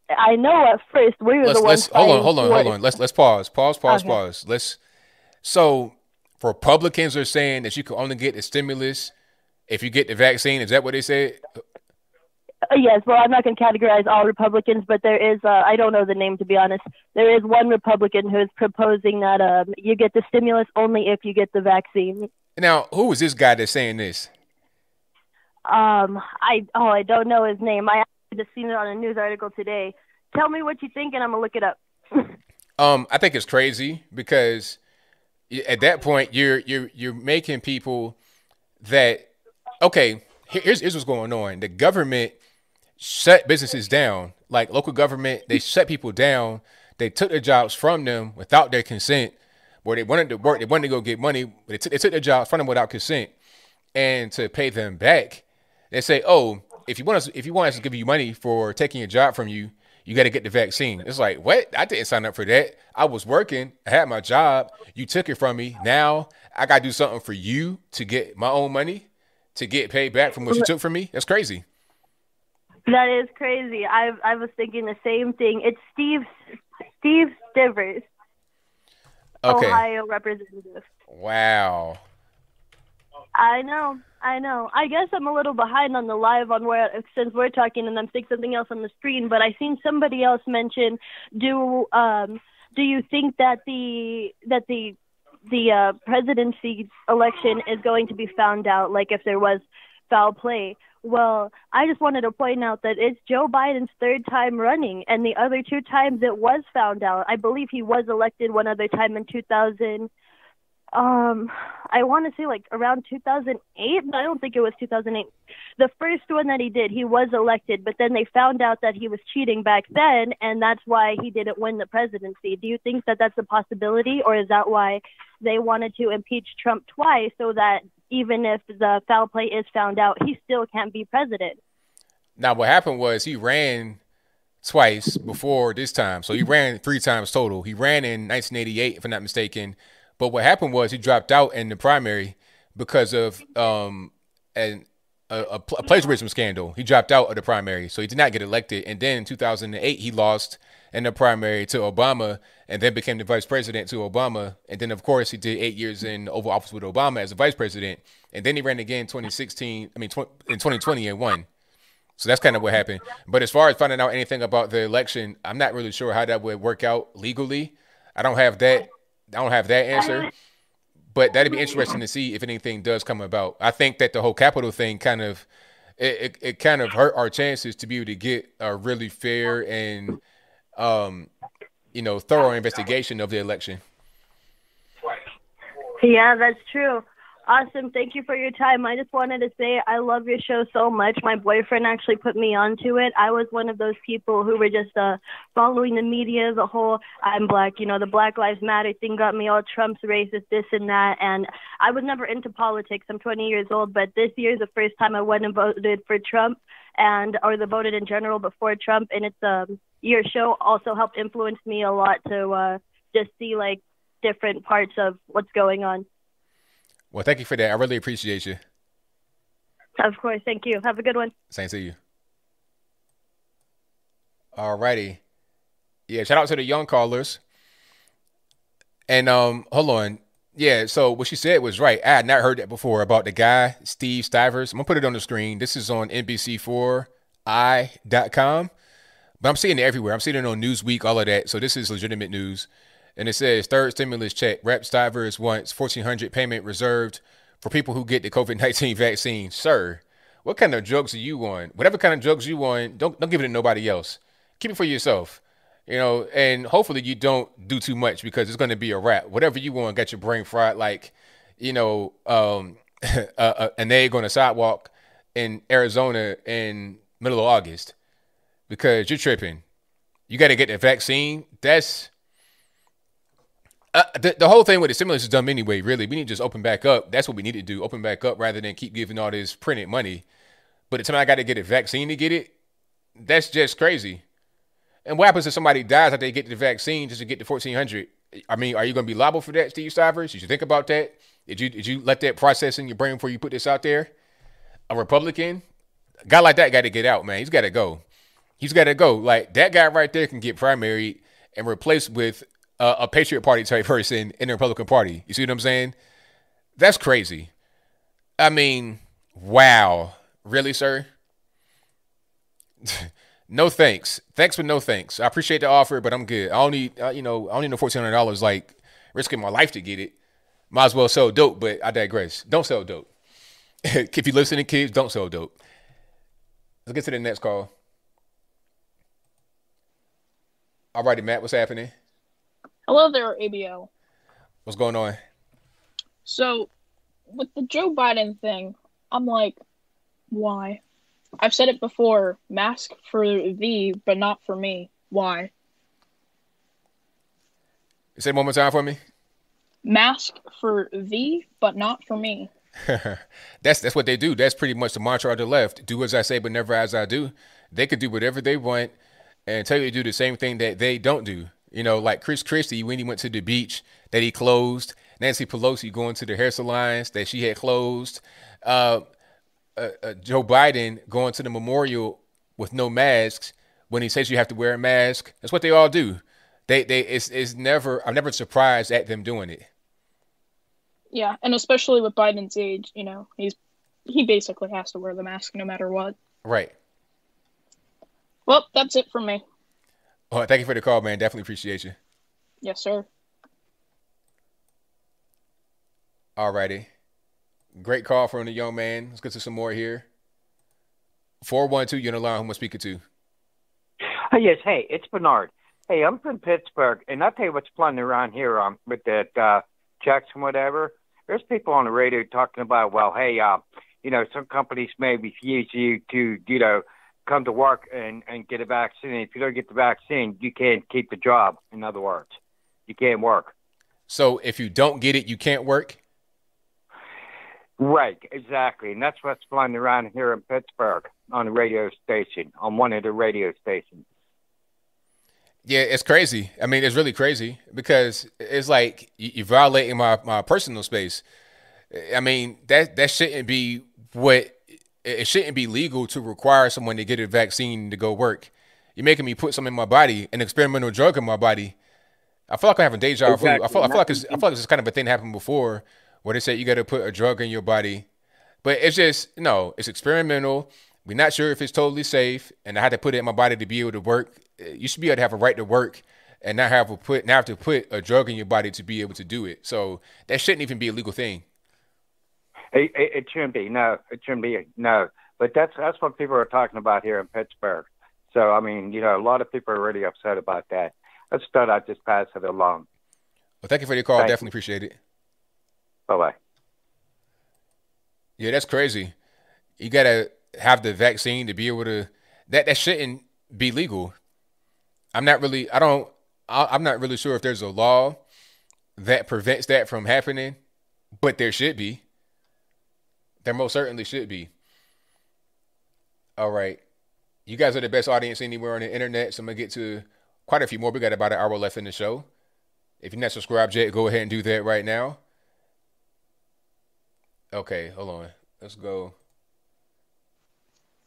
Speaker 13: I know at first we were let's, the ones.
Speaker 1: hold on, hold on, hold on. Let's let's pause, pause, pause, okay. pause. Let's. So, Republicans are saying that you can only get the stimulus if you get the vaccine. Is that what they said?
Speaker 13: Uh, yes. Well, I'm not going to categorize all Republicans, but there is, uh, I don't know the name to be honest. There is one Republican who is proposing that um, you get the stimulus only if you get the vaccine.
Speaker 1: Now, who is this guy that's saying this?
Speaker 13: Um, I oh, I don't know his name. I just seen it on a news article today. Tell me what you think, and I'm gonna look it up.
Speaker 1: um, I think it's crazy because at that point you're you're you're making people that okay, here's, here's what's going on. The government shut businesses down, like local government, they shut people down they took their jobs from them without their consent, where they wanted to work, they wanted to go get money, but they, took they took the jobs from them without consent, and to pay them back, they say, "Oh, if you want us, if you want us to give you money for taking a job from you, you got to get the vaccine." It's like, what? I didn't sign up for that. I was working, I had my job. You took it from me. Now I got to do something for you to get my own money, to get paid back from what you took from me. That's crazy.
Speaker 13: That is crazy. I I was thinking the same thing. It's Steve Steve Stivers,
Speaker 1: Okay.
Speaker 13: Ohio representative.
Speaker 1: Wow.
Speaker 13: I know, I know. I guess I'm a little behind on the live on where since we're talking and I'm seeing something else on the screen. But I seen somebody else mention do um do you think that the that the the uh, presidency election is going to be found out like if there was foul play? Well, I just wanted to point out that it's Joe Biden's third time running, and the other two times it was found out. I believe he was elected one other time in 2000 um I want to say like around 2008, but I don't think it was 2008. The first one that he did, he was elected, but then they found out that he was cheating back then, and that's why he didn't win the presidency. Do you think that that's a possibility, or is that why they wanted to impeach Trump twice so that even if the foul play is found out, he still can't be president?
Speaker 1: Now what happened was he ran twice before this time, so he ran three times total. He ran in 1988, if I'm not mistaken. But what happened was he dropped out in the primary because of um a, a, pl- a plagiarism scandal. He dropped out of the primary, so he did not get elected. And then in 2008, he lost in the primary to Obama, and then became the vice president to Obama. And then, of course, he did eight years in Oval Office with Obama as a vice president. And then he ran again in 2016. I mean, tw- in 2020 and won. So that's kind of what happened. But as far as finding out anything about the election, I'm not really sure how that would work out legally. I don't have that. I don't have that answer. But that'd be interesting to see if anything does come about. I think that the whole Capitol thing kind of it, it, it kind of hurt our chances to be able to get a really fair and um you know thorough investigation of the election.
Speaker 13: Yeah, that's true. Awesome. Thank you for your time. I just wanted to say I love your show so much. My boyfriend actually put me onto it. I was one of those people who were just uh following the media, the whole I'm black, you know, the Black Lives Matter thing got me all Trump's racist, this and that. And I was never into politics. I'm 20 years old, but this year is the first time I went and voted for Trump and or the voted in general before Trump. And it's um your show also helped influence me a lot to uh just see like different parts of what's going on.
Speaker 1: Well, thank you for that. I really appreciate you.
Speaker 13: Of course. Thank you. Have a good one.
Speaker 1: Same to you. Alrighty. Yeah, shout out to the young callers. And um, hold on. Yeah, so what she said was right. I had not heard that before about the guy, Steve Stivers. I'm gonna put it on the screen. This is on NBC4i.com. But I'm seeing it everywhere. I'm seeing it on Newsweek, all of that. So this is legitimate news. And it says third stimulus check. Rep Stivers wants 1400 payment reserved for people who get the COVID-19 vaccine. Sir, what kind of drugs are you on? Whatever kind of drugs you on, don't don't give it to nobody else. Keep it for yourself. You know, and hopefully you don't do too much because it's going to be a wrap. Whatever you want, get your brain fried like, you know, um, an egg on a sidewalk in Arizona in middle of August because you're tripping. You got to get the vaccine. That's uh, the, the whole thing with the stimulus is dumb anyway, really. We need to just open back up. That's what we need to do. Open back up rather than keep giving all this printed money. But the time I got to get a vaccine to get it, that's just crazy. And what happens if somebody dies after they get the vaccine just to get the 1400? I mean, are you going to be liable for that, Steve Stivers? Did you think about that? Did you did you let that process in your brain before you put this out there? A Republican, a guy like that got to get out, man. He's got to go. He's got to go. Like that guy right there can get primaried and replaced with uh, a Patriot Party type person in the Republican Party. You see what I'm saying? That's crazy. I mean, wow. Really, sir? no thanks. Thanks, but no thanks. I appreciate the offer, but I'm good. I don't need, uh, you know, I don't need no fourteen hundred dollars. Like risking my life to get it. Might as well sell dope, but I digress. Don't sell dope. if you listen to kids, don't sell dope. Let's get to the next call. All righty, Matt, what's happening?
Speaker 14: Hello there, ABO.
Speaker 1: What's going on?
Speaker 14: So, with the Joe Biden thing, I'm like, why? I've said it before mask for thee, but not for me. Why?
Speaker 1: Say it one more time for me.
Speaker 14: Mask for thee, but not for me.
Speaker 1: that's that's what they do. That's pretty much the mantra of the left. Do as I say, but never as I do. They could do whatever they want and tell you to do the same thing that they don't do. You know, like Chris Christie when he went to the beach that he closed. Nancy Pelosi going to the hair salons that she had closed. Uh, uh, uh, Joe Biden going to the memorial with no masks when he says you have to wear a mask. That's what they all do. They they it's it's never I'm never surprised at them doing it.
Speaker 14: Yeah, and especially with Biden's age, you know, he's he basically has to wear the mask no matter what.
Speaker 1: Right.
Speaker 14: Well, that's it from me.
Speaker 1: Oh, thank you for the call, man. Definitely appreciate you.
Speaker 14: Yes, sir.
Speaker 1: All righty. Great call from the young man. Let's get to some more here. 412, you're on the line. Who am I speaking to?
Speaker 15: Uh, yes, hey, it's Bernard. Hey, I'm from Pittsburgh, and I'll tell you what's flooding around here um, with that uh, checks and whatever. There's people on the radio talking about, well, hey, uh, you know, some companies may refuse you to, you know, come to work and, and get a vaccine. If you don't get the vaccine, you can't keep the job. In other words, you can't work.
Speaker 1: So if you don't get it, you can't work?
Speaker 15: Right, exactly. And that's what's flying around here in Pittsburgh on the radio station, on one of the radio stations.
Speaker 1: Yeah, it's crazy. I mean, it's really crazy because it's like you're violating my, my personal space. I mean, that that shouldn't be what it shouldn't be legal to require someone to get a vaccine to go work. You're making me put something in my body, an experimental drug in my body. I feel like I'm having deja exactly. vu. I feel, I feel like it's, I feel like it's kind of a thing that happened before where they said you got to put a drug in your body. But it's just, no, it's experimental. We're not sure if it's totally safe. And I had to put it in my body to be able to work. You should be able to have a right to work and not have to put not have to put a drug in your body to be able to do it. So that shouldn't even be a legal thing.
Speaker 15: It, it, it shouldn't be. No, it shouldn't be. No, but that's that's what people are talking about here in Pittsburgh. So I mean, you know, a lot of people are really upset about that. I just thought I'd just pass it along.
Speaker 1: Well, thank you for your call. Thank Definitely you. appreciate it.
Speaker 15: Bye bye.
Speaker 1: Yeah, that's crazy. You gotta have the vaccine to be able to. That that shouldn't be legal. I'm not really. I don't. I, I'm not really sure if there's a law that prevents that from happening, but there should be. There most certainly should be. All right. You guys are the best audience anywhere on the internet, so I'm gonna get to quite a few more. We got about an hour left in the show. If you're not subscribed yet, go ahead and do that right now. Okay, hold on. Let's go.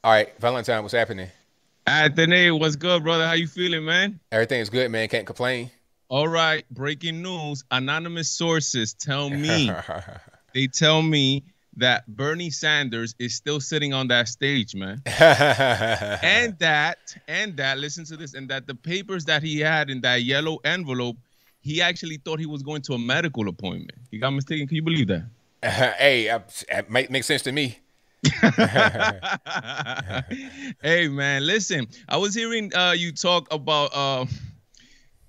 Speaker 1: All right, Valentine, what's happening?
Speaker 16: Anthony, what's good, brother? How you feeling, man?
Speaker 1: Everything's good, man. Can't complain.
Speaker 16: All right, breaking news. Anonymous sources tell me they tell me that Bernie Sanders is still sitting on that stage, man. and that and that listen to this and that the papers that he had in that yellow envelope, he actually thought he was going to a medical appointment. He got mistaken. Can you believe that?
Speaker 1: Uh, hey, uh, it might make sense to me.
Speaker 16: hey man, listen. I was hearing uh, you talk about uh,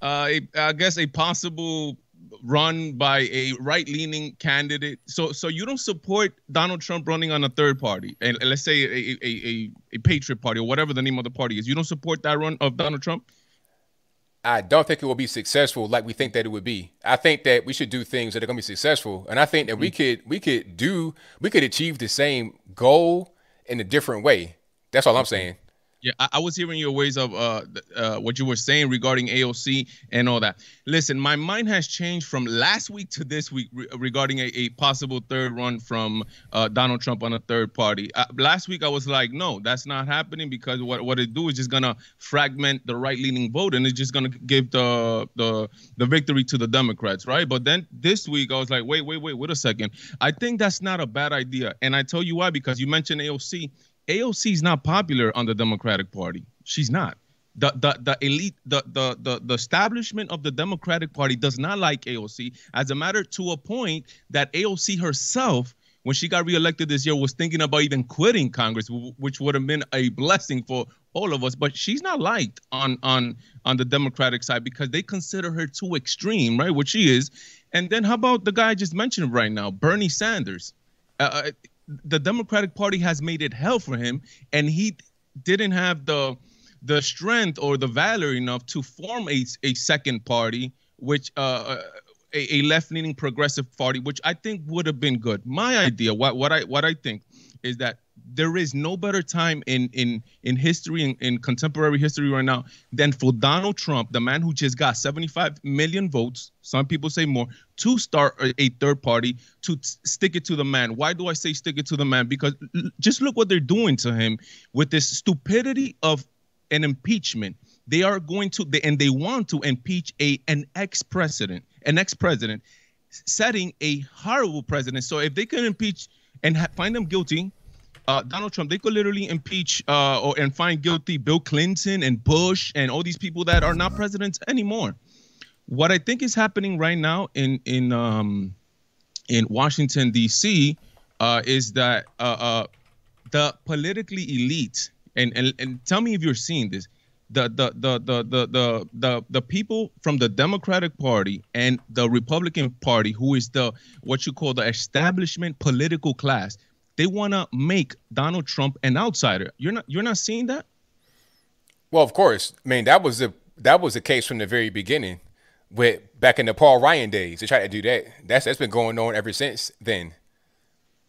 Speaker 16: uh, a, I guess a possible run by a right-leaning candidate. So, so you don't support Donald Trump running on a third party, and let's say a, a, a, a Patriot Party or whatever the name of the party is. You don't support that run of Donald Trump.
Speaker 1: I don't think it will be successful like we think that it would be. I think that we should do things that are going to be successful, and I think that mm-hmm. we could we could do we could achieve the same goal in a different way. That's all I'm saying.
Speaker 16: Yeah, I, I, was hearing your ways of uh, uh, what you were saying regarding AOC and all that. Listen, my mind has changed from last week to this week re- regarding a, a, possible third run from uh, Donald Trump on a third party. Uh, last week I was like, no, that's not happening because what what it do is just gonna fragment the right leaning vote and it's just gonna give the the the victory to the Democrats, right? But then this week I was like, wait, wait, wait, wait a second. I think that's not a bad idea, and I tell you why because you mentioned AOC AOC is not popular on the Democratic Party. She's not. The, the the elite the, the the the establishment of the Democratic Party does not like AOC. As a matter to a point that AOC herself, when she got reelected this year, was thinking about even quitting Congress, which would have been a blessing for all of us. But she's not liked on on on the Democratic side because they consider her too extreme, right? Which she is. And then how about the guy I just mentioned right now, Bernie Sanders? Uh, uh the Democratic Party has made it hell for him, and he didn't have the the strength or the valor enough to form a, a second party which uh, a, a left-leaning progressive party, which I think would have been good. My idea, what what I what I think, is that there is no better time in in in history in, in contemporary history right now than for Donald Trump, the man who just got 75 million votes, some people say more, to start a, third party to t- stick it to the man. Why do I say stick it to the man? Because l- just look what they're doing to him with this stupidity of an impeachment. They are going to they, and they want to impeach a an ex-president, an ex-president setting a horrible president. So if they can impeach and ha- find them guilty, uh, Donald Trump, they could literally impeach uh, or and find guilty Bill Clinton and Bush and all these people that are not presidents anymore. What I think is happening right now in in um, in Washington D.C. Uh, is that uh, uh, the politically elite and, and and tell me if you're seeing this. The the, the the the the the the people from the Democratic Party and the Republican Party, who is the what you call the establishment political class, they want to make Donald Trump an outsider. You're not you're not seeing that?
Speaker 1: Well, of course. I mean, that was the that was the case from the very beginning. With back in the Paul Ryan days, they tried to do that. That's that's been going on ever since then.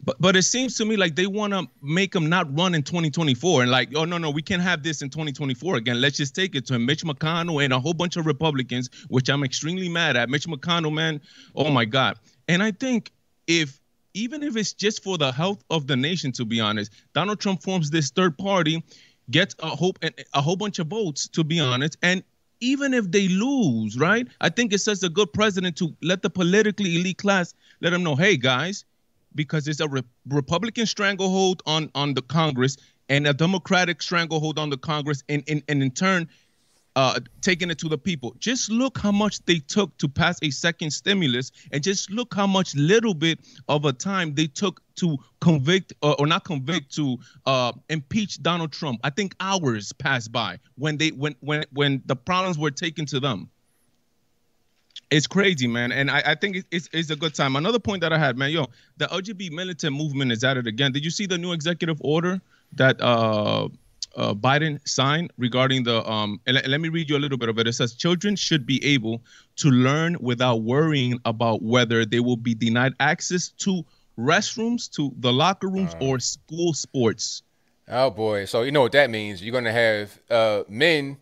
Speaker 16: But but it seems to me like they want to make him not run in 2024 and like, oh no no, we can't have this in 2024 again. Let's just take it to him. Mitch McConnell and a whole bunch of Republicans, which I'm extremely mad at. Mitch McConnell, man, oh my God. And I think if even if it's just for the health of the nation, to be honest, Donald Trump forms this third party, gets a hope and a whole bunch of votes, to be honest, and even if they lose, right? I think it sets a good president to let the politically elite class let them know, hey guys, because it's a re- Republican stranglehold on on the Congress and a Democratic stranglehold on the Congress, and, and, and in turn, uh, taking it to the people. Just look how much they took to pass a second stimulus, and just look how much little bit of a time they took to convict uh, or not convict to uh, impeach Donald Trump. I think hours passed by when they when when when the problems were taken to them. It's crazy, man, and I, I think it's, it's a good time. Another point that I had, man, yo, the LGBT militant movement is at it again. Did you see the new executive order that uh, uh, Biden signed regarding the um and let, let me read you a little bit of it. It says children should be able to learn without worrying about whether they will be denied access to restrooms, to the locker rooms, or school sports.
Speaker 1: Oh boy! So you know what that means? You're gonna have uh, men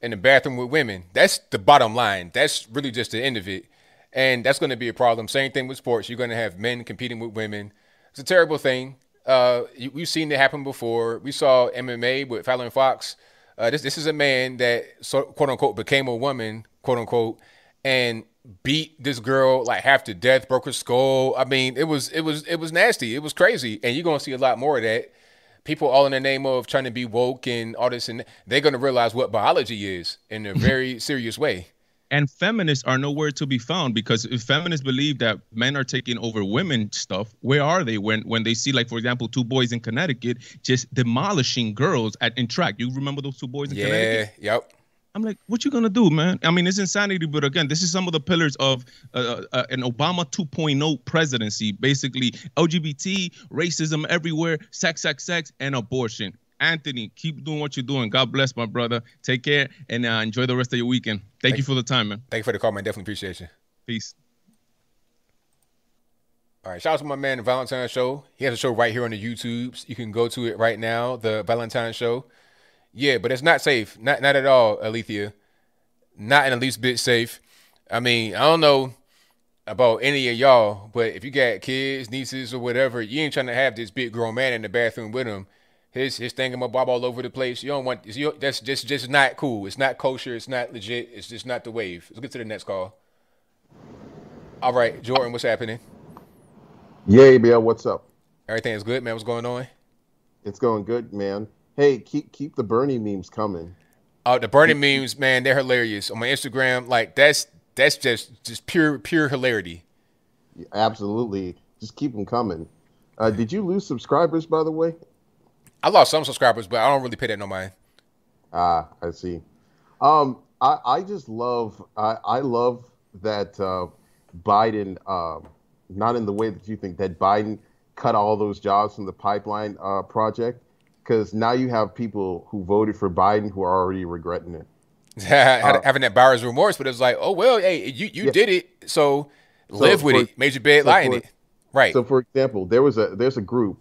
Speaker 1: in the bathroom with women. That's the bottom line. That's really just the end of it, and that's gonna be a problem. Same thing with sports. You're gonna have men competing with women. It's a terrible thing. Uh, you- we've seen it happen before. We saw MMA with Fallon Fox. Uh, this this is a man that so, quote unquote became a woman quote unquote and beat this girl like half to death, broke her skull. I mean, it was it was it was nasty. It was crazy, and you're gonna see a lot more of that. People all in the name of trying to be woke and all this, and they're gonna realize what biology is in a very serious way.
Speaker 16: And feminists are nowhere to be found because if feminists believe that men are taking over women stuff, where are they when when they see like for example two boys in Connecticut just demolishing girls at in track? You remember those two boys in Connecticut?
Speaker 1: Yeah,
Speaker 16: Connecticut?
Speaker 1: yep.
Speaker 16: I'm like, what you gonna do, man? I mean, it's insanity, but again, this is some of the pillars of uh, uh, an Obama 2.0 presidency. Basically, LGBT, racism everywhere, sex, sex, sex, and abortion. Anthony, keep doing what you're doing. God bless, my brother. Take care and uh, enjoy the rest of your weekend. Thank, you for the time, man.
Speaker 1: Thank you for the call, man. Definitely appreciate you.
Speaker 16: Peace.
Speaker 1: All right, shout out to my man, Valentine Show. He has a show right here on the YouTubes. You can go to it right now, the Valentine Show. Yeah, but it's not safe. Not not at all, Alethea. Not in the least bit safe. I mean, I don't know about any of y'all, but if you got kids, nieces, or whatever, you ain't trying to have this big grown man in the bathroom with him. His his thingamabob all over the place. You don't want you, that's just just not cool. It's not kosher. It's not legit. It's just not the wave. Let's get to the next call. All right, Jordan, what's happening?
Speaker 17: Yeah, Bill, what's up?
Speaker 1: Everything's good, man. What's going on?
Speaker 17: It's going good, man. Hey, keep keep the Bernie memes coming.
Speaker 1: Oh, the Bernie memes, man, they're hilarious on my Instagram. Like that's that's just just pure pure hilarity.
Speaker 17: Absolutely, just keep them coming. Uh, did you lose subscribers, by the way?
Speaker 1: I lost some subscribers, but I don't really pay that no mind.
Speaker 17: Ah, I see. Um, I I just love I I love that uh, Biden. Um, not in the way that you think that Biden cut all those jobs from the pipeline uh, project, because now you have people who voted for Biden who are already regretting it.
Speaker 1: uh, having that buyer's remorse, but it's like, oh well, hey, you you yeah. did it, so, so live with for, it. Made your bed, so lie in it. Right.
Speaker 17: So, for example, there was a there's a group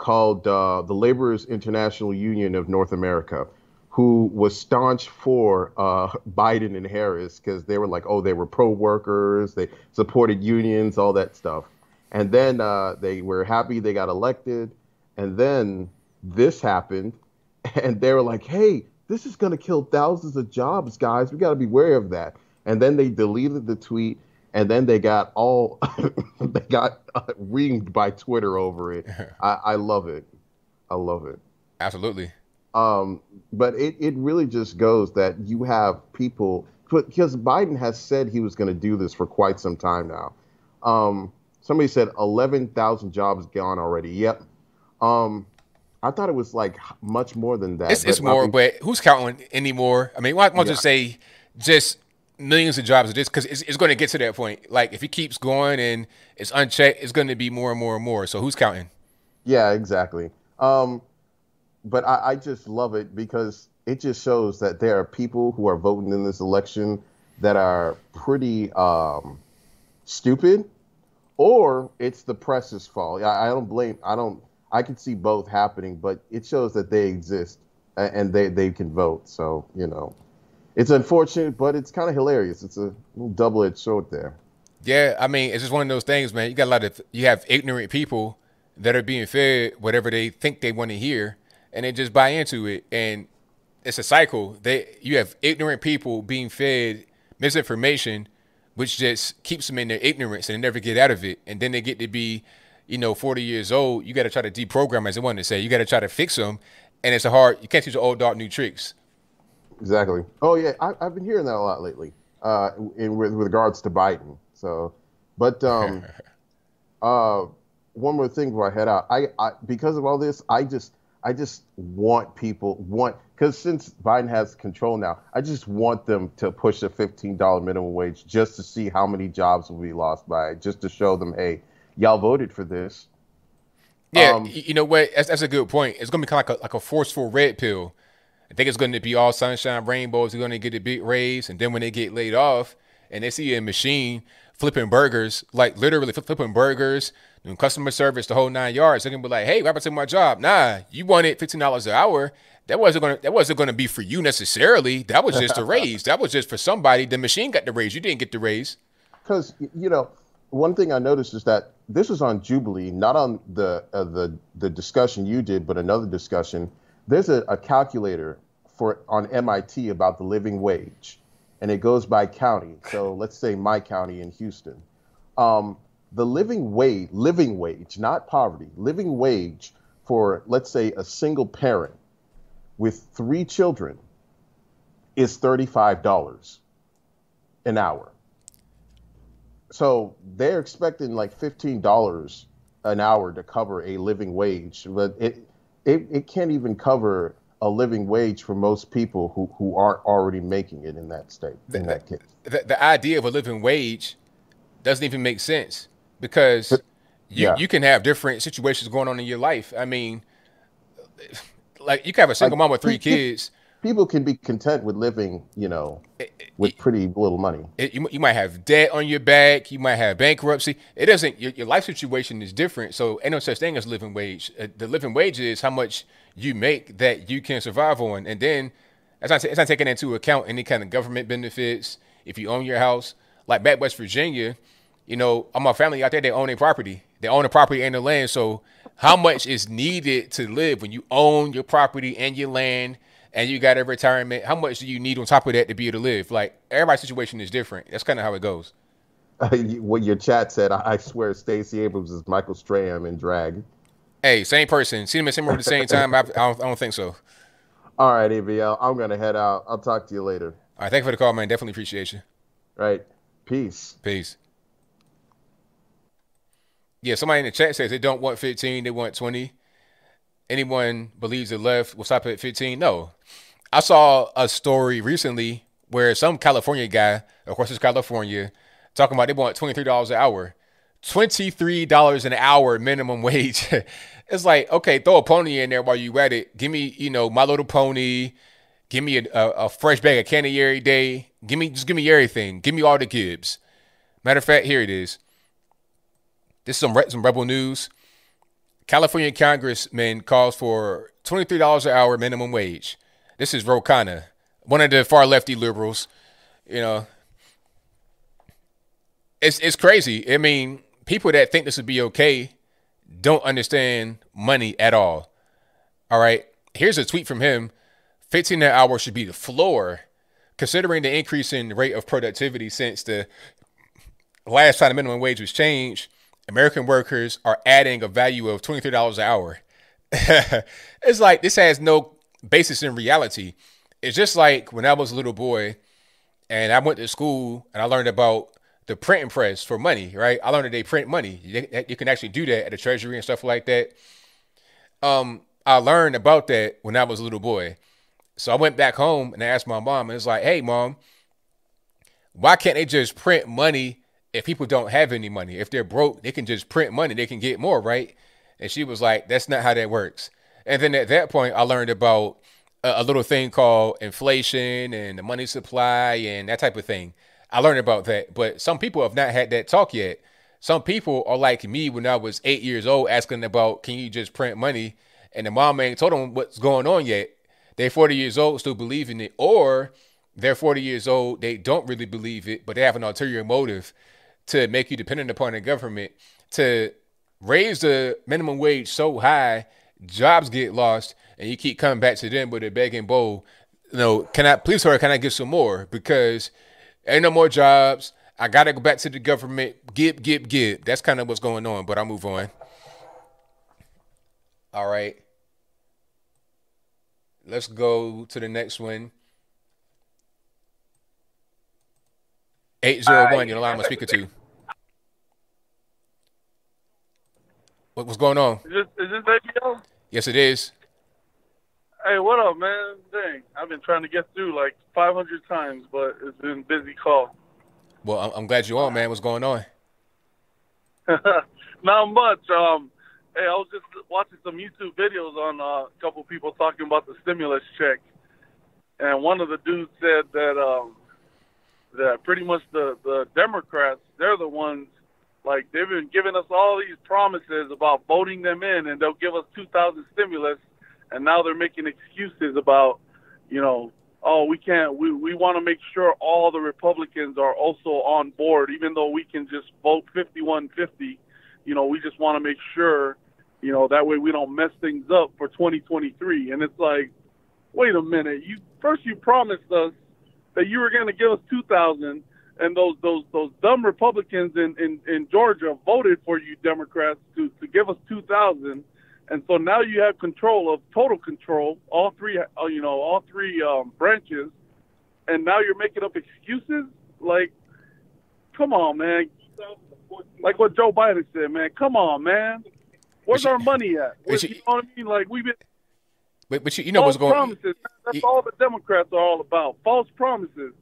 Speaker 17: called uh, the Laborers International Union of North America, who was staunch for uh, Biden and Harris because they were like, oh, they were pro workers, they supported unions, all that stuff. And then uh, they were happy they got elected. And then this happened. And they were like, hey, this is going to kill thousands of jobs, guys. We got to be wary of that. And then they deleted the tweet. And then they got all, they got uh, reamed by Twitter over it. I, I love it. I love it.
Speaker 1: Absolutely.
Speaker 17: Um, but it, it really just goes that you have people because Biden has said he was going to do this for quite some time now. Um, somebody said 11,000 jobs gone already. Yep. Um, I thought it was like much more than that.
Speaker 1: It's, it's more, but who's counting anymore? I mean, why don't yeah. just say just millions of jobs this because it's, it's going to get to that point. Like if he keeps going and it's unchecked, it's going to be more and more and more. So who's counting?
Speaker 17: Yeah, exactly. Um, but I, I just love it because it just shows that there are people who are voting in this election that are pretty um, stupid, or it's the press's fault. I, I don't blame. I don't. I can see both happening, but it shows that they exist and they they can vote. So you know, it's unfortunate, but it's kind of hilarious. It's a little double edged sword there.
Speaker 1: Yeah, I mean, it's just one of those things, man. You got a lot of you have ignorant people that are being fed whatever they think they want to hear, and they just buy into it and it's a cycle they you have ignorant people being fed misinformation which just keeps them in their ignorance and they never get out of it and then they get to be you know 40 years old you got to try to deprogram as i wanted to say you got to try to fix them and it's a hard you can't teach an old dog new tricks
Speaker 17: exactly oh yeah I, have been hearing that a lot lately uh in with, with regards to biden so but um uh one more thing before i head out I, I because of all this i just I just want people want because since Biden has control now, I just want them to push a fifteen dollar minimum wage just to see how many jobs will be lost by it, just to show them, hey, y'all voted for this.
Speaker 1: Yeah, um, you know what? That's, that's, a good point. It's gonna be kind of like a, like a forceful red pill. I think it's going to be all sunshine, rainbows. They're going to get a big raise, and then when they get laid off and they see a machine flipping burgers, like literally flipping burgers, doing customer service, the whole nine yards. They're gonna be like, "Hey, what happened to my job?" Nah, you wanted fifteen dollars an hour. That wasn't gonna that wasn't gonna be for you necessarily. That was just a raise. that was just for somebody. The machine got the raise. You didn't get the raise.
Speaker 17: Because you know, one thing I noticed is that this was on Jubilee, not on the uh, the the discussion you did, but another discussion. There's a, a calculator for on MIT about the living wage, and it goes by county. So let's say my county in Houston. Um, the living wage, living wage, not poverty, living wage for, let's say, a single parent with three children is $35 an hour. So they're expecting like $15 an hour to cover a living wage, but it, it, it can't even cover a living wage for most people who, who aren't already making it in that state, in that case.
Speaker 1: The, the idea of a living wage doesn't even make sense because you, yeah. you can have different situations going on in your life. I mean, like you can have a single like, mom with three kids.
Speaker 17: People can be content with living, you know, with pretty little money.
Speaker 1: It, you, you might have debt on your back. You might have bankruptcy. It doesn't. Your, your life situation is different. So ain't no such thing as living wage. Uh, the living wage is how much you make that you can survive on, and then it's not, it's not taking into account any kind of government benefits. If you own your house, like back West Virginia, you know, all my family out there, they own a property. They own a property and the land. So how much is needed to live when you own your property and your land and you got a retirement? How much do you need on top of that to be able to live? Like everybody's situation is different. That's kind of how it goes.
Speaker 17: Uh, what your chat said, I swear Stacey Abrams is Michael Strahan in drag.
Speaker 1: Hey, same person. Seen See them at at the same time? I, I, don't, I don't think so.
Speaker 17: All right, ABL. I'm going to head out. I'll talk to you later.
Speaker 1: All right. Thank you for the call, man. Definitely appreciate you.
Speaker 17: Right. Peace.
Speaker 1: Peace. Yeah, somebody in the chat says they don't want 15, they want 20. Anyone believes the left will stop at 15? No. I saw a story recently where some California guy, of course it's California, talking about they want $23 an hour. $23 an hour minimum wage. it's like, okay, throw a pony in there while you at it. Give me, you know, My Little Pony. Give me a, a, a fresh bag of candy every day. Give me just give me everything. Give me all the Gibbs. Matter of fact, here it is. This is some some rebel news. California congressman calls for twenty three dollars an hour minimum wage. This is Ro Khanna, one of the far lefty liberals. You know, it's it's crazy. I mean, people that think this would be okay don't understand money at all. All right. Here's a tweet from him. 15 an hour should be the floor, considering the increase in rate of productivity since the last time the minimum wage was changed. American workers are adding a value of $23 an hour. it's like this has no basis in reality. It's just like when I was a little boy and I went to school and I learned about the printing press for money, right? I learned that they print money. You, you can actually do that at the treasury and stuff like that. Um, I learned about that when I was a little boy. So I went back home and I asked my mom, and it's like, hey, mom, why can't they just print money if people don't have any money? If they're broke, they can just print money, they can get more, right? And she was like, that's not how that works. And then at that point, I learned about a, a little thing called inflation and the money supply and that type of thing. I learned about that. But some people have not had that talk yet. Some people are like me when I was eight years old asking about, can you just print money? And the mom ain't told them what's going on yet. They're 40 years old, still believing it. Or they're 40 years old, they don't really believe it, but they have an ulterior motive to make you dependent upon the government to raise the minimum wage so high, jobs get lost, and you keep coming back to them with a begging bowl. You know, can I please, sir, can I get some more? Because Ain't no more jobs. I gotta go back to the government. Gib, gib, gib. That's kind of what's going on, but I'll move on. All right. Let's go to the next one. 801, you're line I'm speaker to. What, what's going on?
Speaker 18: Is this, is this?
Speaker 1: Yes, it is.
Speaker 18: Hey, what up, man? Dang, I've been trying to get through like 500 times, but it's been busy call.
Speaker 1: Well, I'm, I'm glad you're on, man. What's going on?
Speaker 18: Not much. Um, hey, I was just watching some YouTube videos on uh, a couple people talking about the stimulus check, and one of the dudes said that um, that pretty much the the Democrats they're the ones like they've been giving us all these promises about voting them in, and they'll give us 2,000 stimulus and now they're making excuses about, you know, oh, we can't. We we want to make sure all the Republicans are also on board, even though we can just vote 51-50. You know, we just want to make sure, you know, that way we don't mess things up for 2023. And it's like, wait a minute, you first you promised us that you were going to give us 2,000 and those those those dumb Republicans in, in, in Georgia voted for you Democrats to, to give us two thousand, and so now you have control of total control, all three, uh, you know, all three um, branches, and now you're making up excuses. Like, come on, man. Like what Joe Biden said, man. Come on, man. Where's our money at? Where's, you know what I mean? Like we've been.
Speaker 1: But, but you, you know what's going
Speaker 18: on. Promises. That's you, all the Democrats are all about. False promises.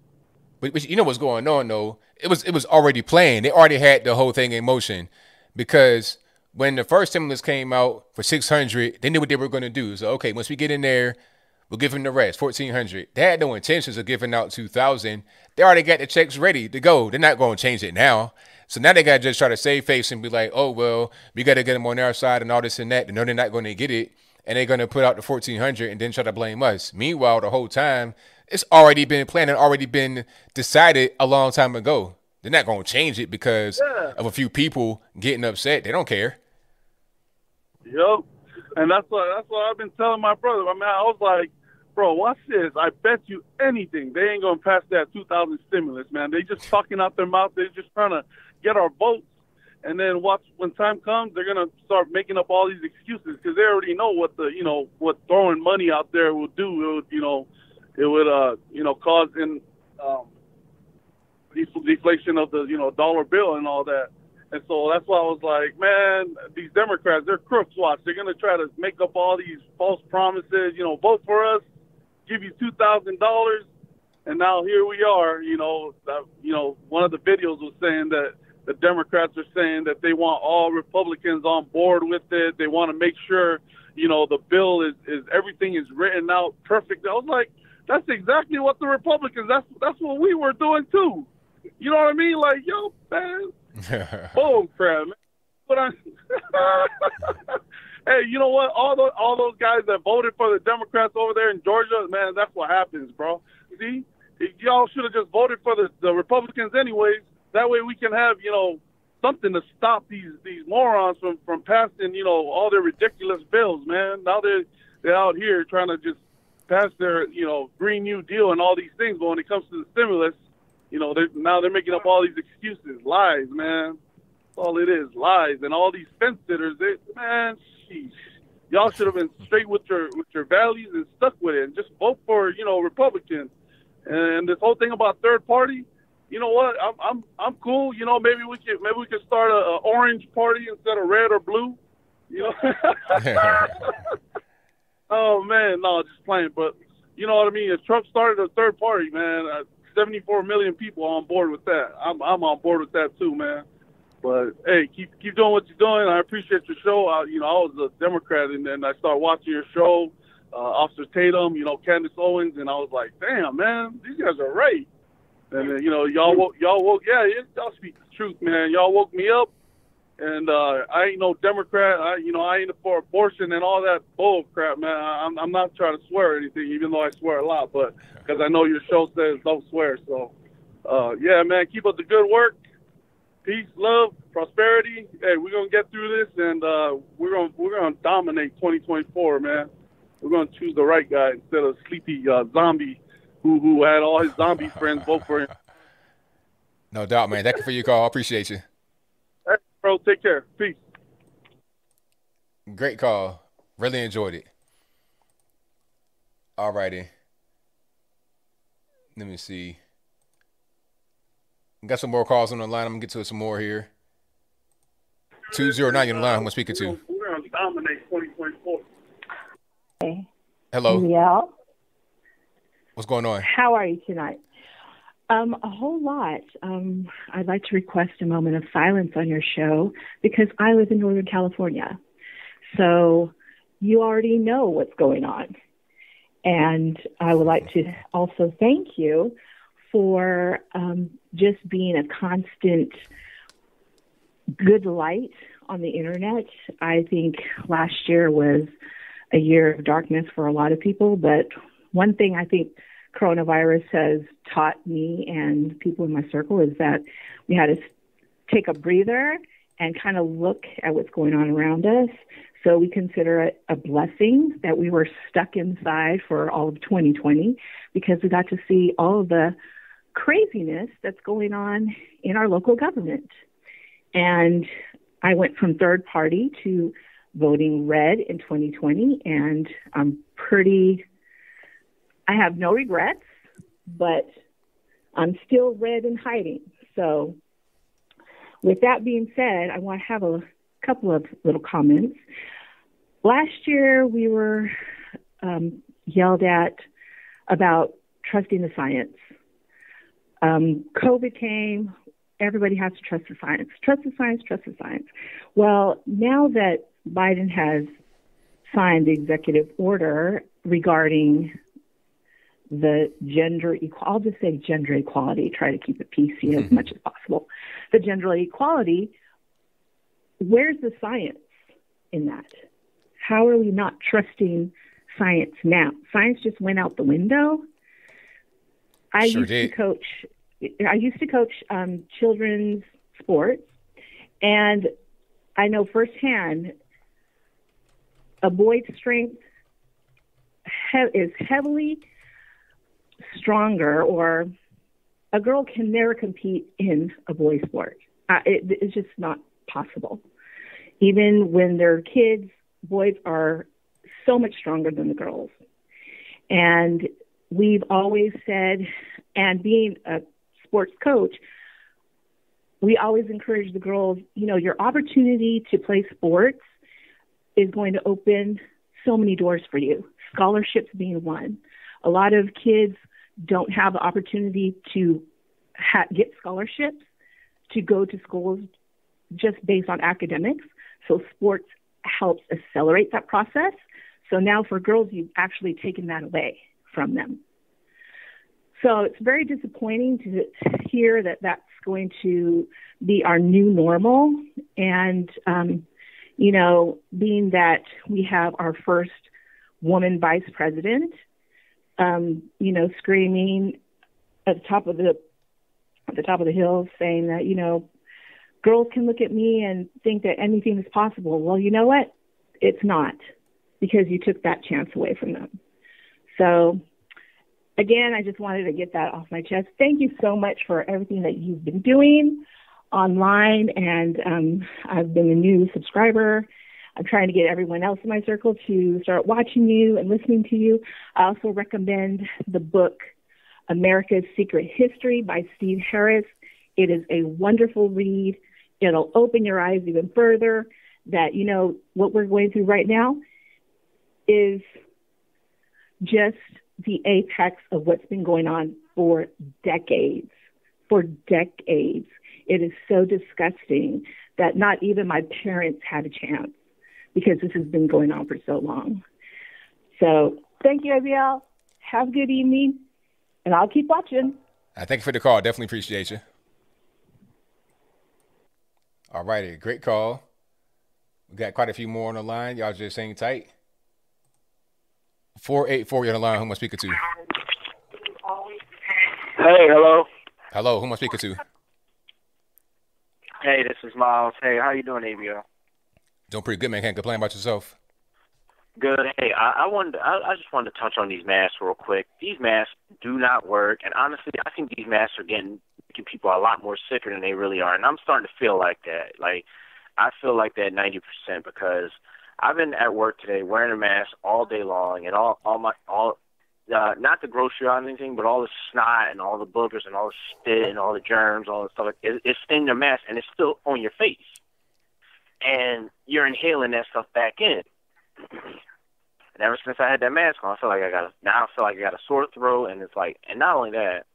Speaker 1: But, but you know what's going on though. It was it was already planned. They already had the whole thing in motion because when the first stimulus came out for 600, they knew what they were going to do. So, okay, once we get in there, we'll give them the rest, 1400. They had no intentions of giving out 2000. They already got the checks ready to go. They're not going to change it now. So now they got to just try to save face and be like, oh, well, we got to get them on our side and all this and that. They know they're not going to get it. And they're going to put out the 1400 and then try to blame us. Meanwhile, the whole time, it's already been planned and already been decided a long time ago. They're not going to change it because yeah. of a few people getting upset. They don't care.
Speaker 18: Yep. And that's what that's what I've been telling my brother. I mean, I was like, bro, watch this. I bet you anything they ain't gonna pass that 2,000 stimulus, man. They just talking out their mouth. They're just trying to get our votes. And then watch when time comes, they're gonna start making up all these excuses because they already know what the you know what throwing money out there will do. You know, it would uh you know cause in um, deflation of the you know dollar bill and all that. And so that's why I was like, man, these Democrats, they're crooks. Watch, they're gonna try to make up all these false promises. You know, vote for us, give you two thousand dollars, and now here we are. You know, you know, one of the videos was saying that the Democrats are saying that they want all Republicans on board with it. They want to make sure, you know, the bill is is everything is written out perfect. I was like, that's exactly what the Republicans. That's that's what we were doing too. You know what I mean? Like, yo, man, bull crap, man. But I, hey, you know what? All those all those guys that voted for the Democrats over there in Georgia, man, that's what happens, bro. See, y'all should have just voted for the the Republicans anyways. That way we can have you know something to stop these these morons from from passing you know all their ridiculous bills, man. Now they're they're out here trying to just pass their you know Green New Deal and all these things, but when it comes to the stimulus, you know they're now they're making up all these excuses, lies, man. That's all it is, lies, and all these fence sitters, they, man, sheesh. Y'all should have been straight with your with your values and stuck with it, and just vote for you know Republicans. And this whole thing about third party, you know what? I'm I'm I'm cool. You know, maybe we could maybe we could start a, a orange party instead of red or blue. You know. oh man, no, just playing. But you know what I mean. If Trump started a third party, man, uh, 74 million people on board with that. I'm I'm on board with that too, man. But hey, keep keep doing what you're doing. I appreciate your show. I, you know, I was a Democrat, and then I started watching your show, uh, Officer Tatum, you know, Candace Owens, and I was like, damn, man, these guys are right. And then, you know, y'all woke, y'all woke, yeah, y'all speak the truth, man. Y'all woke me up, and uh, I ain't no Democrat. I, you know, I ain't for abortion and all that bull crap, man. I'm, I'm not trying to swear or anything, even though I swear a lot, but because I know your show says don't swear. So, uh, yeah, man, keep up the good work. Peace, love, prosperity. Hey, we're gonna get through this, and uh, we're gonna we're gonna dominate 2024, man. We're gonna choose the right guy instead of sleepy uh, zombie who who had all his zombie friends vote for him.
Speaker 1: No doubt, man. Thank you for your call. I appreciate you.
Speaker 18: Hey, bro, take care. Peace.
Speaker 1: Great call. Really enjoyed it. All righty. Let me see. Got some more calls on the line. I'm gonna get to some more here. Two zero nine on the line. I'm speaking to.
Speaker 18: We're gonna dominate 2024.
Speaker 1: Hello.
Speaker 19: Yeah.
Speaker 1: What's going on?
Speaker 19: How are you tonight? Um, a whole lot. Um, I'd like to request a moment of silence on your show because I live in Northern California. So you already know what's going on. And I would like to also thank you for um, just being a constant good light on the internet. I think last year was a year of darkness for a lot of people, but one thing I think coronavirus has taught me and people in my circle is that we had to take a breather and kind of look at what's going on around us. So we consider it a blessing that we were stuck inside for all of 2020 because we got to see all of the craziness that's going on in our local government. And I went from third party to voting red in 2020, and I'm pretty, I have no regrets, but I'm still red and hiding. So, with that being said, I want to have a couple of little comments. Last year, we were um, yelled at about trusting the science. Um, COVID came, everybody has to trust the science. Trust the science, trust the science. Well, now that Biden has signed the executive order regarding the gender equal I'll just say gender equality, try to keep it PC as much as possible. The gender equality, where's the science in that? How are we not trusting science now? Science just went out the window. I
Speaker 1: Sure
Speaker 19: used
Speaker 1: did.
Speaker 19: to coach. I used to coach um, children's sports, and I know firsthand a boy's strength he- is heavily stronger, or a girl can never compete in a boy sport. Uh, it, it's just not possible. Even when they're kids, boys are so much stronger than the girls. And we've always said, and being a sports coach, we always encourage the girls, you know, your opportunity to play sports is going to open so many doors for you, scholarships being one. A lot of kids don't have the opportunity to ha- get scholarships to go to schools just based on academics. So sports helps accelerate that process. So now for girls, you've actually taken that away from them. So it's very disappointing to hear that that's going to be our new normal. And, um, you know, being that we have our first woman vice president, um, you know, screaming at the top of the at the top of the hill, saying that you know, girls can look at me and think that anything is possible. Well, you know what? It's not because you took that chance away from them. So again, I just wanted to get that off my chest. Thank you so much for everything that you've been doing online, and um, I've been a new subscriber. I'm trying to get everyone else in my circle to start watching you and listening to you. I also recommend the book America's Secret History by Steve Harris. It is a wonderful read. It'll open your eyes even further that, you know, what we're going through right now is just the apex of what's been going on for decades. For decades. It is so disgusting that not even my parents had a chance because this has been going on for so long. So thank you, ABL. Have a good evening, and I'll keep watching.
Speaker 1: Uh, thank you for the call. Definitely appreciate you. All righty, great call. We got quite a few more on the line. Y'all just hang tight. 484, you're on the line. Who am I speaking to?
Speaker 20: Hey, hello.
Speaker 1: Hello, who am I speaking to?
Speaker 20: Hey, this is Miles. Hey, how you doing, ABL?
Speaker 1: Doing pretty good, man. Can't complain about yourself.
Speaker 20: Good. Hey, I, I wanted, I, I just wanted to touch on these masks real quick. These masks do not work, and honestly, I think these masks are getting making people a lot more sicker than they really are, and I'm starting to feel like that. Like, I feel like that 90% because I've been at work today wearing a mask all day long, and all, all my, all, uh, not the grocery or anything, but all the snot and all the boogers and all the spit and all the germs, all the stuff, like, it, it's in the mask, and it's still on your face, and you're inhaling that stuff back in. And ever since I had that mask on, I feel like I got a, now I feel like I got a sore throat, and it's like, and not only that,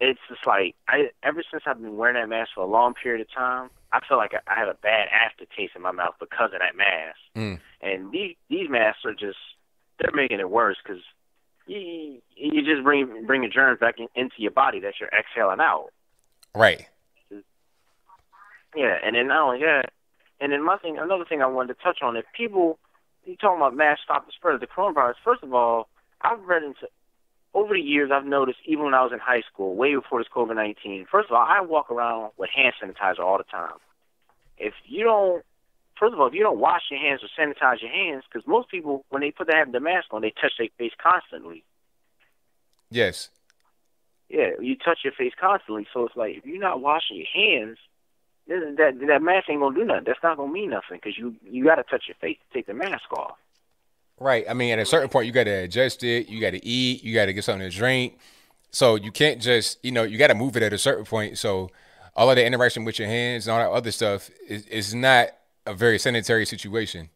Speaker 20: it's just like I ever since I've been wearing that mask for a long period of time, I feel like I, I have a bad aftertaste in my mouth because of that mask.
Speaker 1: Mm.
Speaker 20: And these these masks are just they're making it worse because you you just bring bring the germs back in, into your body that you're exhaling out.
Speaker 1: Right.
Speaker 20: Yeah, and then not only that, and then my thing, another thing I wanted to touch on, if people, you talking about mass stop the spread of the coronavirus. First of all, I've read into over the years, I've noticed even when I was in high school, way before this COVID nineteen. First of all, I walk around with hand sanitizer all the time. If you don't, first of all, if you don't wash your hands or sanitize your hands, because most people when they put the, the mask on, they touch their face constantly.
Speaker 1: Yes.
Speaker 20: Yeah, you touch your face constantly, so it's like if you're not washing your hands, that that mask ain't gonna do nothing. That's not gonna mean nothing because you you got to touch your face to take the mask off.
Speaker 1: Right. I mean, at a certain point, you got to adjust it. You got to eat. You got to get something to drink. So you can't just, you know, you got to move it at a certain point. So all of the interaction with your hands and all that other stuff is, is not a very sanitary situation.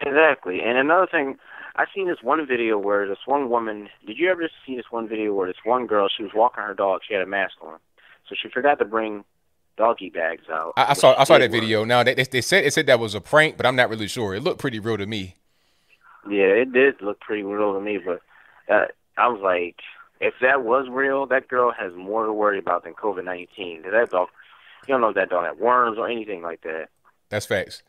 Speaker 20: Exactly. And another thing, I seen this one video where this one woman. Did you ever see this one video where this one girl she was walking her dog, she had a mask on, so she forgot to bring doggy bags out.
Speaker 1: I, I saw I saw that video. Now they, they said it said that was a prank, but I'm not really sure. It looked pretty real to me.
Speaker 20: Yeah, it did look pretty real to me, but uh, I was like, if that was real, that girl has more to worry about than COVID nineteen. That dog, you don't know if that dog had worms or anything like that.
Speaker 1: That's facts.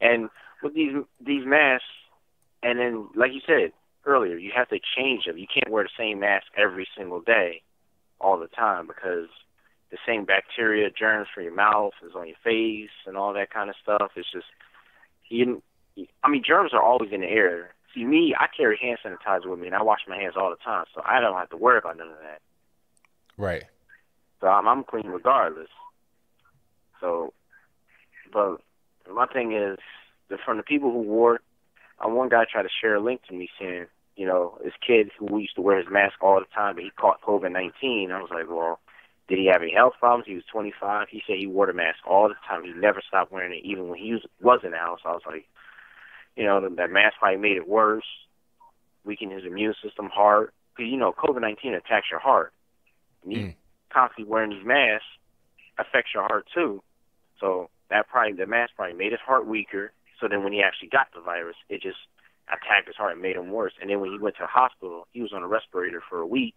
Speaker 20: And with these these masks, and then like you said earlier, you have to change them. You can't wear the same mask every single day, all the time, because the same bacteria, germs from your mouth is on your face, and all that kind of stuff. It's just you. I mean, germs are always in the air. See, me, I carry hand sanitizer with me, and I wash my hands all the time, so I don't have to worry about none of that.
Speaker 1: Right.
Speaker 20: So I'm, I'm clean regardless. So, but my thing is, the, from the people who wore, uh, one guy tried to share a link to me saying, you know, this kid who used to wear his mask all the time, but he caught COVID-19. I was like, well, did he have any health problems? He was 25. He said he wore the mask all the time. He never stopped wearing it, even when he was, was in the house. I was like, you know, that mask probably made it worse, weakened his immune system, heart. Because, you know, COVID-19 attacks your heart. And you
Speaker 1: Mm.
Speaker 20: constantly wearing these masks affects your heart, too. So that probably, the mask probably made his heart weaker. So then when he actually got the virus, it just attacked his heart and made him worse. And then when he went to the hospital, he was on a respirator for a week,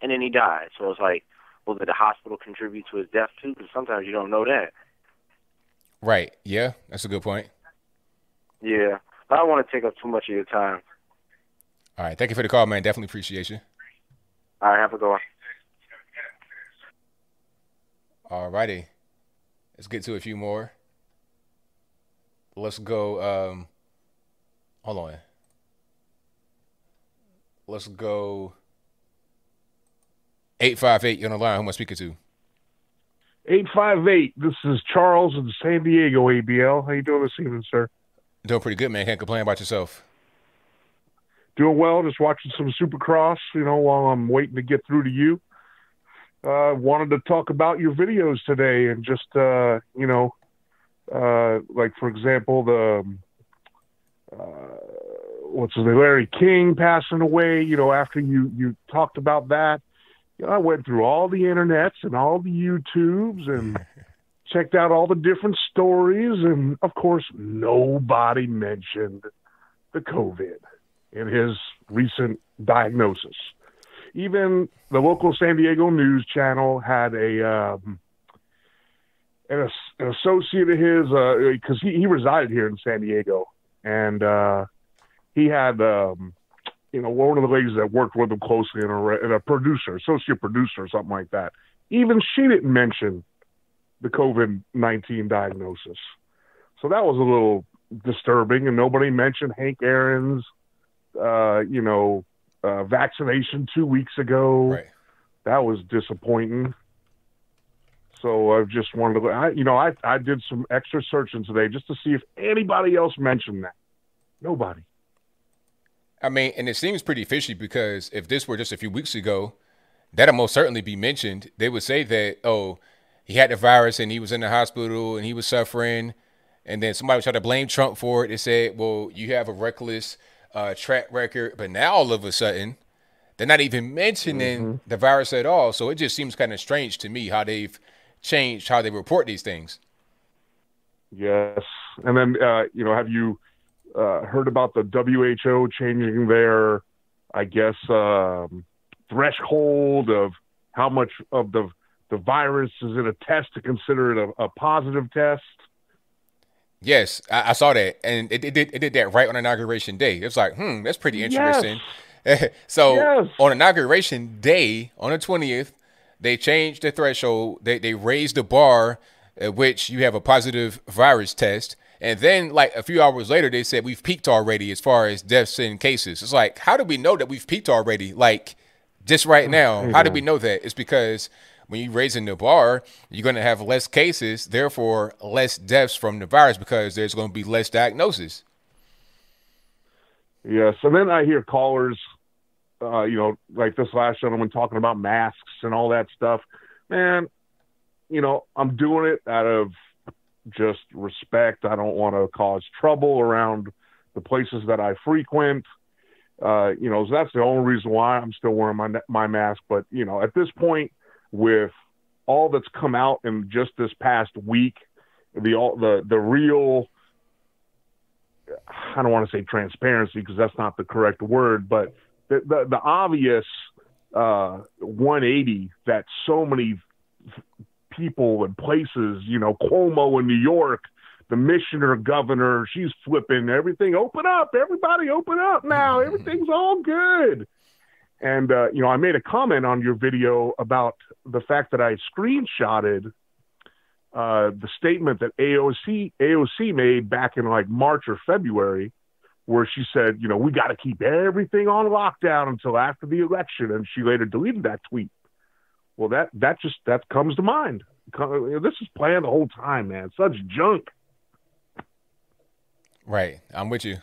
Speaker 20: and then he died. So it's like, well, did the hospital contribute to his death too? Because sometimes you don't know that.
Speaker 1: Right. Yeah, that's a good point.
Speaker 20: Yeah, I don't want to take up too much of your time.
Speaker 1: All right. Thank you for the call, man. Definitely appreciate you.
Speaker 20: All right, have a good one.
Speaker 1: All righty. Let's get to a few more. Let's go. Um, hold on. Let's go. 858, you're on the line. Who am I speaking to?
Speaker 21: 858. This is Charles in San Diego, ABL. How you doing this evening, sir?
Speaker 1: Doing pretty good, man. Can't complain about yourself.
Speaker 21: Doing well. Just watching some Supercross, you know, while I'm waiting to get through to you. Uh, wanted to talk about your videos today and just, uh, you know, uh, like for example, the uh, what's his name, Larry King passing away. You know, after you you talked about that, you know, I went through all the internets and all the YouTubes and checked out all the different stories, and of course, nobody mentioned the COVID in his recent diagnosis. Even the local San Diego news channel had a um, an, an associate of his because uh, he, he resided here in San Diego, and uh, he had um, you know one of the ladies that worked with him closely and a, and a producer, associate producer, or something like that. Even she didn't mention the COVID nineteen diagnosis, so that was a little disturbing. And nobody mentioned Hank Aaron's, uh, you know, uh, vaccination two weeks ago.
Speaker 1: Right.
Speaker 21: That was disappointing. So I just wanted to, I, you know, I I did some extra searching today just to see if anybody else mentioned that. Nobody.
Speaker 1: I mean, and it seems pretty fishy because if this were just a few weeks ago, that'll most certainly be mentioned. They would say that, oh, he had the virus and he was in the hospital and he was suffering. And then somebody would try to blame Trump for it. They said, well, you have a reckless uh, track record. But now all of a sudden, they're not even mentioning
Speaker 21: Mm-hmm.
Speaker 1: the virus at all. So it just seems kind of strange to me how they've changed how they report these things.
Speaker 21: Yes. And then, uh, you know, have you uh, heard about the WHO changing their, I guess, um, threshold of how much of the the virus is in a test to consider it a, a positive test?
Speaker 1: Yes, I, I saw that, and it, it did it did that right on inauguration day. It was like, hmm, that's pretty interesting. so
Speaker 21: Yes.
Speaker 1: on inauguration day, on the twentieth, they changed the threshold. They they raised the bar at which you have a positive virus test, and then like a few hours later, they said we've peaked already as far as deaths and cases. It's like, how do we know that we've peaked already? Like just right now, how do we know that? It's because when you're raising the bar, you're going to have less cases, therefore less deaths from the virus because there's going to be less diagnosis.
Speaker 21: Yes, and then I hear callers, uh, you know, like this last gentleman talking about masks and all that stuff. Man, you know, I'm doing it out of just respect. I don't want to cause trouble around the places that I frequent. Uh, you know, so that's the only reason why I'm still wearing my my mask. But you know, at this point, with all that's come out in just this past week, the all the the real I don't want to say transparency because that's not the correct word, but the the, the obvious uh, 180 that so many people and places, you know, Cuomo in New York, the missioner governor, she's flipping everything. Open up, everybody, open up now. Everything's all good. And uh, you know, I made a comment on your video about the fact that I screenshotted uh, the statement that AOC AOC made back in like March or February, where she said, you know, we got to keep everything on lockdown until after the election, and she later deleted that tweet. Well, that that just that comes to mind. Co- you know, This is planned the whole time, man. Such junk.
Speaker 1: Right. I'm with you.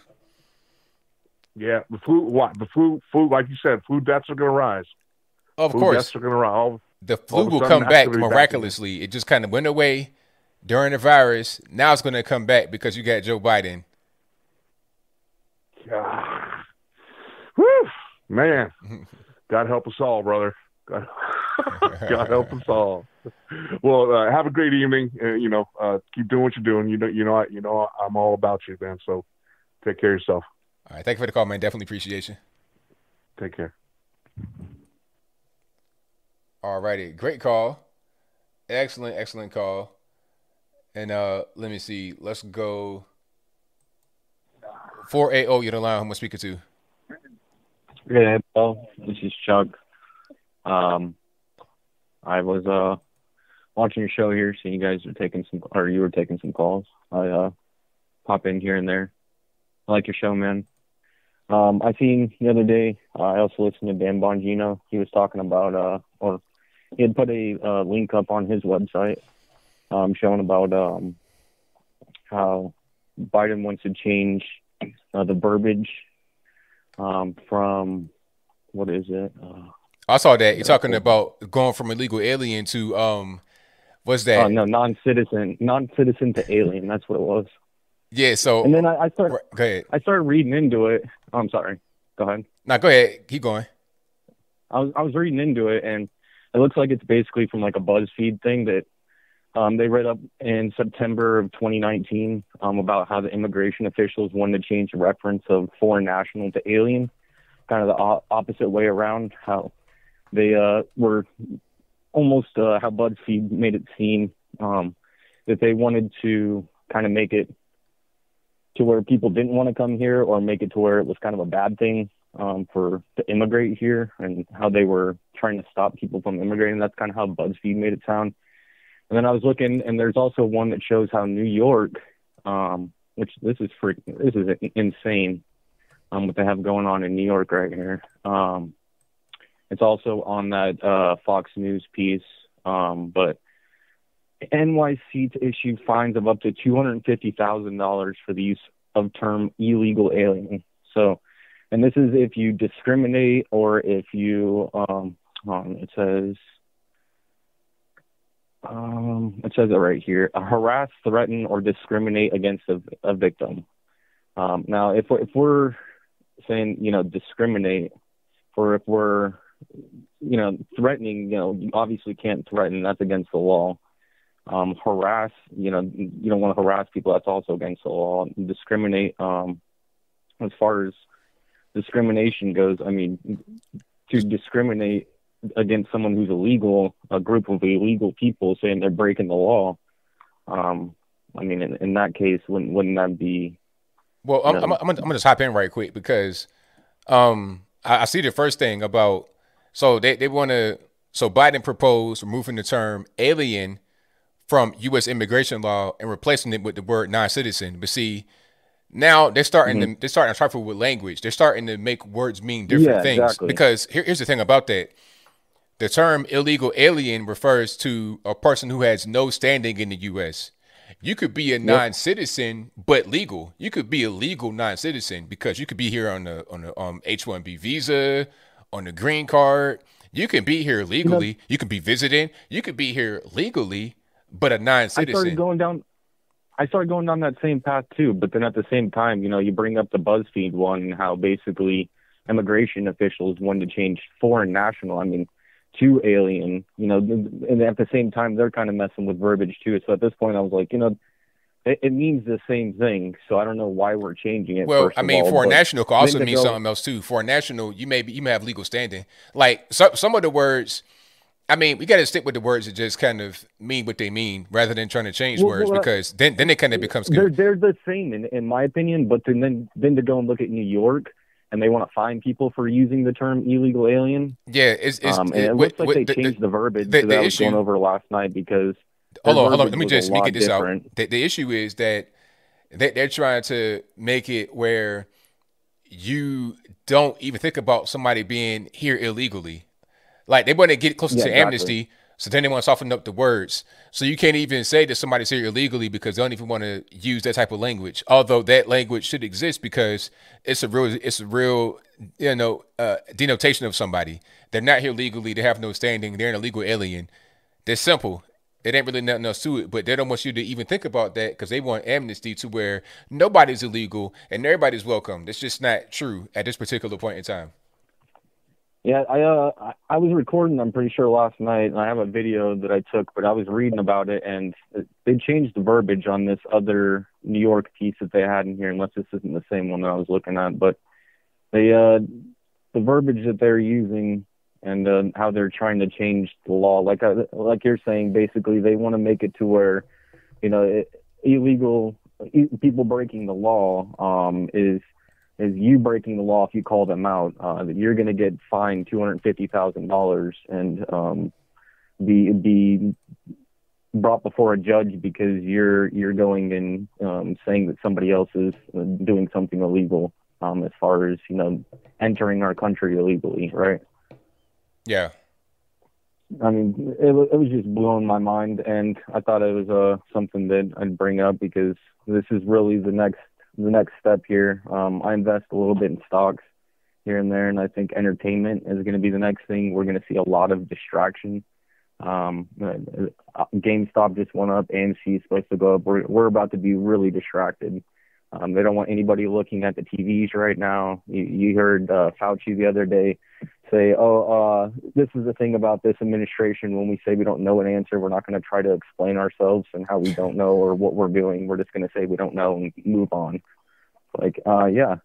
Speaker 21: Yeah, the flu. What the flu? Flu, like you said, flu deaths are going to rise.
Speaker 1: Of
Speaker 21: Flu
Speaker 1: course.
Speaker 21: deaths are going to rise. All-
Speaker 1: The flu will come back
Speaker 21: gonna back
Speaker 1: miraculously. It just kind of went away during the virus. Now it's going to come back because you got Joe Biden.
Speaker 21: God. Whew, man. God help us all, brother. God, God help us all. Well, uh, have a great evening. Uh, you know, uh, keep doing what you're doing. You know, you know, I, you know, I'm all about you, man. So take care of yourself.
Speaker 1: All right, thank you for the call, man. Definitely appreciate you.
Speaker 21: Take care.
Speaker 1: All righty, great call. Excellent, excellent call. And uh let me see. Let's go. Four eight oh, you're the line. Who am I speaking to?
Speaker 22: Yeah, well, this is Chuck. Um, I was uh watching your show here, seeing you guys were taking some, or you were taking some calls. I uh pop in here and there. I like your show, man. Um, I seen the other day. Uh, I also listened to Dan Bongino. He was talking about, uh, or he had put a uh, link up on his website, um, showing about um how Biden wants to change uh, the verbiage um, from what is it? Uh,
Speaker 1: I saw that. You're talking about going from illegal alien to um what's that?
Speaker 22: Oh no, non-citizen, non-citizen to alien. That's what it was.
Speaker 1: Yeah. So
Speaker 22: And then I, I started.
Speaker 1: Go ahead.
Speaker 22: I started reading into it. Oh, I'm sorry. Go ahead.
Speaker 1: Now go ahead. Keep going.
Speaker 22: I was I was reading into it, and it looks like it's basically from like a BuzzFeed thing that um, they read up in September of 2019 um, about how the immigration officials wanted to change the reference of foreign national to alien, kind of the o- opposite way around. How they uh, were almost uh, how BuzzFeed made it seem um, that they wanted to kind of make it to where people didn't want to come here or make it to where it was kind of a bad thing um, for to immigrate here and how they were trying to stop people from immigrating. That's kind of how BuzzFeed made it sound. And then I was looking, and there's also one that shows how New York, um, which this is freak, this is insane, um, what they have going on in New York right here. Um, it's also on that uh, Fox News piece, um, but NYC to issue fines of up to two hundred fifty thousand dollars for the use of term illegal alien. So, and this is if you discriminate or if you, um, um it says, um, it says it right here: harass, threaten, or discriminate against a, a victim. Um, now, if we're, if we're saying you know discriminate, or if we're you know threatening, you know, you obviously can't threaten. That's against the law um, harass, you know, you don't want to harass people. That's also against the law. Discriminate, um, as far as discrimination goes, I mean, to discriminate against someone who's illegal, a group of illegal people saying they're breaking the law. Um, I mean, in, in that case, wouldn't wouldn't that be?
Speaker 1: Well, I'm, I'm, I'm, gonna, I'm gonna just hop in right quick because um, I, I see the first thing about so they, they want to so Biden proposed removing the term alien from U.S. immigration law and replacing it with the word non-citizen. But see, now they're starting
Speaker 22: Mm-hmm.
Speaker 1: to they're starting to trifle with language. They're starting to make words mean different
Speaker 22: Yeah,
Speaker 1: things.
Speaker 22: exactly.
Speaker 1: Because here, here's the thing about that: the term illegal alien refers to a person who has no standing in the U.S. You could be a non-citizen but legal. You could be a legal non-citizen because you could be here on the on the um, H-1B visa, on the green card. You can be here legally. You can be visiting. You could be here legally, but a non-citizen.
Speaker 22: I started going down. I started going down that same path too, but then at the same time, you know, you bring up the BuzzFeed one, and how basically immigration officials wanted to change foreign national. I mean, to alien. You know, and at the same time, they're kind of messing with verbiage too. So at this point, I was like, you know, it, it means the same thing. So I don't know why we're changing it.
Speaker 1: Well, I mean,
Speaker 22: all,
Speaker 1: for a national could also mean something else too. For a national, you may be, you may have legal standing. Like some some of the words, I mean, we got to stick with the words that just kind of mean what they mean, rather than trying to change
Speaker 22: Well,
Speaker 1: words
Speaker 22: well, uh,
Speaker 1: because then then it kind of becomes
Speaker 22: they're
Speaker 1: good.
Speaker 22: they're the same in, in my opinion. But then then then to go and look at New York and they want to fine people for using the term illegal alien.
Speaker 1: Yeah, it's, it's
Speaker 22: um, and
Speaker 1: it-
Speaker 22: it,
Speaker 1: what-
Speaker 22: looks like
Speaker 1: what
Speaker 22: they
Speaker 1: the-
Speaker 22: changed the, verbiage
Speaker 1: the-
Speaker 22: that
Speaker 1: the
Speaker 22: I was going over last night because
Speaker 1: Hold on, hold on. Let me just let me get this
Speaker 22: different.
Speaker 1: out. The, the issue is that they, they're trying to make it where you don't even think about somebody being here illegally. Like they want to get closer
Speaker 22: Yeah,
Speaker 1: to
Speaker 22: exactly.
Speaker 1: amnesty, so then they want to soften up the words. So you can't even say that somebody's here illegally because they don't even want to use that type of language. Although that language should exist because it's a real, it's a real, you know, uh, denotation of somebody. They're not here legally. They have no standing. They're an illegal alien. They're simple. It ain't really nothing else to it, but they don't want you to even think about that because they want amnesty to where nobody's illegal and everybody's welcome. That's just not true at this particular point in time.
Speaker 22: Yeah, I uh I- was recording. I'm pretty sure last night, and I have a video that I took. But I was reading about it, and they changed the verbiage on this other New York piece that they had in here. Unless this isn't the same one that I was looking at, but they uh the verbiage that they're using and uh, how they're trying to change the law, like uh, like you're saying, basically they want to make it to where you know it, illegal people breaking the law um is is you breaking the law if you call them out. Uh, that you're going to get fined two hundred fifty thousand dollars and um, be be brought before a judge because you're you're going and um, saying that somebody else is uh, doing something illegal. Um, as far as you know, entering our country illegally, right?
Speaker 1: Yeah.
Speaker 22: I mean, it, wa- it was just blowing my mind, and I thought it was uh, something that I'd bring up because this is really the next the next step here. Um, I invest a little bit in stocks here and there, and I think entertainment is going to be the next thing. We're going to see a lot of distraction. Um, uh, GameStop just went up, AMC is supposed to go up. We're we're about to be really distracted. Um, they don't want anybody looking at the TVs right now. You, you heard uh, Fauci the other day say, "Oh, uh, this is the thing about this administration. When we say we don't know an answer, we're not going to try to explain ourselves and how we don't know or what we're doing. We're just going to say we don't know and move on." Like, uh, yeah,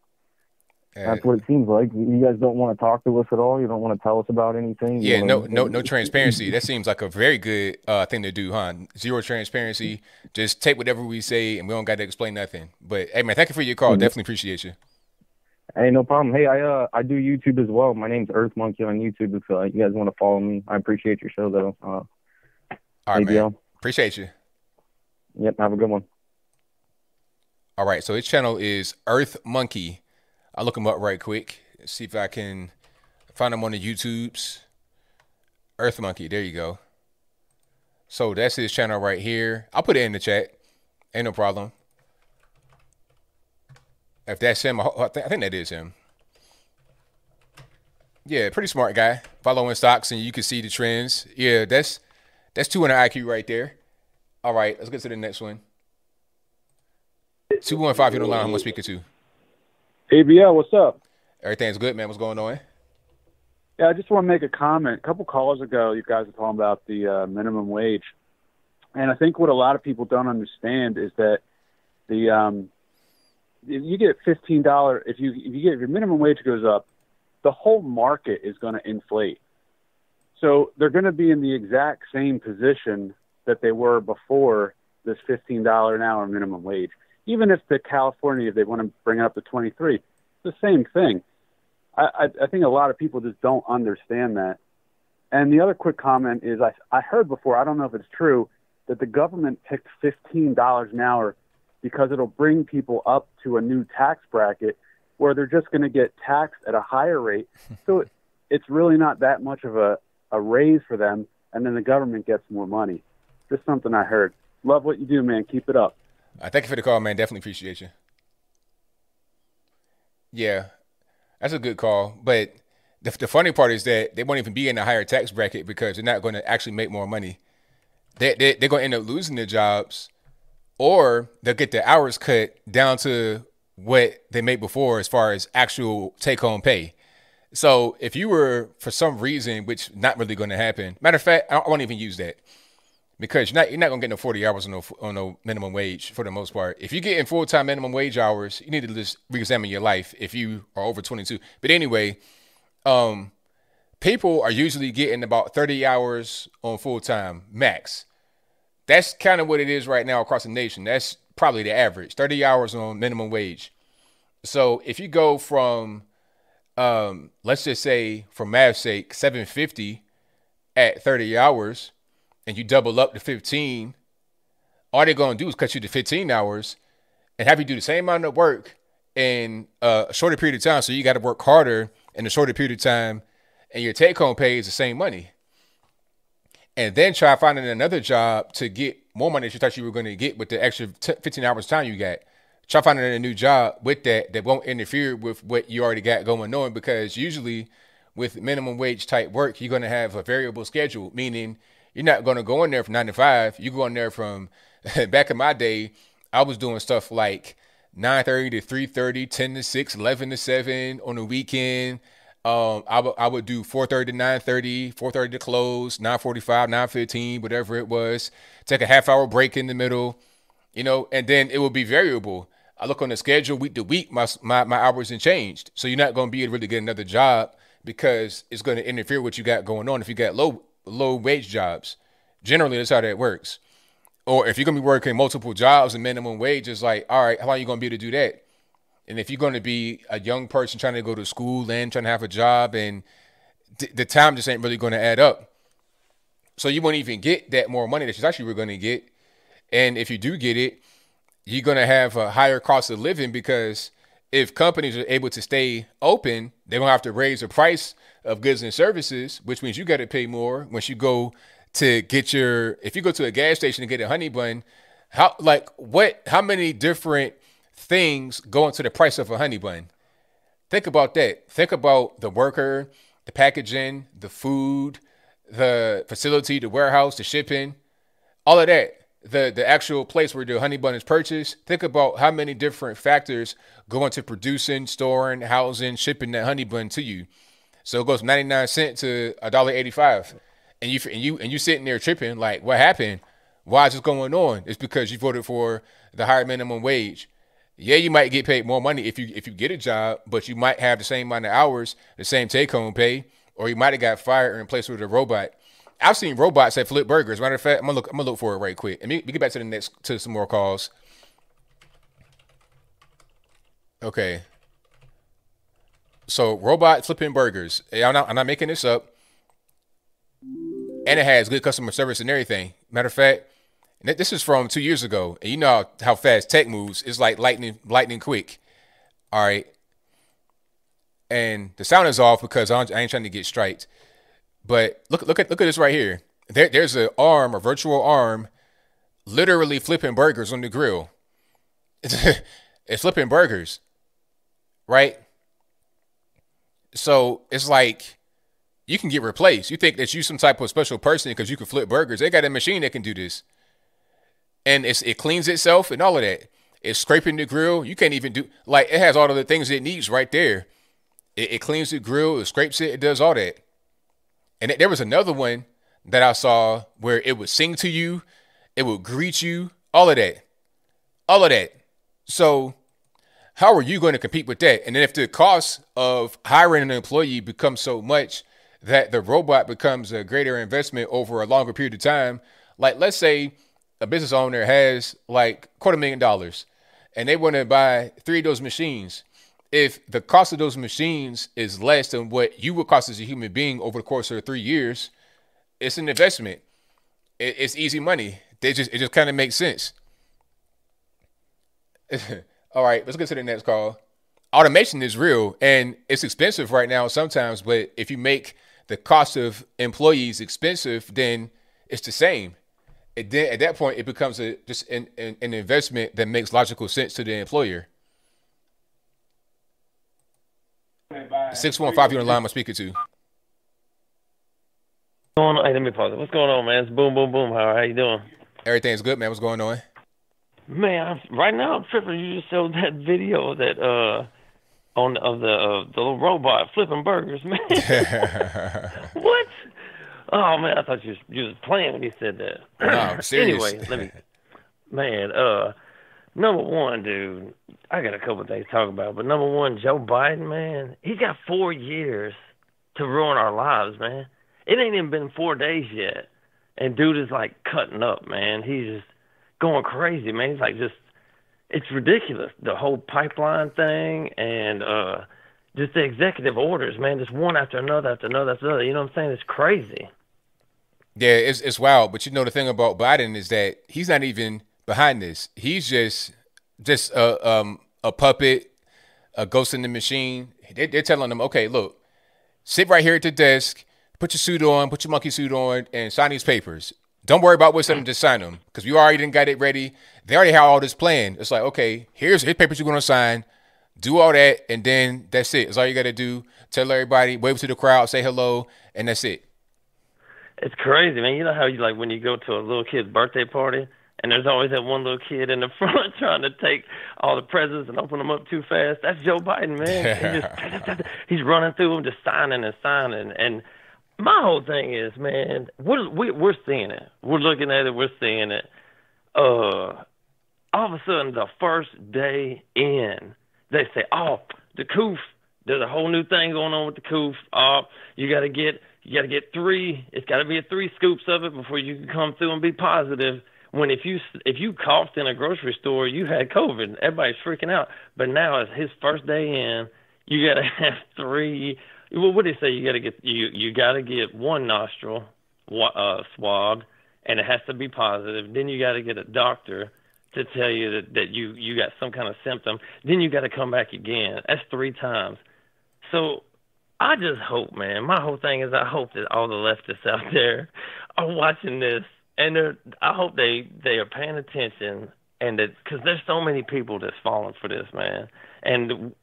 Speaker 22: that's what it seems like. You guys don't want to talk to us at all. You don't want to tell us about anything.
Speaker 1: Yeah, no, no, no transparency. That seems like a very good uh, thing to do, huh? Zero transparency. Just take whatever we say, and we don't got to explain nothing. But hey, man, thank you for your call.
Speaker 22: Mhm.
Speaker 1: Definitely appreciate you.
Speaker 22: Hey, no problem. Hey, I uh I do YouTube as well. My name's Earth Monkey on YouTube. If uh, you guys want to follow me, I appreciate your show though. Uh,
Speaker 1: All right, man. Appreciate you.
Speaker 22: Yep, have a good one.
Speaker 1: All right, so his channel is Earth Monkey. I'll look him up right quick. See if I can find him on the YouTubes. Earth Monkey, there you go. So that's his channel right here. I'll put it in the chat. Ain't no problem. If that's him, I think, that is him. Yeah, pretty smart guy. Following stocks and you can see the trends. Yeah, that's that's 200 IQ right there. All right, let's get to the next one. 215 you don't line, who am I speaking to?
Speaker 7: ABL, what's up?
Speaker 1: Everything's good, man. What's going on?
Speaker 7: Yeah, I just want to make a comment. A couple callers ago, you guys were talking about the uh, minimum wage, and I think what a lot of people don't understand is that the um, if you get fifteen dollar if you if you get if your minimum wage goes up, the whole market is going to inflate. So they're going to be in the exact same position that they were before this fifteen dollar an hour minimum wage. Even if the California, if they want to bring it up to twenty three, the same thing. I, I, I think a lot of people just don't understand that. And the other quick comment is I, I heard before, I don't know if it's true, that the government picked $15 an hour because it'll bring people up to a new tax bracket where they're just going to get taxed at a higher rate. So it, it's really not that much of a, a raise for them, and then the government gets more money. Just something I heard. Love what you do, man. Keep it up.
Speaker 1: Uh, thank you for the call, man. Definitely appreciate you. Yeah, that's a good call. But the, the funny part is that they won't even be in a higher tax bracket because they're not going to actually make more money. They, they, they're going to end up losing their jobs or they'll get their hours cut down to what they made before as far as actual take home pay. So if you were, for some reason, which not really going to happen, matter of fact, I, won't even use that because you're not you're not gonna get no 40 hours on no on no minimum wage for the most part. If you're getting full time minimum wage hours, you need to just re-examine your life if you are over 22. But anyway, um, people are usually getting about 30 hours on full time max. That's kind of what it is right now across the nation. That's probably the average 30 hours on minimum wage. So if you go from, um, let's just say for math's sake, 750 at 30 hours and you double up to 15, all they're going to do is cut you to 15 hours and have you do the same amount of work in a shorter period of time. So you got to work harder in a shorter period of time and your take home pay is the same money. And then try finding another job to get more money that you thought you were going to get with the extra t- 15 hours time you got. Try finding a new job with that that won't interfere with what you already got going on because usually with minimum wage type work, you're going to have a variable schedule, meaning you're not going to go in there from nine to five. You go in there from back in my day, I was doing stuff like 9:30 to 3:30, 10 to 6, 11 to 7 on the weekend. Um, I would I would do 4:30 to 9:30, 4:30 to close, 9:45, 9:15, whatever it was. Take a half hour break in the middle, you know, and then it will be variable. I look on the schedule week to week, my my, my hours have changed. So you're not going to be able to really get another job because it's going to interfere with what you got going on. If you got low low wage jobs, generally that's how that works. Or if you're going to be working multiple jobs and minimum wage is like, all right, how long are you going to be able to do that? And if you're going to be a young person trying to go to school and trying to have a job, and th- the time just ain't really going to add up. So you won't even get that more money that you actually were going to get. And if you do get it, you're going to have a higher cost of living because if companies are able to stay open, they're going to have to raise the price of goods and services, which means you got to pay more once you go to get your if you go to a gas station to get a honey bun, how like what how many different things go into the price of a honey bun? Think about that. Think about the worker, the packaging, the food, the facility, the warehouse, the shipping, all of that. The the actual place where the honey bun is purchased. Think about how many different factors go into producing, storing, housing, shipping that honey bun to you. So it goes from 99 cent to $1.85 and you and you and you sitting there tripping like, what happened? Why is this going on? It's because you voted for the higher minimum wage. Yeah, you might get paid more money if you if you get a job, but you might have the same amount of hours, the same take home pay, or you might have got fired and replaced with a robot. I've seen robots that flip burgers. Matter of fact, I'm gonna look. I'm gonna look for it right quick. And we get back to the next to some more calls. Okay. So robot flipping burgers. I'm not, I'm not making this up and it has good customer service and everything. Matter of fact, this is from two years ago, and you know how fast tech moves. It's like lightning, lightning quick. All right, and the sound is off because I ain't trying to get striked. But look, look at look at this right here. There, there's an arm, a virtual arm, literally flipping burgers on the grill. It's, it's flipping burgers, right? So it's like you can get replaced. You think that you some type of special person because you can flip burgers. They got a machine that can do this. And it cleans itself and all of that. It's scraping the grill. You can't even do like it has all of the things it needs right there. It, it cleans the grill, it scrapes it, it does all that. And there was another one that I saw where it would sing to you, it would greet you, all of that. All of that. So how are you going to compete with that? And then if the cost of hiring an employee becomes so much that the robot becomes a greater investment over a longer period of time. Like, let's say a business owner has like quarter million dollars and they want to buy three of those machines. If the cost of those machines is less than what you would cost as a human being over the course of three years, it's an investment. it's easy money. They just it just kind of makes sense. All right, let's get to the next call. Automation is real and it's expensive right now sometimes, but if you make the cost of employees expensive, then it's the same. It then at that point it becomes a just an, an, an investment that makes logical sense to the employer. Six one five. You on the line? I'm speaking to.
Speaker 23: Going on? Hey, let me pause it. What's going on, man? It's boom, boom, boom. How are you doing?
Speaker 1: Everything's good, man. What's going on?
Speaker 23: Man, I'm, right now I'm tripping. You just showed that video that uh on of the uh, the little robot flipping burgers, man. what? Oh man, I thought you was, you was playing when you said that.
Speaker 1: No, I'm
Speaker 23: anyway, let me, man. Uh, number one, dude, I got a couple of things to talk about, but number one, Joe Biden, man, he's got four years to ruin our lives, man. It ain't even been four days yet, and dude is like cutting up, man. He's just going crazy, man. He's like just it's ridiculous. The whole pipeline thing and uh just the executive orders, man, just one after another after another after another. You know what I'm saying? It's crazy.
Speaker 1: Yeah, it's it's wild. But you know the thing about Biden is that he's not even behind this. He's just just a um a puppet, a ghost in the machine. They, they're telling him, okay, look, sit right here at the desk, put your suit on, put your monkey suit on, and sign these papers. Don't worry about what's them to sign them because we already didn't got it ready. They already have all this planned. It's like, okay, here's his papers you're gonna sign. Do all that, and then that's it. That's all you got to do. Tell everybody, wave to the crowd, say hello, and that's it.
Speaker 23: It's crazy, man. You know how you like when you go to a little kid's birthday party And there's always that one little kid in the front trying to take all the presents and open them up too fast. That's Joe Biden, man. He just, he's running through them, just signing and signing. And my whole thing is, man, we're we, we're seeing it. We're looking at it. We're seeing it. Uh, all of a sudden, the first day in, they say, "Oh, the coof." There's a whole new thing going on with the coof. Oh, you got to get you got to get three. It's got to be a three scoops of it before you can come through and be positive. When if you if you coughed in a grocery store, you had COVID. Everybody's freaking out. But now it's his first day in. You got to have three. Well, what do they say? You got to get you you got to get one nostril uh, swabbed, and it has to be positive. Then you got to get a doctor to tell you that that you you got some kind of symptom. Then you got to come back again. That's three times. So I just hope, man. My whole thing is I hope that all the leftists out there are watching this, and they're. I hope they they are paying attention, and that because there's so many people that's falling for this, man. And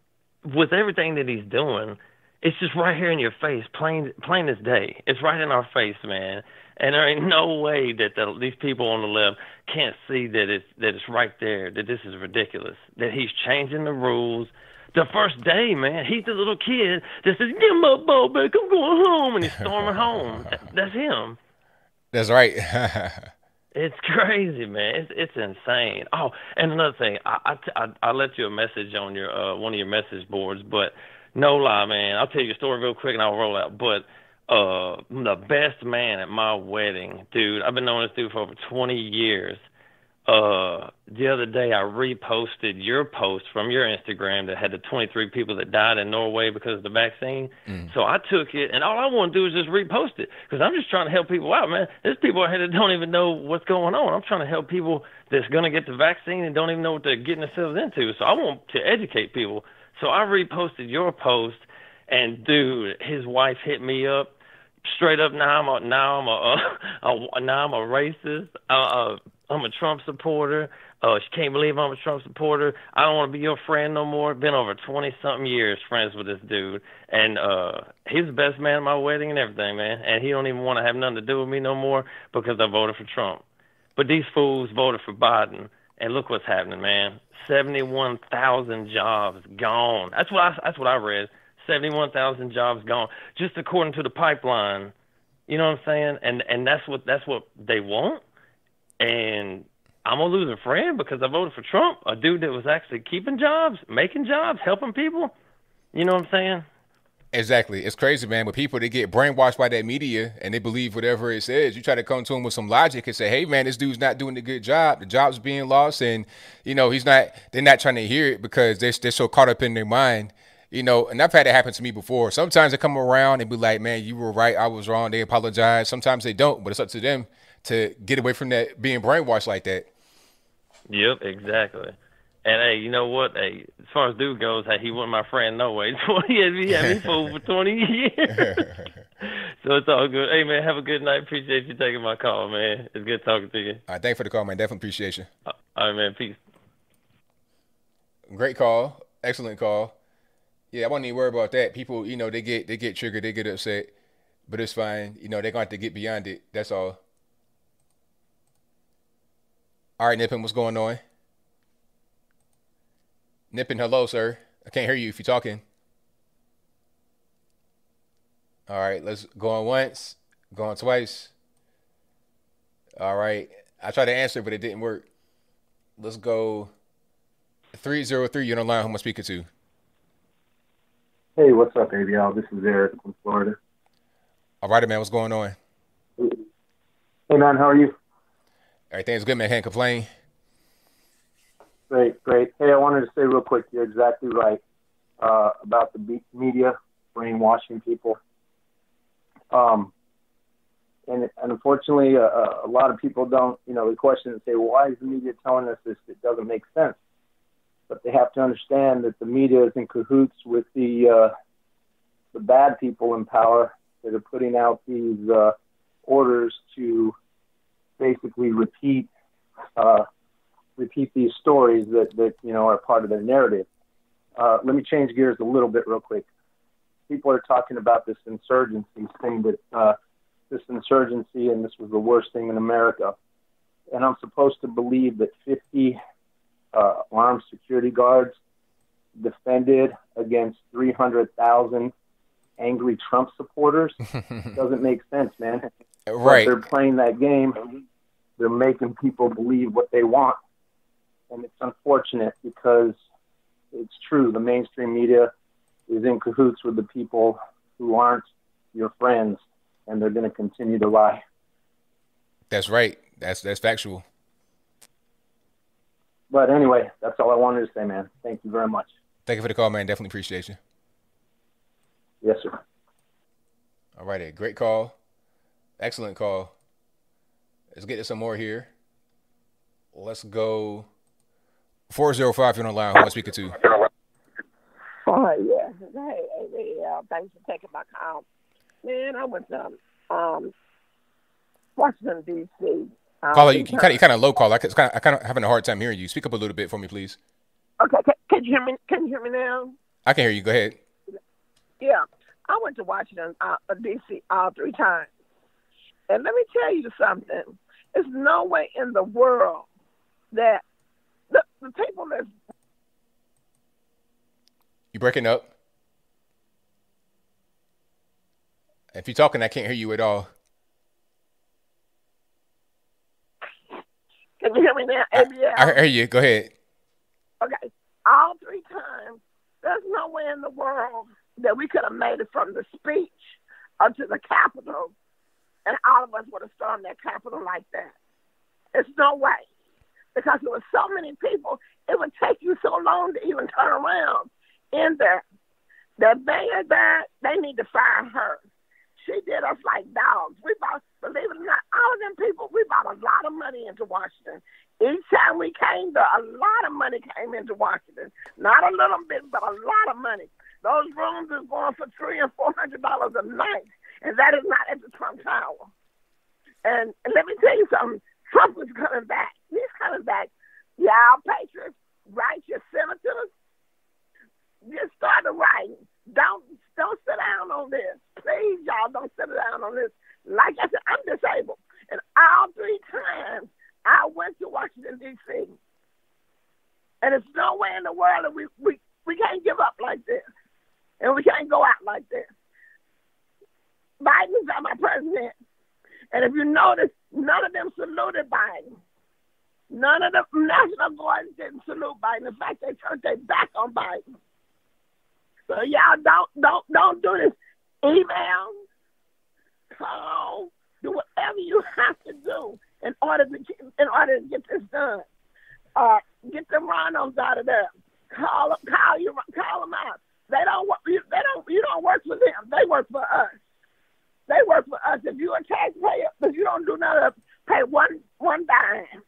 Speaker 23: with everything that he's doing, it's just right here in your face, plain plain as day. It's right in our face, man. And there ain't no way that the, these people on the left can't see that it's that it's right there. That this is ridiculous. That he's changing the rules the first day, man, he's the little kid that says, "Give my ball back, I'm going home," and he's storming home. That's him.
Speaker 1: That's right.
Speaker 23: it's crazy, man. It's it's insane. Oh, and another thing, I I, I, I left you a message on your uh one of your message boards, but no lie, man. I'll tell you a story real quick and I'll roll out. But uh the best man at my wedding, dude. I've been knowing this dude for over 20 years uh the other day I reposted your post from your Instagram that had the 23 people that died in Norway because of the vaccine. Mm. So I took it and all I want to do is just repost it because I'm just trying to help people out, man. There's people out here that don't even know what's going on. I'm trying to help people that's going to get the vaccine and don't even know what they're getting themselves into. So I want to educate people. So I reposted your post and dude, his wife hit me up straight up now I'm a now I'm a, a, a now I'm a racist. Uh, uh I'm a Trump supporter. Oh, she can't believe I'm a Trump supporter. I don't want to be your friend no more. Been over twenty something years friends with this dude, and uh he's the best man at my wedding and everything, man. And he don't even want to have nothing to do with me no more because I voted for Trump. But these fools voted for Biden, and look what's happening, man. Seventy-one thousand jobs gone. That's what I, that's what I read. Seventy-one thousand jobs gone, just according to the pipeline. You know what I'm saying? And and that's what that's what they want and I'm gonna lose a friend because I voted for Trump, a dude that was actually keeping jobs, making jobs, helping people. You know what I'm saying?
Speaker 1: Exactly. It's crazy, man. But people they get brainwashed by that media and they believe whatever it says. You try to come to them with some logic and say, "Hey, man, this dude's not doing a good job. The job's being lost, and you know he's not." They're not trying to hear it because they're they're so caught up in their mind. You know, and I've had it happen to me before. Sometimes they come around and be like, "Man, you were right. I was wrong." They apologize. Sometimes they don't, but it's up to them to get away from that being brainwashed like that.
Speaker 23: Yep, exactly. And hey, you know what? Hey, as far as dude goes, hey, he wasn't my friend no way. he had me, had me fooled for twenty years. so it's all good. Hey man, have a good night. Appreciate you taking my call, man. It's good talking to you.
Speaker 1: All right, thank you for the call, man. Definitely appreciate you.
Speaker 23: All right, man. Peace.
Speaker 1: Great call. Excellent call. Yeah, I wouldn't even worry about that. People, you know, they get they get triggered, they get upset, but it's fine. You know, they're going to have to get beyond it. That's all. All right, Nippin, what's going on? Nippin, hello, sir. I can't hear you if you're talking. All right, let's go on once, go on twice. All right, I tried to answer, but it didn't work. Let's go 303. You're on the line. Who am I speaking to?
Speaker 24: Hey, what's up, ABL? This is Eric from Florida.
Speaker 1: All right, man. What's going on?
Speaker 24: Hey, man. How are you?
Speaker 1: Everything's good, man. Can't complain.
Speaker 24: Great, great. Hey, I wanted to say real quick, you're exactly right uh, about the media brainwashing people. Um, and, and unfortunately, uh, uh, a lot of people don't, you know, they question and say, well, why is the media telling us this? It doesn't make sense. But they have to understand that the media is in cahoots with the uh, the bad people in power that are putting out these uh, orders to basically repeat uh, repeat these stories that, that you know are part of their narrative. Uh, let me change gears a little bit real quick. People are talking about this insurgency, saying that uh, this insurgency and this was the worst thing in America. and I'm supposed to believe that 50 uh, armed security guards defended against 300,000 angry Trump supporters doesn't make sense, man.
Speaker 1: Right.
Speaker 24: But they're playing that game. They're making people believe what they want, and it's unfortunate because it's true. The mainstream media is in cahoots with the people who aren't your friends, and they're going to continue to lie.
Speaker 1: That's right. That's that's factual.
Speaker 24: But anyway, that's all I wanted to say, man. Thank you very much.
Speaker 1: Thank you for the call, man. Definitely appreciate you.
Speaker 24: Yes, sir.
Speaker 1: All righty. Great call. Excellent call. Let's get to some more here. Let's go 405 you're on the line. Who am I speaking to?
Speaker 25: Oh yeah. Hey, hey, yeah. Thanks for taking my call. Man, I went to um, Washington D.C. Um,
Speaker 1: Caller, you kind of you kind of low call. I kind of I kind of having a hard time hearing you. Speak up a little bit for me, please.
Speaker 25: Okay, can, can you hear me? Can you hear me now?
Speaker 1: I can hear you. Go ahead.
Speaker 25: Yeah, I went to Washington uh, D.C. all three times, and let me tell you something. There's no way in the world that the, the people that's
Speaker 1: You breaking up? If you're talking, I can't hear you at all.
Speaker 25: can you hear me now? ABL.
Speaker 1: I hear you. Go ahead.
Speaker 25: Okay, all three times. There's no way in the world that we could have made it from the speech up to the Capitol, and all of us would have stormed that Capitol like that. It's no way. Because there were so many people, it would take you so long to even turn around in there. The mayor there, they need to fire her. She did us like dogs. We bought, believe it or not, all of them people, we bought a lot of money into Washington. Each time we came there, a lot of money came into Washington. Not a little bit, but a lot of money. Those rooms is going for three and four hundred dollars a night, and that is not at the Trump Tower. And, and let me tell you something. Trump is coming back. He's coming back. Y'all patriots, righteous senators, just start the writing. Don't don't sit down on this. Please, y'all, don't sit down on this. Like I said, I'm disabled, and all three times I went to Washington D.C. And no way in the world that we we we can't give up like this, and we can't go out like this. Biden's not my president, and if you notice, none of them saluted Biden. None of the national guards didn't salute Biden. In fact, they turned their back on Biden. So y'all don't don't don't do this. Email, call, do whatever you have to do in order to get, in order to get this done. Uh, get the RINOs out of there. Call call you, call them out. They don't. You, they don't. You don't work for them. They work for us. They work for us. If you're a taxpayer, if you don't do nothing, pay one one dime,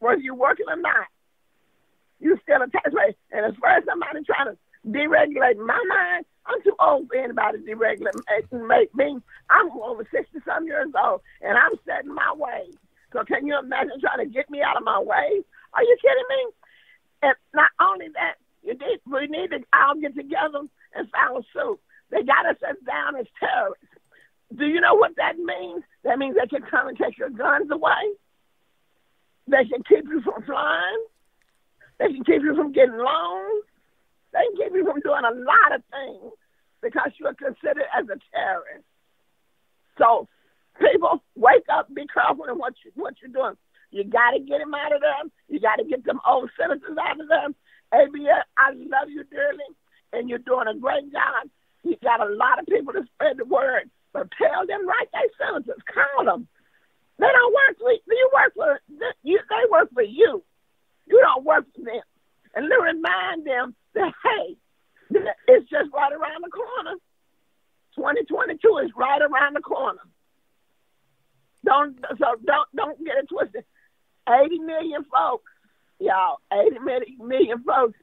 Speaker 25: whether you're working or not, you still a taxpayer. And as far as somebody trying to deregulate my mind, I'm too old for anybody to deregulate make, me. I'm over sixty some years old, and I'm setting my ways. So can you imagine trying to get me out of my way? Are you kidding me? And not only that, you need, we need to all get together and file suit. They got us down as terrorists. Do you know what that means? That means they can come and take your guns away. They can keep you from flying. They can keep you from getting loans. They can keep you from doing a lot of things because you are considered as a terrorist. So, people, wake up, be careful in what you what you're doing. You got to get them out of there. You got to get them old citizens out of there. ABL, I love you dearly, and you're doing a great job. You got a lot of people to spread the word, but tell them right, they senators, call them. They don't work for you. Work for you. They work for you. You don't work for them. And remind them that hey, it's just right around the corner. 2022 is right around the corner. Don't so don't don't get it twisted. 80 million folks, y'all, 80 million folks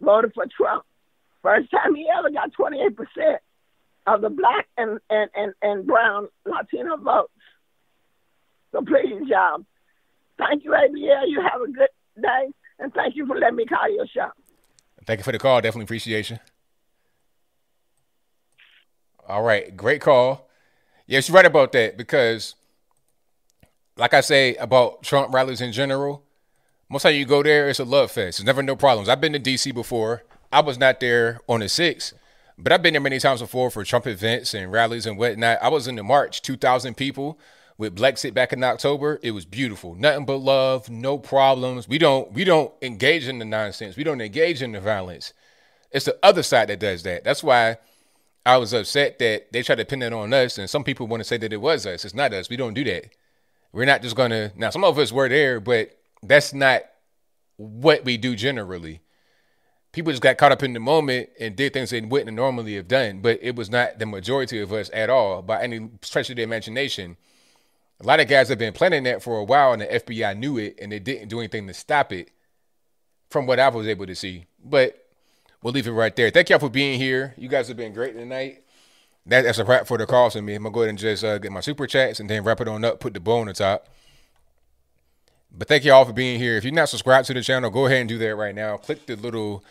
Speaker 25: voted for Trump. First time he ever got 28 percent of the black and, and, and, and brown Latino votes. So please, y'all, thank you, ABL. You have a good day, and thank you for letting me call your show.
Speaker 1: Thank you for the call. Definitely appreciate you. All right, great call. Yes, you're right about that because like I say about Trump rallies in general, most time you go there, it's a love fest. There's never no problems. I've been to DC before. I was not there on the 6th, but I've been there many times before for Trump events and rallies and whatnot. I was in the March, 2,000 people with Blexit back in October. It was beautiful. Nothing but love, no problems. We don't we don't engage in the nonsense. We don't engage in the violence. It's the other side that does that. That's why I was upset that they tried to pin it on us, and some people want to say that it was us. It's not us. We don't do that. We're not just gonna now. Some of us were there, but that's not what we do generally. People just got caught up in the moment and did things they wouldn't normally have done, but it was not the majority of us at all by any stretch of the imagination. A lot of guys have been planning that for a while, and the FBI knew it, and they didn't do anything to stop it. From what I was able to see, but we'll leave it right there. Thank y'all for being here. You guys have been great tonight. That, that's a wrap for the calls to me. I'm gonna go ahead and just uh, get my super chats and then wrap it on up. Put the bow on the top. But thank you all for being here. If you're not subscribed to the channel, go ahead and do that right now. Click the little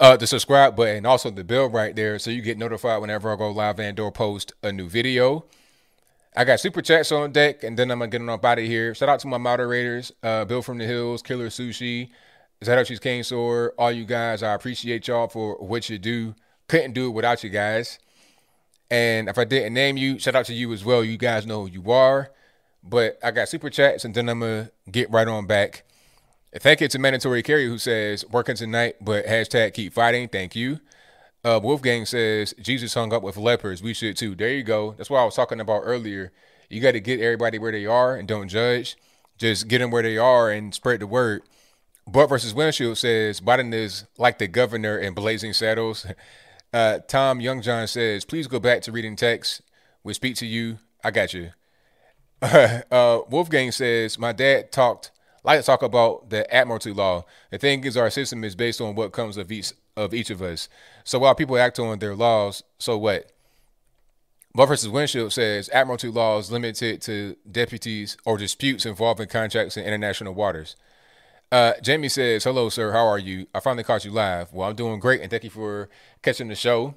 Speaker 1: uh the subscribe button, also the bell right there, so you get notified whenever I go live and or post a new video. I got super chats on deck, and then I'm gonna get on up out of here. Shout out to my moderators, uh, Bill from the Hills, Killer Sushi, Zatochi's Cane Sword, all you guys. I appreciate y'all for what you do. Couldn't do it without you guys. And if I didn't name you, shout out to you as well. You guys know who you are. But I got super chats, and then I'm gonna get right on back. Thank you to Mandatory Carrier who says working tonight, but hashtag keep fighting. Thank you. Uh, Wolfgang says Jesus hung up with lepers. We should too. There you go. That's what I was talking about earlier. You got to get everybody where they are and don't judge. Just get them where they are and spread the word. Butt versus Windshield says Biden is like the governor in Blazing Saddles. Uh, Tom Youngjohn says, please go back to reading text. We speak to you. I got you. uh, Wolfgang says, my dad talked like to talk about the admiralty law. The thing is, our system is based on what comes of each of each of us. So while people act on their laws, so what? Butt versus Windshield says admiralty law is limited to deputies or disputes involving contracts in international waters. Uh, Jamie says, "Hello, sir. How are you? I finally caught you live. Well, I'm doing great, and thank you for catching the show."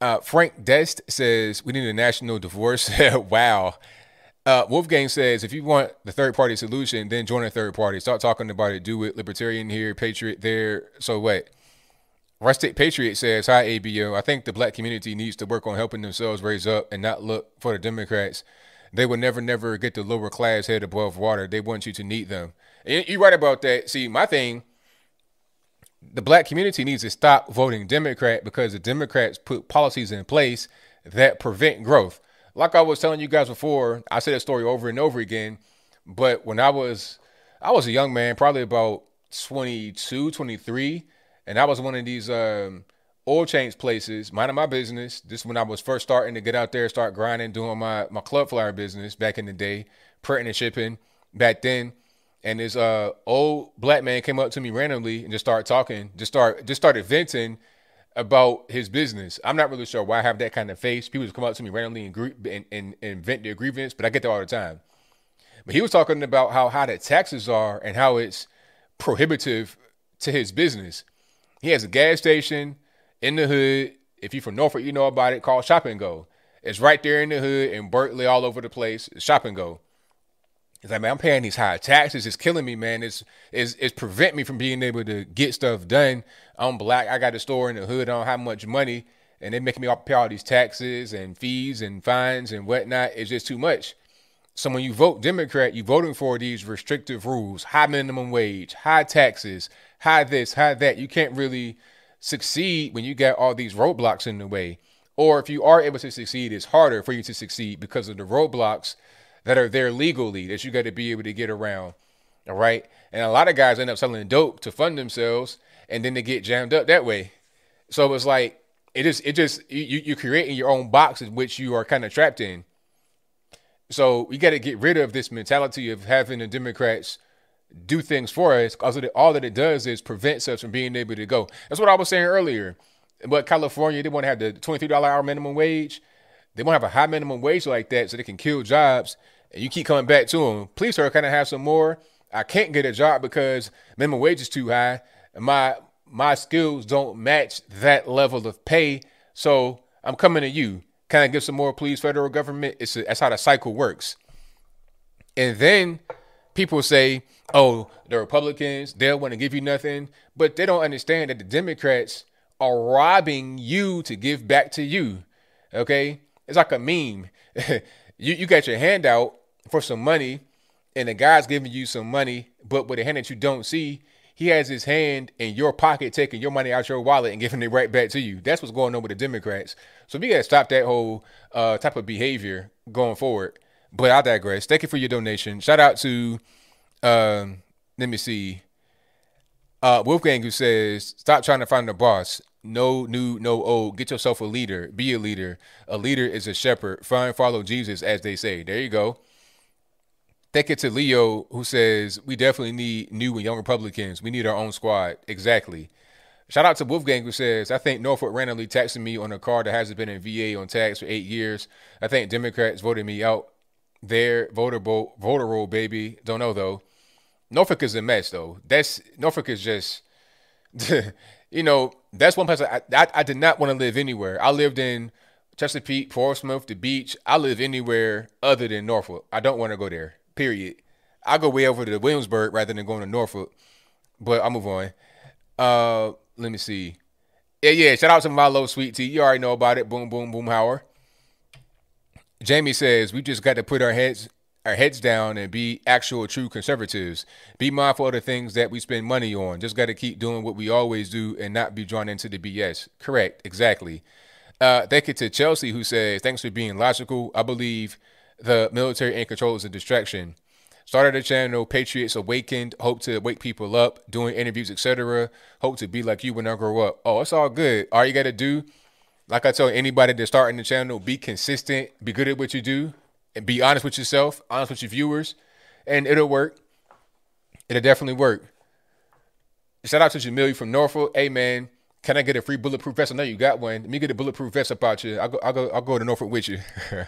Speaker 1: Uh, Frank Dest says, "We need a national divorce." wow. Uh, Wolfgang says, if you want the third party solution, then join a third party. Start talking about it. Do it. Libertarian here, Patriot there. So what? Rustic Patriot says, Hi, ABL. I think the black community needs to work on helping themselves raise up and not look for the Democrats. They will never, never get the lower class head above water. They want you to need them. And you're right about that. See, my thing, the black community needs to stop voting Democrat because the Democrats put policies in place that prevent growth. Like I was telling you guys before, I say that story over and over again. But when I was, I was a young man, probably about 22, 23, and I was one of these um, oil change places, minding my business. This when I was first starting to get out there, start grinding, doing my my club flyer business back in the day, printing and shipping back then. And this uh, old black man came up to me randomly and just started talking, just start just started venting about his business. I'm not really sure why I have that kind of face. People just come up to me randomly and, and, and, and vent their grievance, but I get that all the time. But he was talking about how high the taxes are and how it's prohibitive to his business. He has a gas station in the hood. If you're from Norfolk, you know about it, called Shop and Go. It's right there in the hood in Berkley, all over the place. Shop and Go. He's like, man, I'm paying these high taxes. It's killing me, man. It's it's it's prevent me from being able to get stuff done. I'm black. I got a store in the hood. I don't have much money, and they making me pay all these taxes and fees and fines and whatnot. It's just too much. So when you vote Democrat, you're voting for these restrictive rules, high minimum wage, high taxes, high this, high that. You can't really succeed when you got all these roadblocks in the way. Or if you are able to succeed, it's harder for you to succeed because of the roadblocks that are there legally that you got to be able to get around. All right. And a lot of guys end up selling dope to fund themselves and then they get jammed up that way. So it's like, it just, it just, you, you're creating your own box in which you are kind of trapped in. So we got to get rid of this mentality of having the Democrats do things for us because all that it does is prevents us from being able to go. That's what I was saying earlier. But California, they want to have the $23 hour minimum wage. They want to have a high minimum wage like that so they can kill jobs and you keep coming back to them, please, sir, can I have some more? I can't get a job because minimum wage is too high, and my my skills don't match that level of pay. So I'm coming to you. Can I get some more, please, federal government? It's a, that's how the cycle works. And then people say, oh, the Republicans, they'll want to give you nothing. But they don't understand that the Democrats are robbing you to give back to you. Okay? It's like a meme. you, you got your hand out for some money, and the guy's giving you some money, but with a hand that you don't see, he has his hand in your pocket, taking your money out your wallet and giving it right back to you. That's what's going on with the Democrats. So we got to stop that whole uh, type of behavior going forward. But I digress. Thank you for your donation. Shout out to, um, let me see, uh, Wolfgang who says, "Stop trying to find the boss. No new, no old. Get yourself a leader. Be a leader. A leader is a shepherd. Find, follow Jesus, as they say. There you go." Thank you to Leo who says we definitely need new and young Republicans. We need our own squad. Exactly. Shout out to Wolfgang who says, I think Norfolk randomly taxing me on a car that hasn't been in VA on tax for eight years. I think Democrats voted me out there. Voter vote, voter roll, baby. Don't know though. Norfolk is a mess though. That's Norfolk is just you know, that's one place I, I, I did not want to live anywhere. I lived in Chesapeake, Portsmouth, the beach. I live anywhere other than Norfolk. I don't want to go there. Period. I go way over to Williamsburg rather than going to Norfolk. But I'll move on. Uh, let me see. Yeah, yeah. Shout out to my low sweet tea. You already know about it. Boom, boom, boom. Howard. Jamie says we just got to put our heads our heads down and be actual true conservatives. Be mindful of the things that we spend money on. Just got to keep doing what we always do and not be drawn into the BS. Correct. Exactly. Uh, thank you to Chelsea who says thanks for being logical. I believe the military and control is a distraction. Started a channel, Patriots Awakened, hope to wake people up, doing interviews, etc. Hope to be like you when I grow up. Oh, it's all good. All you got to do, like I tell anybody that's starting the channel, be consistent, be good at what you do, and be honest with yourself, honest with your viewers, and it'll work. It'll definitely work. Shout out to Jamil from Norfolk. Hey man, can I get a free bulletproof vest? I know you got one. Let me get a bulletproof vest about you. I'll go. I'll go. I'll go to Norfolk with you.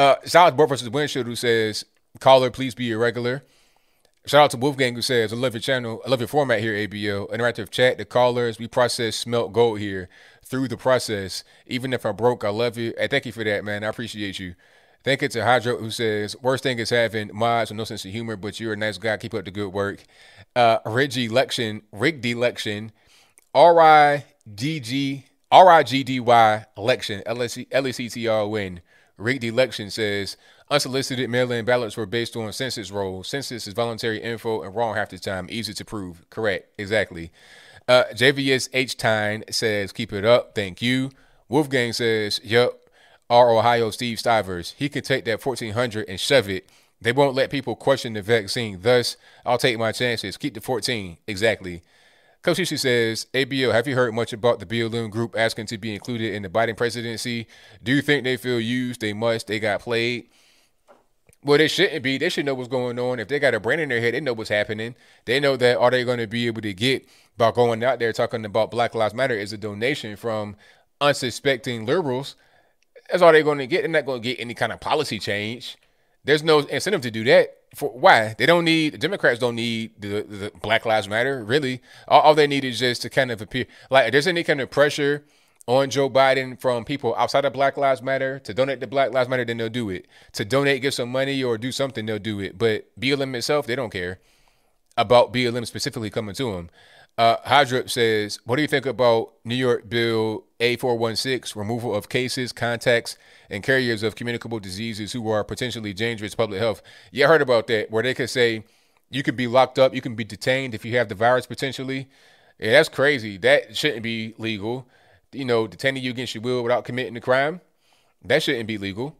Speaker 1: Uh, shout out to Bart versus Windshield who says, caller, please be irregular. Shout out to Wolfgang who says, I love your channel. I love your format here, ABL. Interactive chat, the callers. We process smelt gold here through the process. Even if I'm broke, I love you. Hey, thank you for that, man. I appreciate you. Thank you to Hydro who says, worst thing is having mods with no sense of humor, but you're a nice guy. Keep up the good work. Uh, Reggie Lection, Delection, R-I-D-G, R-I-G-D-Y election, L-E-C-T-R-O-N. Rigged election says unsolicited mail-in ballots were based on census rolls. Census is voluntary info and wrong half the time. Easy to prove. Correct. Exactly. Uh, JVS H Tyne says keep it up. Thank you. Wolfgang says yep. Our Ohio Steve Stivers. He can take that 1400 and shove it. They won't let people question the vaccine. Thus, I'll take my chances. Keep the 14. Exactly. Coach says, ABL, have you heard much about the BLM group asking to be included in the Biden presidency? Do you think they feel used? They must. They got played. Well, they shouldn't be. They should know what's going on. If they got a brain in their head, they know what's happening. They know that are they're going to be able to get by going out there talking about Black Lives Matter is a donation from unsuspecting liberals. That's all they're going to get. They're not going to get any kind of policy change. There's no incentive to do that. For why? They don't need Democrats don't need the, the Black Lives Matter really. All, all, they need is just to kind of appear like if there's any kind of pressure on Joe Biden from people outside of Black Lives Matter to donate to Black Lives Matter, then they'll do it. To donate, give some money or do something, they'll do it. But BLM itself, they don't care about BLM specifically coming to them. Uh, Hydrup says, What do you think about New York Bill A416, removal of cases, contacts, and carriers of communicable diseases who are potentially dangerous to public health? Yeah, I heard about that, where they could say you could be locked up, you can be detained if you have the virus potentially. Yeah, that's crazy. That shouldn't be legal. You know, detaining you against your will without committing the crime, that shouldn't be legal.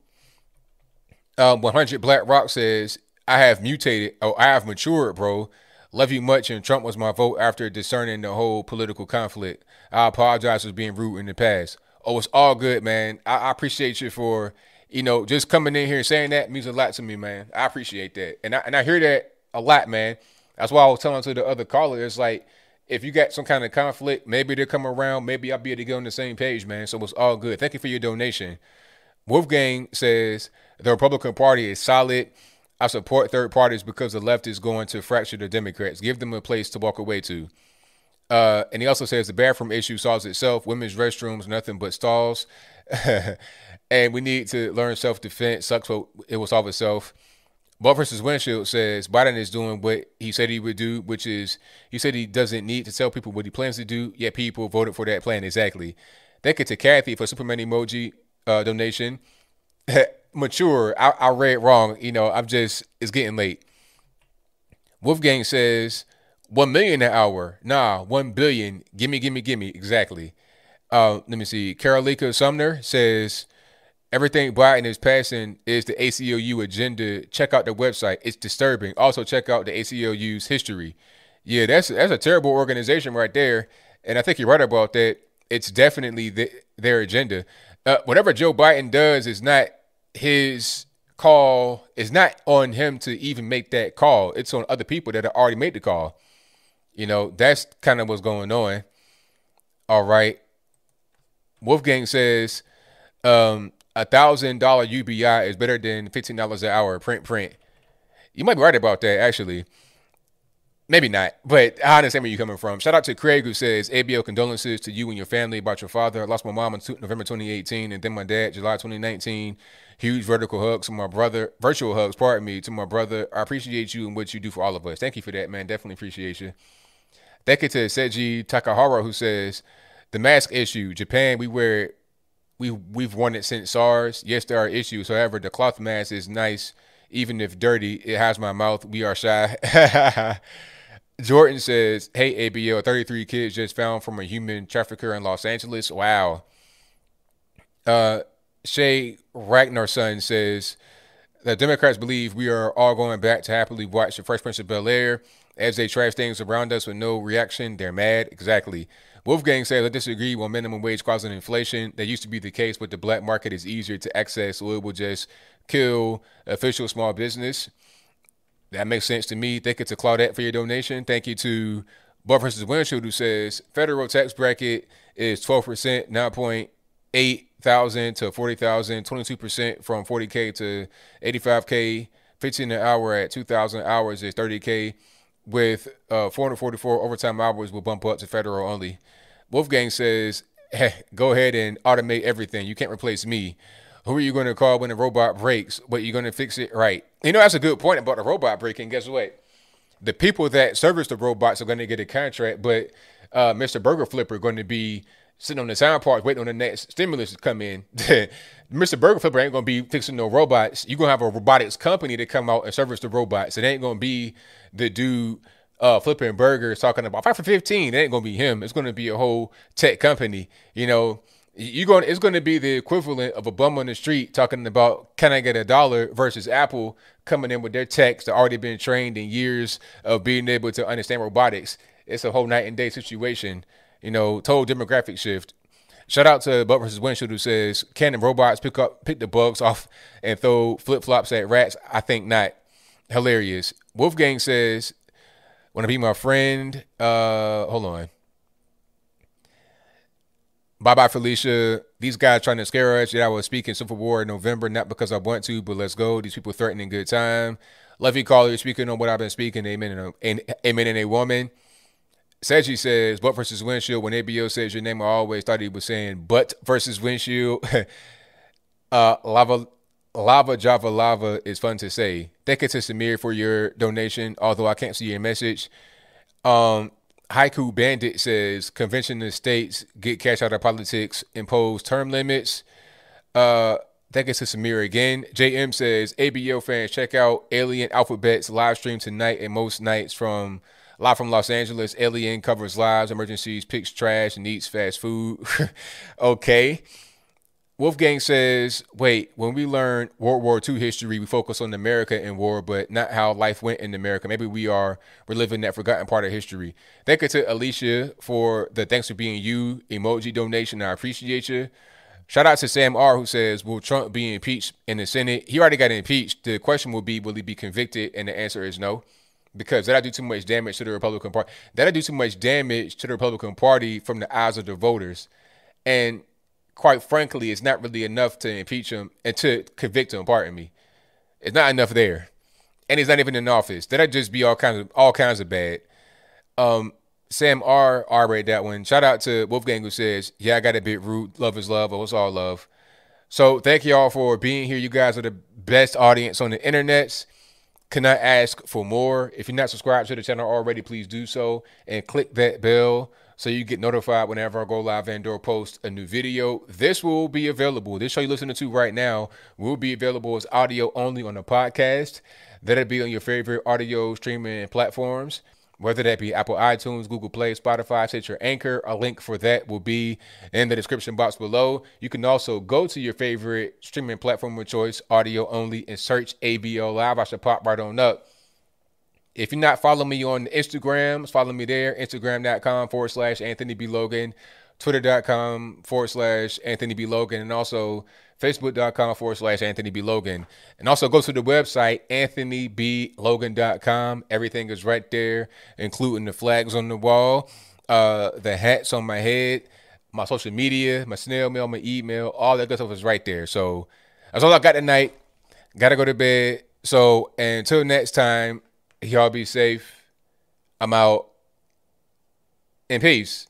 Speaker 1: Um, 100 Black Rock says, I have mutated, oh, I have matured, bro. Love you much, and Trump was my vote after discerning the whole political conflict. I apologize for being rude in the past. Oh, it's all good, man. I, I appreciate you for, you know, just coming in here and saying that means a lot to me, man. I appreciate that. And I, and I hear that a lot, man. That's why I was telling to the other caller, it's like, if you got some kind of conflict, maybe they'll come around. Maybe I'll be able to get on the same page, man. So it's all good. Thank you for your donation. Wolfgang says the Republican Party is solid. I support third parties because the left is going to fracture the Democrats. Give them a place to walk away to. Uh, and he also says the bathroom issue solves itself. Women's restrooms, nothing but stalls. and we need to learn self defense. Sucks, but it will solve itself. Ball versus Windshield says Biden is doing what he said he would do, which is he said he doesn't need to tell people what he plans to do, yet people voted for that plan exactly. Thank you to Kathy for Superman emoji uh, donation. Mature, I, I read wrong. You know, I'm just, it's getting late. Wolfgang says, 1 million an hour. Nah, 1 billion. Gimme, gimme, gimme. Exactly. Uh, let me see. Carolika Sumner says, Everything Biden is passing is the ACLU agenda. Check out the website. It's disturbing. Also, check out the ACLU's history. Yeah, that's that's a terrible organization right there. And I think you're right about that. It's definitely the, their agenda. Uh, whatever Joe Biden does is not his call. is not on him to even make that call. It's on other people that have already made the call. You know, that's kind of what's going on. All right. Wolfgang says, um, a thousand dollar UBI is better than fifteen dollars an hour print print. You might be right about that, actually. Maybe not, but I understand where you're coming from. Shout out to Craig who says ABL condolences to you and your family about your father. I lost my mom in November 2018 and then my dad July 2019. Huge vertical hugs to my brother, virtual hugs, pardon me, to my brother. I appreciate you and what you do for all of us. Thank you for that, man. Definitely appreciate you. Thank you to Seiji Takahara who says the mask issue. Japan, we wear it. we we've worn it since SARS. Yes, there are issues. However, the cloth mask is nice, even if dirty. It has my mouth. We are shy. Jordan says, "Hey ABL, 33 kids just found from a human trafficker in Los Angeles. Wow." Uh, Shay Ragnarson says, "The Democrats believe we are all going back to happily watch the Fresh Prince of Bel Air as they trash things around us with no reaction. They're mad. Exactly." Wolfgang says, I disagree on minimum wage causing inflation. That used to be the case, but the black market is easier to access, so it will just kill official small business. That makes sense to me. Thank you to Claudette for your donation. Thank you to Buff versus Windshield who says federal tax bracket is 12%, 9.8 thousand to 40,000, 22% from 40K to 85K, 15 an hour at 2,000 hours is 30K with uh, 444 overtime hours will bump up to federal only. Wolfgang says, hey, go ahead and automate everything. You can't replace me. Who are you going to call when the robot breaks? But you're going to fix it right. You know, that's a good point about the robot breaking. Guess what? The people that service the robots are going to get a contract, but uh, Mr. Burger Flipper going to be sitting on the sound part waiting on the next stimulus to come in. Mr. Burger Flipper ain't gonna be fixing no robots. You're gonna have a robotics company to come out and service the robots. It ain't gonna be the dude uh, flipping burgers talking about five for fifteen. It ain't gonna be him. It's gonna be a whole tech company. You know, you going it's gonna be the equivalent of a bum on the street talking about can I get a dollar versus Apple coming in with their techs that already been trained in years of being able to understand robotics. It's a whole night and day situation. You know, total demographic shift. Shout out to Buck versus Windshield who says, "Can robots pick up pick the bugs off and throw flip flops at rats?" I think not. Hilarious. Wolfgang says, "Want to be my friend?" Uh, hold on. Bye bye, Felicia. These guys trying to scare us. Yeah, I was speaking Civil War in November, not because I want to, but let's go. These people threatening good time. Levy Caller speaking on what I've been speaking. Amen and a, amen and a woman. Seiji says, but versus windshield. When ABL says your name, I always thought he was saying but versus windshield. uh, lava, lava, Java, lava is fun to say. Thank you to Samir for your donation, although I can't see your message. Um, Haiku Bandit says, convention of states get cash out of politics, impose term limits. Uh, thank you to Samir again. JM says, ABL fans, check out Alien Alphabet's live stream tonight and most nights from Live from Los Angeles, Alien covers lives, emergencies, picks trash, and eats fast food. okay. Wolfgang says, wait, when we learn World War II history, we focus on America and war, but not how life went in America. Maybe we are reliving that forgotten part of history. Thank you to Alicia for the thanks for being you emoji donation. I appreciate you. Shout out to Sam R, who says, Will Trump be impeached in the Senate? He already got impeached. The question will be, Will he be convicted? And the answer is no because that'll do too much damage to the Republican Party. That'll do too much damage to the Republican Party from the eyes of the voters. And quite frankly, it's not really enough to impeach him and to convict him, pardon me. It's not enough there. And he's not even in office. That'd just be all kinds of all kinds of bad. Um, Sam R R read that one. Shout out to Wolfgang who says, Yeah, I got a bit rude. Love is love. Oh, it's all love. So thank you all for being here. You guys are the best audience on the internets. Cannot ask for more. If you're not subscribed to the channel already, please do so and click that bell so you get notified whenever I go live and or post a new video. This will be available. This show you're listening to right now will be available as audio only on the podcast. That'll be on your favorite audio streaming platforms whether that be Apple iTunes, Google Play, Spotify, Stitcher, Anchor. A link for that will be in the description box below. You can also go to your favorite streaming platform of choice, audio only, and search ABL Live. I should pop right on up. If you're not following me on Instagram, follow me there, instagram.com forward slash Anthony B. Logan, twitter.com forward slash Anthony B. Logan, and also facebook.com forward slash Anthony B. Logan. And also go to the website, anthonyblogan.com. Everything is right there, including the flags on the wall, uh, the hats on my head, my social media, my snail mail, my email, all that good stuff is right there. So that's all I got tonight. Gotta go to bed. So until next time, y'all be safe. I'm out. In peace.